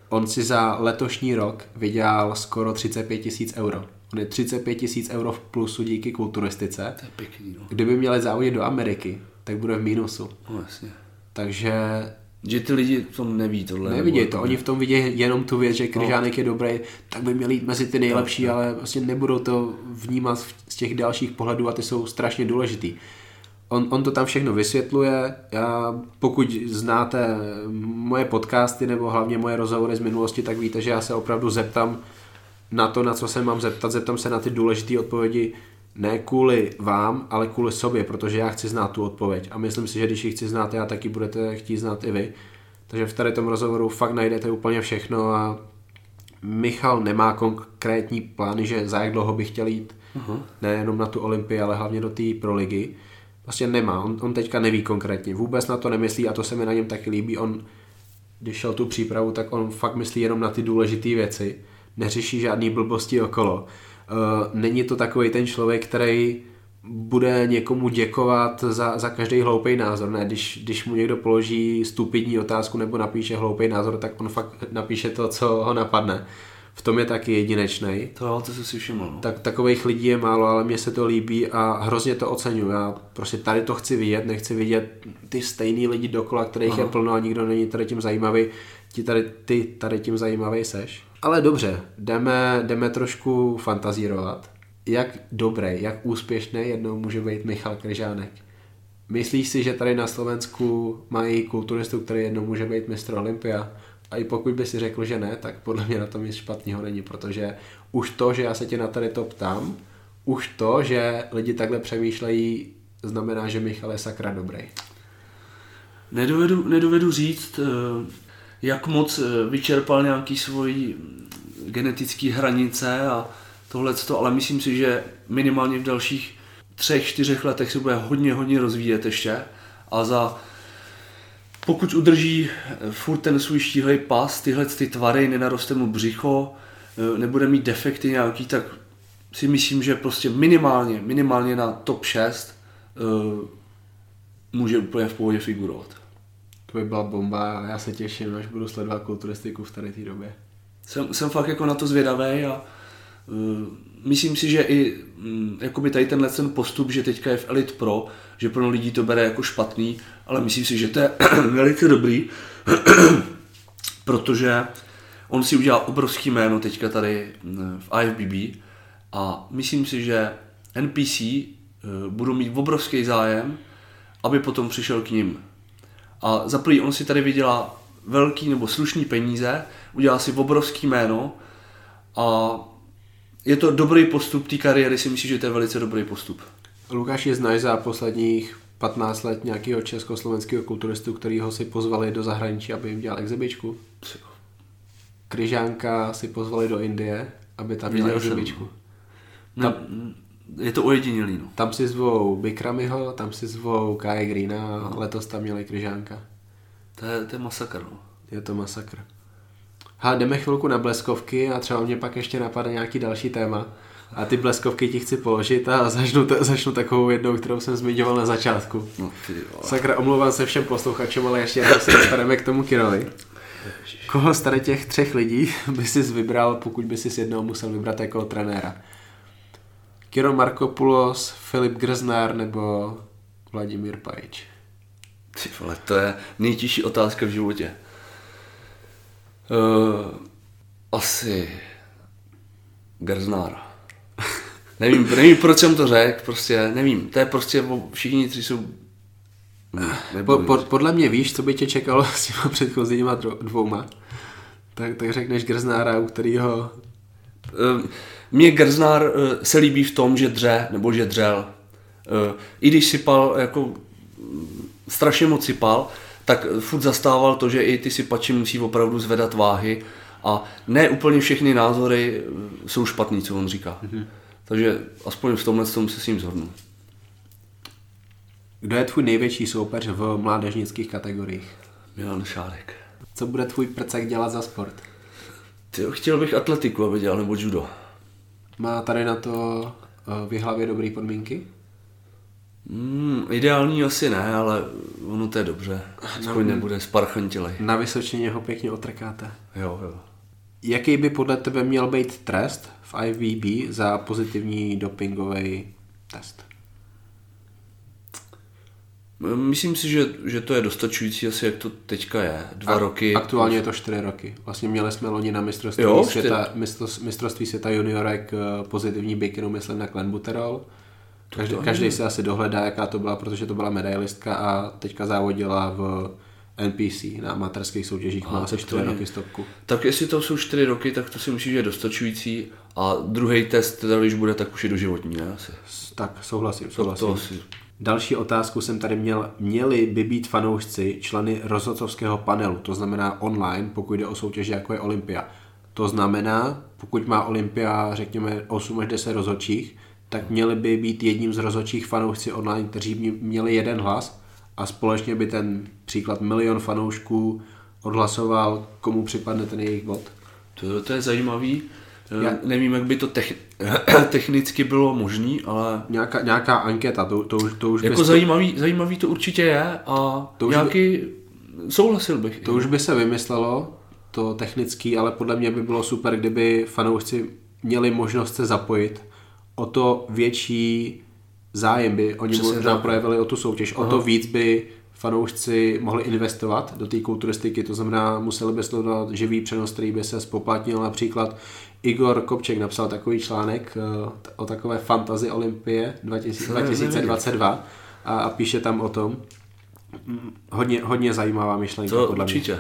On si za letošní rok vydělal skoro 35 tisíc euro. On je 35 tisíc euro v plusu díky kulturistice. To je pěkný, no. Kdyby měli závodit do Ameriky, tak bude v mínusu. No jasně. Takže Že ty lidi to neví tohle. nevidí nebo- to. Oni v tom vidí jenom tu věc, že Kryžánek je dobrý, tak by měl jít mezi ty nejlepší, ale vlastně nebudou to vnímat v- z těch dalších pohledů a ty jsou strašně důležitý. On, on to tam všechno vysvětluje. Já, pokud znáte moje podcasty nebo hlavně moje rozhovory z minulosti, tak víte, že já se opravdu zeptám na to, na co se mám zeptat. Zeptám se na ty důležité odpovědi ne kvůli vám, ale kvůli sobě, protože já chci znát tu odpověď. A myslím si, že když ji chci znát já, taky budete chtít znát i vy. Takže v tady tom rozhovoru fakt najdete úplně všechno a Michal nemá konkrétní plány, že za jak dlouho by chtěl jít uh-huh. nejenom na tu Olympii, ale hlavně do té pro ligy. Prostě nemá, on, on teďka neví konkrétně, vůbec na to nemyslí a to se mi na něm taky líbí. On, když šel tu přípravu, tak on fakt myslí jenom na ty důležité věci, neřeší žádný blbosti okolo. Uh, není to takový ten člověk, který bude někomu děkovat za, za každý hloupý názor. Ne, když, když mu někdo položí stupidní otázku nebo napíše hloupý názor, tak on fakt napíše to, co ho napadne. V tom je taky jedinečný. To jo, to jsem si všiml. No. Tak, takových lidí je málo, ale mně se to líbí a hrozně to oceňuji. Já prostě tady to chci vidět, nechci vidět ty stejný lidi dokola, kterých Aha. je plno a nikdo není tady tím zajímavý. Ti tady, ty tady tím zajímavý seš. Ale dobře, jdeme, jdeme trošku fantazírovat. Jak dobrý, jak úspěšný jednou může být Michal Kryžánek? Myslíš si, že tady na Slovensku mají kulturistu, který jednou může být mistr Olympia? A i pokud by si řekl, že ne, tak podle mě na tom nic špatného není, protože už to, že já se tě na tady to ptám, už to, že lidi takhle přemýšlejí, znamená, že Michal je sakra dobrý. Nedovedu, nedovedu říct, eh, jak moc eh, vyčerpal nějaký svoji genetické hranice a tohle, ale myslím si, že minimálně v dalších třech, čtyřech letech se bude hodně, hodně rozvíjet ještě a za pokud udrží eh, furt ten svůj štíhlej pas, tyhle ty tvary, nenaroste mu břicho, eh, nebude mít defekty nějaký, tak si myslím, že prostě minimálně, minimálně na top 6 uh, může úplně v pohodě figurovat. To by byla bomba já se těším, až budu sledovat kulturistiku v tady té době. Jsem, jsem fakt jako na to zvědavý a uh, myslím si, že i um, jakoby tady tenhle ten postup, že teďka je v Elite Pro, že pro lidí to bere jako špatný, ale myslím si, že to je velice dobrý, protože on si udělal obrovský jméno teďka tady mm, v IFBB a myslím si, že NPC uh, budou mít obrovský zájem, aby potom přišel k ním. A za prvý on si tady vydělá velký nebo slušný peníze, udělá si obrovský jméno a je to dobrý postup té kariéry, si myslím, že to je velice dobrý postup. Lukáš je znají za posledních 15 let nějakého československého kulturistu, kterýho si pozvali do zahraničí, aby jim dělal exibičku. Kryžánka si pozvali do Indie, aby tam dělal exibičku. Ne, je to ojedinělý, no. Tam si zvou Bikramiho, tam si zvou Kai Greena a letos tam měli Kryžánka. To je, to je masakr, no. Je to masakr. Ha, jdeme chvilku na bleskovky a třeba mě pak ještě napadne nějaký další téma. A ty bleskovky ti chci položit a začnu, t- začnu takovou jednou, kterou jsem zmiňoval na začátku. no. Sakra, omlouvám se všem posluchačům, ale ještě jednou se dostaneme k tomu Kirovi. Koho z tady těch třech lidí by si vybral, pokud by si jednou musel vybrat jako trenéra? Kiro Markopoulos, Filip Grznár nebo Vladimír Pajič? Ty vole, to je nejtěžší otázka v životě. Uh, asi Grznár. nevím, nevím, proč jsem to řekl, prostě nevím. To je prostě, všichni tři jsou... Po, po, podle mě víš, co by tě čekalo s těma předchozíma dvouma. Tak, tak řekneš Grznára, u kterého Eh, Mně Grznár eh, se líbí v tom, že dře, nebo že dřel. Eh, I když sypal, jako strašně moc sypal, tak eh, furt zastával to, že i ty sypači musí opravdu zvedat váhy a ne úplně všechny názory jsou špatný, co on říká. Mm-hmm. Takže aspoň v tomhle tom se s ním zhodnu. Kdo je tvůj největší soupeř v mládežnických kategoriích? Milan Šárek. Co bude tvůj prcek dělat za sport? Tyjo, chtěl bych atletiku, aby dělal, nebo judo. Má tady na to eh, v hlavě dobré podmínky? Hmm, ideální asi ne, ale ono to je dobře. Aspoň nebude sparchantilej. Na Vysočině ho pěkně otrkáte. Jo, jo. Jaký by podle tebe měl být trest v IVB za pozitivní dopingový test? Myslím si, že, že to je dostačující asi, jak to teďka je. Dva A- roky. Aktuálně je to čtyři roky. Vlastně měli jsme loni na mistrovství, Jo, světa, mistrovství, mistrovství světa juniorek eh, pozitivní bikinu, myslím na klenbuterol. Každý, to každý si asi dohledá, jaká to byla, protože to byla medailistka a teďka závodila v NPC na amatérských soutěžích, má asi tak to čtyři je- roky stopku. Tak jestli to jsou čtyři roky, tak to si myslím, že je dostačující. A druhý test, teda když bude, tak už je doživotní, ne? Asi. Tak, souhlasím, To, souhlasím. to asi. Další otázku jsem tady měl. Měli by být fanoušci členy rozhodcovského panelu, to znamená online, pokud jde o soutěže jako je Olympia. To znamená, pokud má Olympia, řekněme, 8 až 10 rozhodčích, tak měli by být jedním z rozhodčích fanoušci online, kteří by měli jeden hlas a společně by ten příklad milion fanoušků odhlasoval, komu připadne ten jejich bod. To, to je zajímavý. Já-. Nevím, jak by to tech... technicky bylo možné, ale Nějaká, nějaká anketa, to, to, už, to už jako bys- zajímavý, zajímavý to určitě je a To nějaký... Souhlasil bych. To už by se vymyslelo, to technický, ale podle mě by bylo super, kdyby fanoušci měli možnost se zapojit. O to větší zájem by oni Přesně možná tak. projevili o tu soutěž. O to víc by fanoušci mohli investovat do té kulturistiky, to znamená, museli by sledovat živý přenos, který by se spoplatnil. Například Igor Kopček napsal takový článek eh, o takové fantazi Olympie 2000 To nevím, 2022 a, a píše tam o tom. Hodně, hodně zajímavá myšlenka To podle mě. určitě.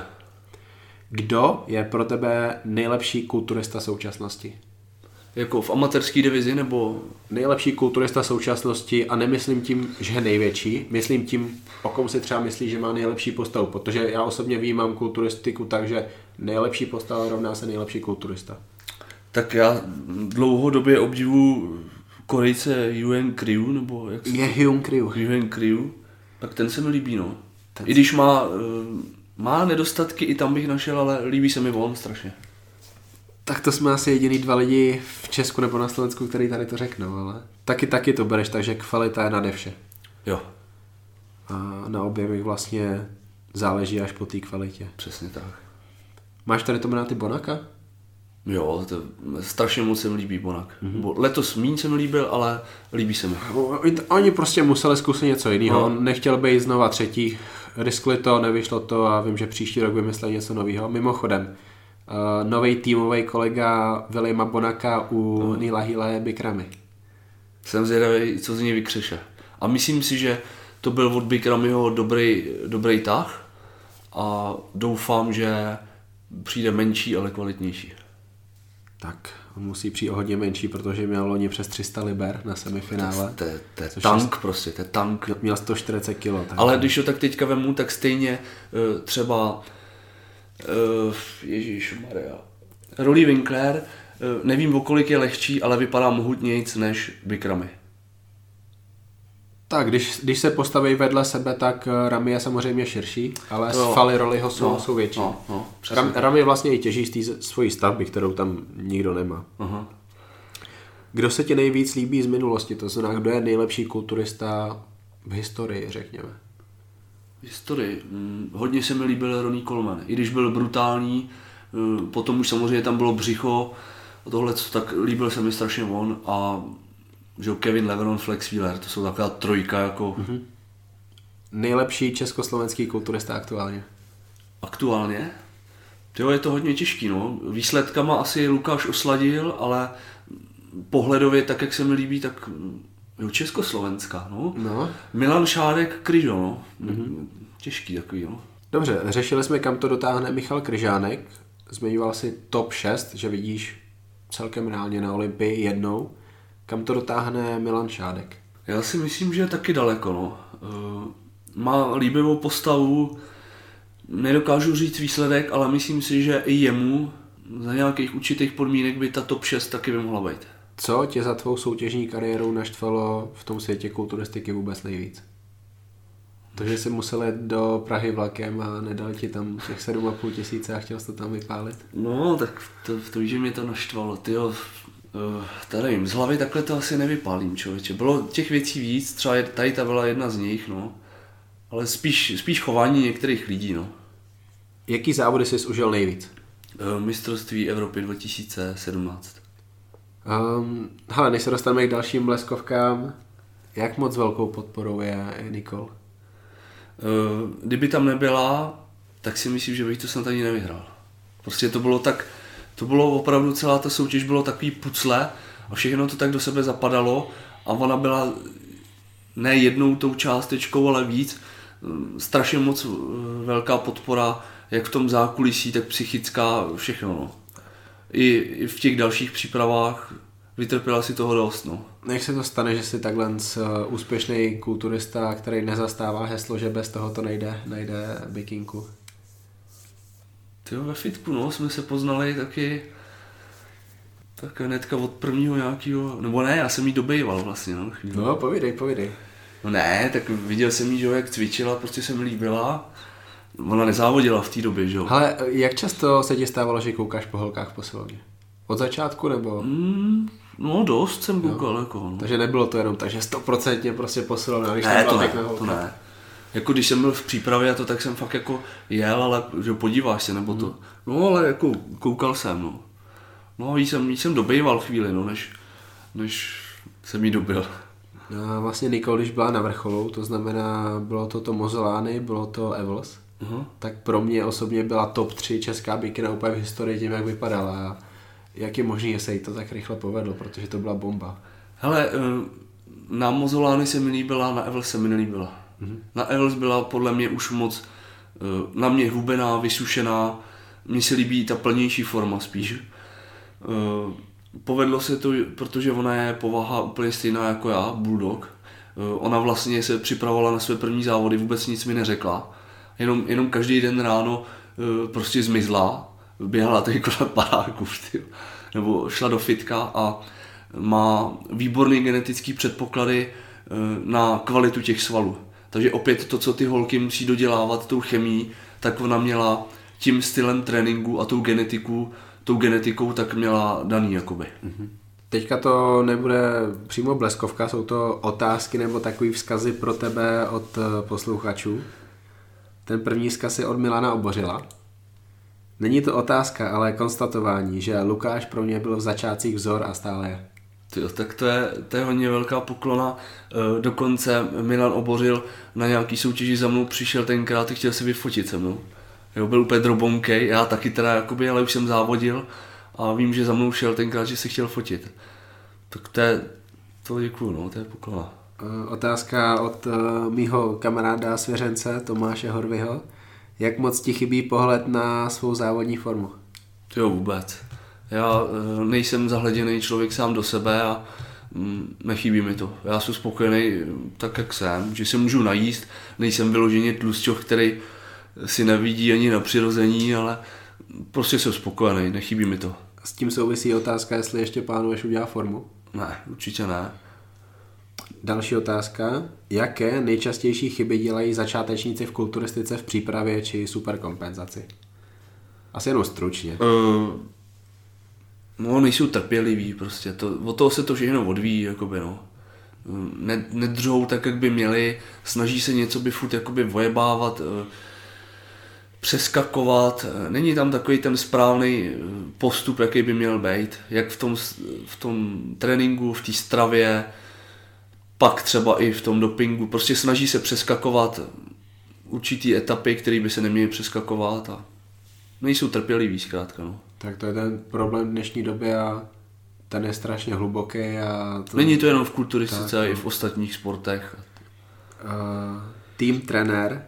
Kdo je pro tebe nejlepší kulturista současnosti? Jako v amatérské divizi nebo... Nejlepší kulturista současnosti a nemyslím tím, že je největší, myslím tím, o kom si třeba myslí, že má nejlepší postavu, protože já osobně vnímám kulturistiku tak, že nejlepší postava rovná se nejlepší kulturista. Tak já dlouhodobě obdivu Korejce Yuen Kryu, nebo jak se... Je Hyun Kryu. Yuen Kryu, tak ten se mi líbí, no. I když má, eh, má nedostatky, i tam bych našel, ale líbí se mi on strašně. Tak to jsme asi jediný dva lidi v Česku nebo na Slovensku, který tady to řeknou, ale taky taky to bereš, takže kvalita je nade vše. Jo, A na objemech vlastně záleží až po té kvalitě. přesně tak. Máš tady to jmená ty Bonaka? Jo, to strašně moc se mi líbí Bonak. Mm-hmm. Letos míň se mi líbil, ale líbí se mi. Oni- prostě museli zkusit něco jiného. No. On nechtěl být znova třetí, riskli to, nevyšlo to a vím, že příští rok vymysleli něco nového. Mimochodem, uh, nový týmový kolega Williama Bonaka u no. Nila Hila Bikramy. Jsem zvědavý, co z něj vykřeše. A myslím si, že to byl od Bikramiho dobrý, dobrý tah a doufám, že přijde menší, ale kvalitnější. Tak, on musí přijít o hodně menší, protože měl loni přes 300 liber na semifinále. To je, to je tank prostě, to je tank. Měl 140 kg. Tak Ale když to tak teďka vemu, tak stejně eh, třeba uh, Ježíš Maria. Rolly Winkler, eh, nevím o kolik je lehčí, ale vypadá mohutnějc než Bikramy. Tak, když, když se postaví vedle sebe, tak eh, Rami je samozřejmě širší, ale Jo. svaly Rollyho jsou, No, jsou větší. no, no, Ram, Rami vlastně i těží z té svojí stavby, kterou tam nikdo nemá. Aha. Kdo se ti nejvíc líbí z minulosti? To znamená, kdo je nejlepší kulturista v historii, řekněme. Historii. Mm, hodně se mi líbil Ronnie Coleman. I když byl brutální, eh, potom už samozřejmě tam bylo břicho a tohle, tak líbil se mi strašně on a že Kevin Leveron, Flex Wheeler, to jsou taková trojka jako mm-hmm. Nejlepší československý kulturista aktuálně. aktuálně. Jo, je to hodně těžký, no. Výsledkama asi Lukáš osladil, ale pohledově, tak jak se mi líbí, tak jo, Československa, no. No. Milan Šádek, Kryžo, no. Mm-hmm. Těžký takový, no. Dobře, řešili jsme, kam to dotáhne Michal Kryžánek. Zmiňoval si top 6, že vidíš celkem reálně na Olympii jednou. Kam to dotáhne Milan Šádek? Já si myslím, že je taky daleko, no. Eh, Má líbivou postavu, nedokážu říct výsledek, ale myslím si, že i jemu za nějakých určitých podmínek by ta top 6 taky by mohla být. Co tě za tvou soutěžní kariérou naštvalo v tom světě kulturistiky vůbec nejvíc? To, že jsi musel jet do Prahy vlakem a nedal ti tam těch 7,5 tisíce a chtěl jsi to tam vypálit? No, tak to, to že mě to naštvalo, tyjo. Uh, tady nevím, z hlavy takhle to asi nevypálím, člověče. Bylo těch věcí víc, třeba tady ta byla jedna z nich, no. ale spíš, spíš chování některých lidí, no. Jaký závody jsi užil nejvíc? Eh, Mistrovství Evropy 2017. Um, hele, než se dostaneme k dalším bleskovkám, jak moc velkou podporou je, Nikol? Eh, Kdyby tam nebyla, tak si myslím, že bych to snad ani nevyhrál. Prostě to bylo tak, to bylo opravdu celá ta soutěž bylo takový pucle a všechno to tak do sebe zapadalo a ona byla ne jednou tou částečkou, ale víc. Strašně moc eh, velká podpora, jak v tom zákulisí, tak psychická, všechno. No. I, I v těch dalších přípravách vytrpěla si toho dost. No. Jak se to stane, že jsi takhle uh, úspěšný kulturista, který nezastává heslo, že bez toho to nejde, nejde bikinku? Ty ve fitku, no, jsme se poznali taky tak hnedka od prvního nějakého, nebo ne, já jsem jí dobejval vlastně, no, chvíli. No, povídej, povídej. No ne, tak viděl jsem jí, že jak cvičila, prostě se mi líbila. Ona nezávodila v té době, že jo. Ale jak často se ti stávalo, že koukáš po holkách v posilovně? Od začátku nebo? Mm, no dost jsem koukal, jako, no. Takže nebylo to jenom tak, že stoprocentně prostě posilovna, když Ne, to ne, to ne. Jako když jsem byl v přípravě a to, tak jsem fakt jako jel, ale že podíváš se, nebo to. No ale jako koukal jsem, no. No jí jsem, jí jsem dobejval chvíli, no, než, než jsem jí dobil. No, vlastně Nikol, když byla na vrcholu, to znamená, bylo to to Mozolány, bylo to Evels, Aha. tak pro mě osobně byla top 3 česká bikina úplně v historii tím, jak vypadala. Jak je možné, že se jí to tak rychle povedlo, protože to byla bomba. Hele, eh, na Mozolány se mi líbila, na Evels se mi nelíbila. Mm-hmm. Na Evels byla podle mě už moc eh, na mě hubená, vysušená. Mně se líbí ta plnější forma spíš. Eh, Povedlo se to, protože ona je povaha úplně stejná jako já, Bulldog. Eh, Ona vlastně se připravovala na své první závody, vůbec nic mi neřekla. Jenom, jenom každý den ráno prostě zmizla, běhala tady kolem tyjo. nebo šla do fitka a má výborný genetický předpoklady na kvalitu těch svalů. Takže opět to, co ty holky musí dodělávat tou chemií, tak ona měla tím stylem tréninku a tou genetiku, tou genetikou tak měla daný jakoby. Teďka to nebude přímo bleskovka, jsou to otázky nebo takový vzkazy pro tebe od eh, posluchačů. Ten první vzkaz je od Milana Obořila. Není to otázka, ale konstatování, že Lukáš pro mě byl v začátcích vzor a stále je. Tyjo, tak to je, to je hodně velká poklona. E, Dokonce Milan Obořil na nějaký soutěži za mnou přišel tenkrát a chtěl se vyfotit se mnou. Jo, byl úplně drobonkej, já taky teda jakoby, ale už jsem závodil a vím, že za mnou šel tenkrát, že se chtěl fotit. Tak to je, to děkuju, no, to je poklona. Eh, Otázka od uh, mýho kamaráda svěřence Tomáše Horvyho. Jak moc ti chybí pohled na svou závodní formu? Jo, vůbec. Já e, nejsem zahleděný člověk sám do sebe a mm, nechybí mi to. Já jsem spokojený e, tak, jak jsem, že se můžu najíst, nejsem vyloženě tlusťoch, který si nevidí ani na přirození, ale prostě jsem spokojený, nechybí mi to. S tím souvisí otázka, jestli ještě plánuješ udělat formu. Ne, určitě ne. Další otázka. Jaké nejčastější chyby dělají začátečníci v kulturistice v přípravě či superkompenzaci? Asi jenom stručně. Uh, no, nejsou trpěliví prostě, to, od toho se to všechno odvíjí, jakoby, no. Ne, nedržou tak, jak by měli, snaží se něco by furt jakoby vojebávat, eh, přeskakovat, eh, není tam takový ten správný eh, postup, jaký by měl být, jak v tom, v tom tréninku, v té stravě, pak třeba i v tom dopingu, prostě snaží se přeskakovat určitý etapy, které by se neměly přeskakovat a nejsou trpěliví zkrátka, no. Tak to je ten problém dnešní doby a ten je strašně hluboký a to, Není to jenom v kulturistice, ale i no. v ostatních sportech. Uh, tým trenér,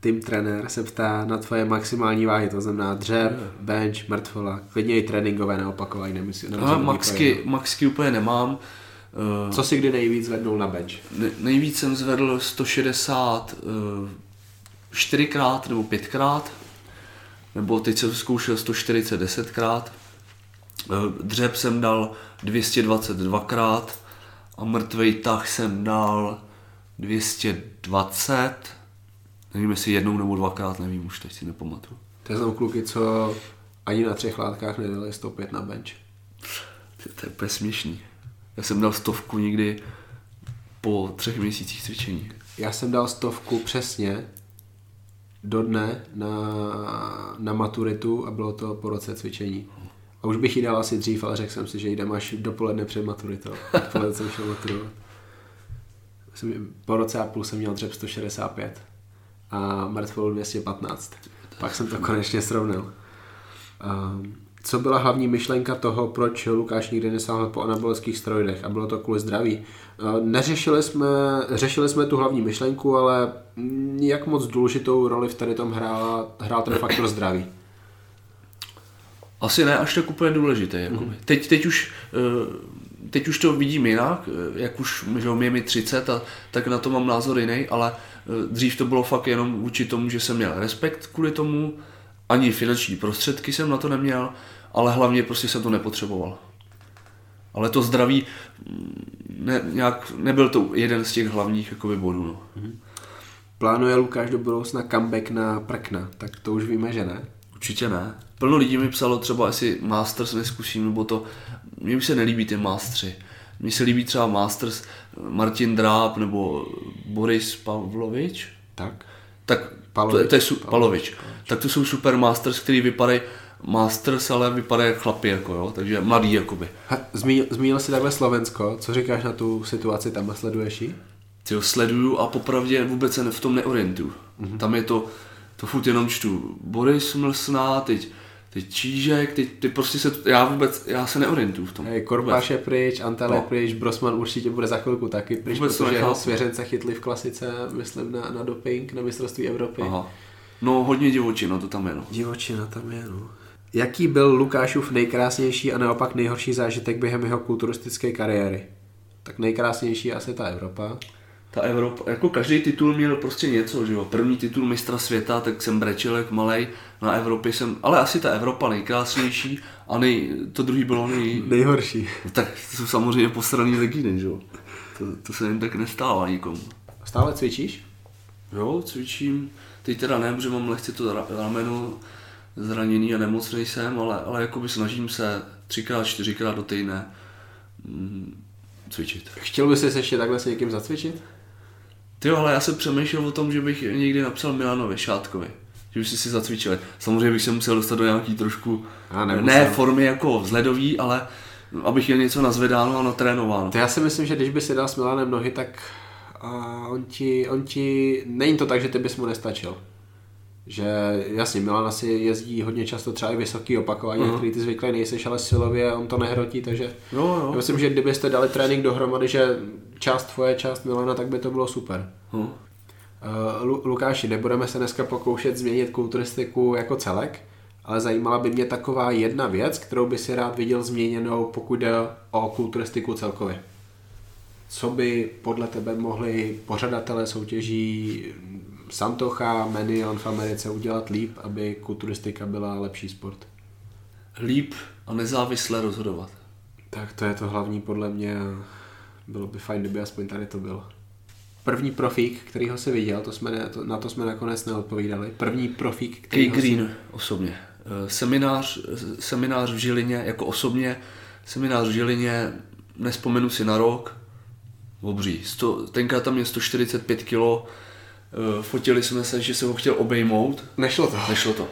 tým trenér se ptá na tvoje maximální váhy, to znamená dřep, bench, mrtvola, klidně i tréninkové neopakování, nemusí, nemusí maxky, maxky úplně nemám. Jiného. Co si kdy nejvíc zvednul na bench? Ne, nejvíc jsem zvedl 160 eh, čtyřikrát nebo pětkrát, nebo teď jsem zkoušel 140 desetkrát. Eh, Dřep jsem dal 222krát a mrtvej tah jsem dal 220. Nevím, jestli jednou nebo dvakrát, nevím, už teď si nepamatuju. To jsou kluky, co ani na třech látkách nedali 105 na bench. To, to je úplně směšný. Já jsem dal stovku někdy po třech měsících cvičení. Já jsem dal stovku přesně do dne na, na maturitu a bylo to po roce cvičení. A už bych ji dal asi dřív, ale řekl jsem si, že jdem až dopoledne před maturitou. Dopoledne jsem šel maturovat. Jsem, po roce a půl jsem měl dřep 165 a mrtvolu 215. Pak jsem to konečně srovnal. Um, co byla hlavní myšlenka toho, proč Lukáš nikdy nesáhl po anabolických steroidech a bylo to kvůli zdraví. Neřešili jsme, řešili jsme tu hlavní myšlenku, ale jak moc důležitou roli v tady tom hrál, hrál ten faktor zdraví? Asi ne až tak úplně důležité. Mm. Teď, teď, už, eh, teď už to vidím jinak, eh, jak už že je mi 30, a, tak na to mám názor jiný, ale eh, dřív to bylo fakt jenom vůči tomu, že jsem měl respekt kvůli tomu, ani finanční prostředky jsem na to neměl, ale hlavně prostě jsem to nepotřeboval. Ale to zdraví mm, ne, nějak, nebyl to jeden z těch hlavních jakoby, bodů. No. Mhm. Plánuje Lukáš do budoucna comeback na prkna, tak to už víme, že ne? Určitě ne. Plno lidí mi psalo třeba, jestli Masters neskusím, nebo to, mně už se nelíbí ty Mastři. Mně se líbí třeba Masters Martin Dráb nebo Boris Pavlovič. Tak. Tak Palovič. To, to je su, Palovič. Palovič. Tak to jsou super Masters, který vypadají Masters, ale vypadá jak chlapi, jako jo, takže mladý jakoby. zmínil, zmínil jsi takhle Slovensko, co říkáš na tu situaci, tam sleduješ ji? Ty ho sleduju a popravdě vůbec se v tom neorientuju. Mm-hmm. Tam je to, to furt jenom čtu. Boris Mlsná, teď, teď Čížek, teď, teď prostě se, já vůbec, já se neorientuju v tom. Hej, Korbaš je pryč, Antel je no. pryč, Brosman určitě bude za chvilku taky pryč, vůbec protože jeho svěřence chytli v klasice, myslím, na, na doping, na mistrovství Evropy. Aha. No hodně divočina to tam je, no. Divočina tam je, no. Jaký byl Lukášův nejkrásnější a naopak nejhorší zážitek během jeho kulturistické kariéry? Tak nejkrásnější asi ta Evropa. Ta Evropa, jako každý titul měl prostě něco, že jo. První titul mistra světa, tak jsem brečel jak malej, na Evropě jsem, ale asi ta Evropa nejkrásnější a nej, to druhý bylo nej... Nejhorší. Tak to jsou samozřejmě posraný legíny, že jo. To, to se jen tak nestává nikomu. Stále cvičíš? Jo, cvičím. Teď teda ne, protože mám lehce to rameno, zraněný a nemocný jsem, ale, ale jakoby snažím se třikrát, čtyřikrát do týdne mm, cvičit. Chtěl bys se ještě takhle s někým zacvičit? Ty ale já jsem přemýšlel o tom, že bych někdy napsal Milanovi Šátkovi. Že bych si si zacvičil. Samozřejmě bych se musel dostat do nějaký trošku, ne formy jako vzledový, ale abych je něco nazvedáno a natrénováno. To já si myslím, že když by si dal s Milanem nohy, tak a on ti, on ti, není to tak, že ty bys mu nestačil že jasně, Milan asi jezdí hodně často třeba i vysoký opakování, uh-huh. který ty zvyklý nejseš, ale silově on to nehrotí, takže jo, jo. já myslím, že kdybyste dali trénink dohromady, že část tvoje, část Milana, tak by to bylo super. Uh-huh. Uh, Lukáši, nebudeme se dneska pokoušet změnit kulturistiku jako celek, ale zajímala by mě taková jedna věc, kterou by si rád viděl změněnou, pokud jde o kulturistiku celkově. Co by podle tebe mohli pořadatelé soutěží Santocha, Menion v Americe udělat líp, aby kulturistika byla lepší sport? Líp a nezávisle rozhodovat. Tak to je to hlavní podle mě. Bylo by fajn, kdyby aspoň tady to bylo. První profík, který ho si viděl, to jsme to, na to jsme nakonec neodpovídali. První profík, který Kay Green si... osobně. Eh, seminář, seminář v Žilině, jako osobně, seminář v Žilině, nespomenu si na rok, obří. Sto, tenkrát tam je 145 kg, fotili jsme se, že se ho chtěl obejmout. Nešlo to. Nešlo to.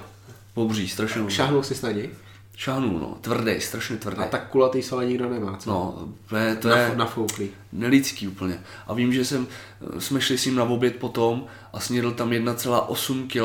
Pobří, strašně. Šáhnul si na něj? Šáhnul, no. Tvrdý, strašně tvrdý. A tak kulatý sole nikdo nemá, co? No, to je, to je nafouklý. nelidský úplně. A vím, že jsem, eh, jsme šli s ním na oběd potom a snědl tam 1,8 kg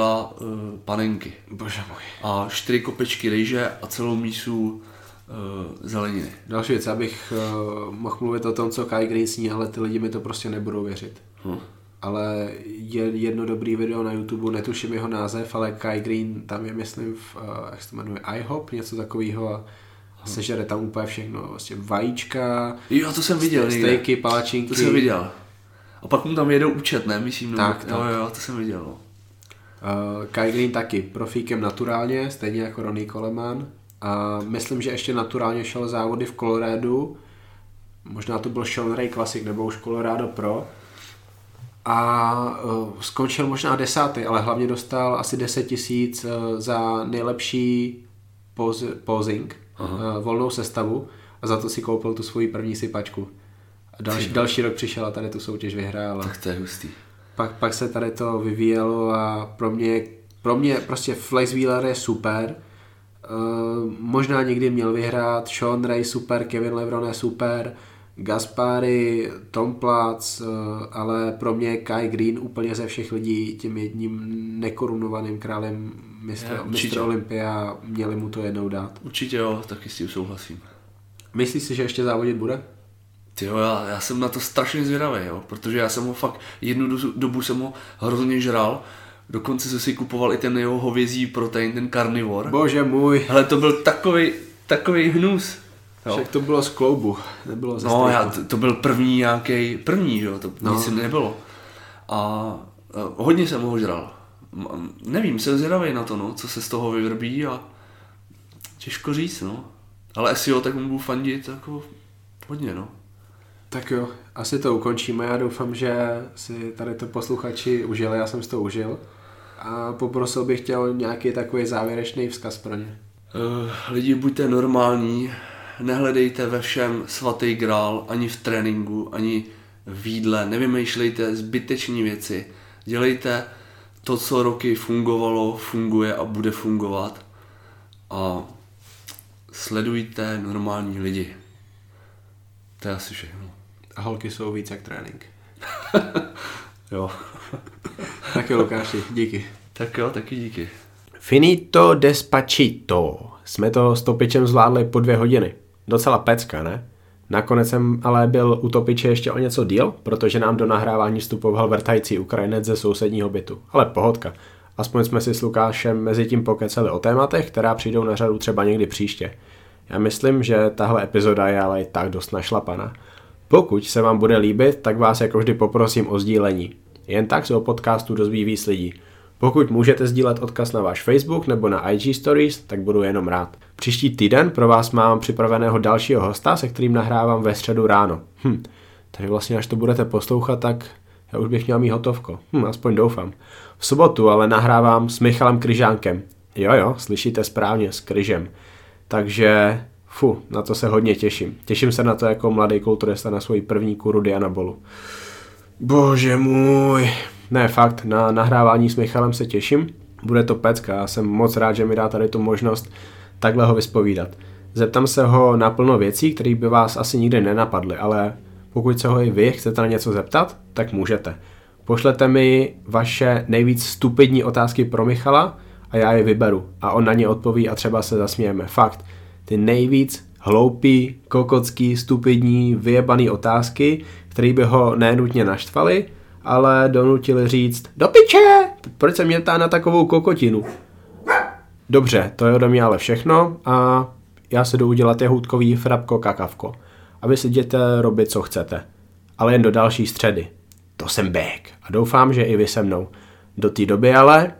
uh, panenky. Bože můj. A 4 kopečky rejže a celou mísu uh, zeleniny. Další věc, abych uh, mohl mluvit o tom, co Kai Green sní, ale ty lidi mi to prostě nebudou věřit. Hm ale je jedno dobrý video na YouTube, netuším jeho název, ale Kai Green tam je, myslím, v, uh, jak se to jmenuje, IHOP, něco takového a sežere tam úplně všechno, vlastně vajíčka, jo, to jsem viděl stejky, palačinky. To jsem viděl. A pak mu tam jedou účet, ne, myslím, tak, no, tak. jo, jo, to jsem viděl, no. Uh, Kai Green taky, profíkem naturálně, stejně jako Ronnie Coleman. A myslím, že ještě naturálně šel závody v Coloradu, možná to byl Sean Ray Classic nebo už Colorado Pro, a uh, skončil možná desátý, ale hlavně dostal asi 10 tisíc uh, za nejlepší poz, posing, uh, volnou sestavu a za to si koupil tu svoji první sypačku. A další, další rok přišel a tady tu soutěž vyhrál. Tak to je hustý. Pak, pak se tady to vyvíjelo a pro mě, pro mě prostě Flex Wheeler je super. Uh, možná někdy měl vyhrát, Sean Ray super, Kevin Lebron je super, Gaspari, Tom Platz, uh, ale pro mě Kai Green úplně ze všech lidí tím jedním nekorunovaným králem mistra, mistra Olympia měli mu to jednou dát. Určitě jo, taky s tím souhlasím. Myslíš si, že ještě závodit bude? Ty jo, já, já jsem na to strašně zvědavý, jo, protože já jsem ho fakt, jednu dobu jsem ho hrozně žral, dokonce jsem si kupoval i ten jeho hovězí protein, ten carnivore. Bože můj. Ale to byl takový, takový hnus. Jo. Však to bylo z kloubu, nebylo ze No, já, to, to, byl první nějaký, první, jo, to no. nic nebylo. A, a hodně jsem ho žral. Nevím, jsem zvědavý na to, no, co se z toho vyvrbí a těžko říct, no. Ale jo, tak mu budu fandit jako hodně, no. Tak jo, asi to ukončíme. Já doufám, že si tady to posluchači užili, já jsem si to užil. A poprosil bych tě o nějaký takový závěrečný vzkaz pro ně. Uh, lidi, buďte normální, nehledejte ve všem svatý grál, ani v tréninku, ani v jídle, nevymýšlejte zbyteční věci. Dělejte to, co roky fungovalo, funguje a bude fungovat. A sledujte normální lidi. To je asi všechno. A holky jsou víc jak trénink. jo. tak jo, Lukáši, díky. Tak jo, taky díky. Finito despacito. Jsme to s topičem zvládli po dvě hodiny. Docela pecka, ne? Nakonec jsem ale byl u topiče ještě o něco díl, protože nám do nahrávání vstupoval vrtající Ukrajinec ze sousedního bytu. Ale pohodka. Aspoň jsme si s Lukášem mezi tím pokeceli o tématech, která přijdou na řadu třeba někdy příště. Já myslím, že tahle epizoda je ale i tak dost našlapaná. Pokud se vám bude líbit, tak vás jako vždy poprosím o sdílení. Jen tak se o podcastu dozví víc lidí. Pokud můžete sdílet odkaz na váš Facebook nebo na IG Stories, tak budu jenom rád. Příští týden pro vás mám připraveného dalšího hosta, se kterým nahrávám ve středu ráno. Hm, takže vlastně až to budete poslouchat, tak já už bych měl mít hotovko. Hm, aspoň doufám. V sobotu ale nahrávám s Michalem Kryžánkem. Jo jo, slyšíte správně, s Kryžem. Takže fu, na to se hodně těším. Těším se na to jako mladý kulturista na svoji první kuru Dianabolu. Bože můj. Ne, fakt, na nahrávání s Michalem se těším. Bude to pecka, já jsem moc rád, že mi dá tady tu možnost takhle ho vyspovídat. Zeptám se ho na plno věcí, které by vás asi nikdy nenapadly, ale pokud se ho i vy chcete na něco zeptat, tak můžete. Pošlete mi vaše nejvíc stupidní otázky pro Michala a já je vyberu a on na ně odpoví a třeba se zasmějeme. Fakt, ty nejvíc hloupý, kokocký, stupidní, vyjebaný otázky, které by ho nenutně naštvaly, ale donutili říct do piče, proč se mě ptá na takovou kokotinu. Dobře, to je ode mě ale všechno a já se jdu udělat jehůdkový frapko kakavko. A vy si jděte robit, co chcete. Ale jen do další středy. To jsem back a doufám, že i vy se mnou. Do té doby ale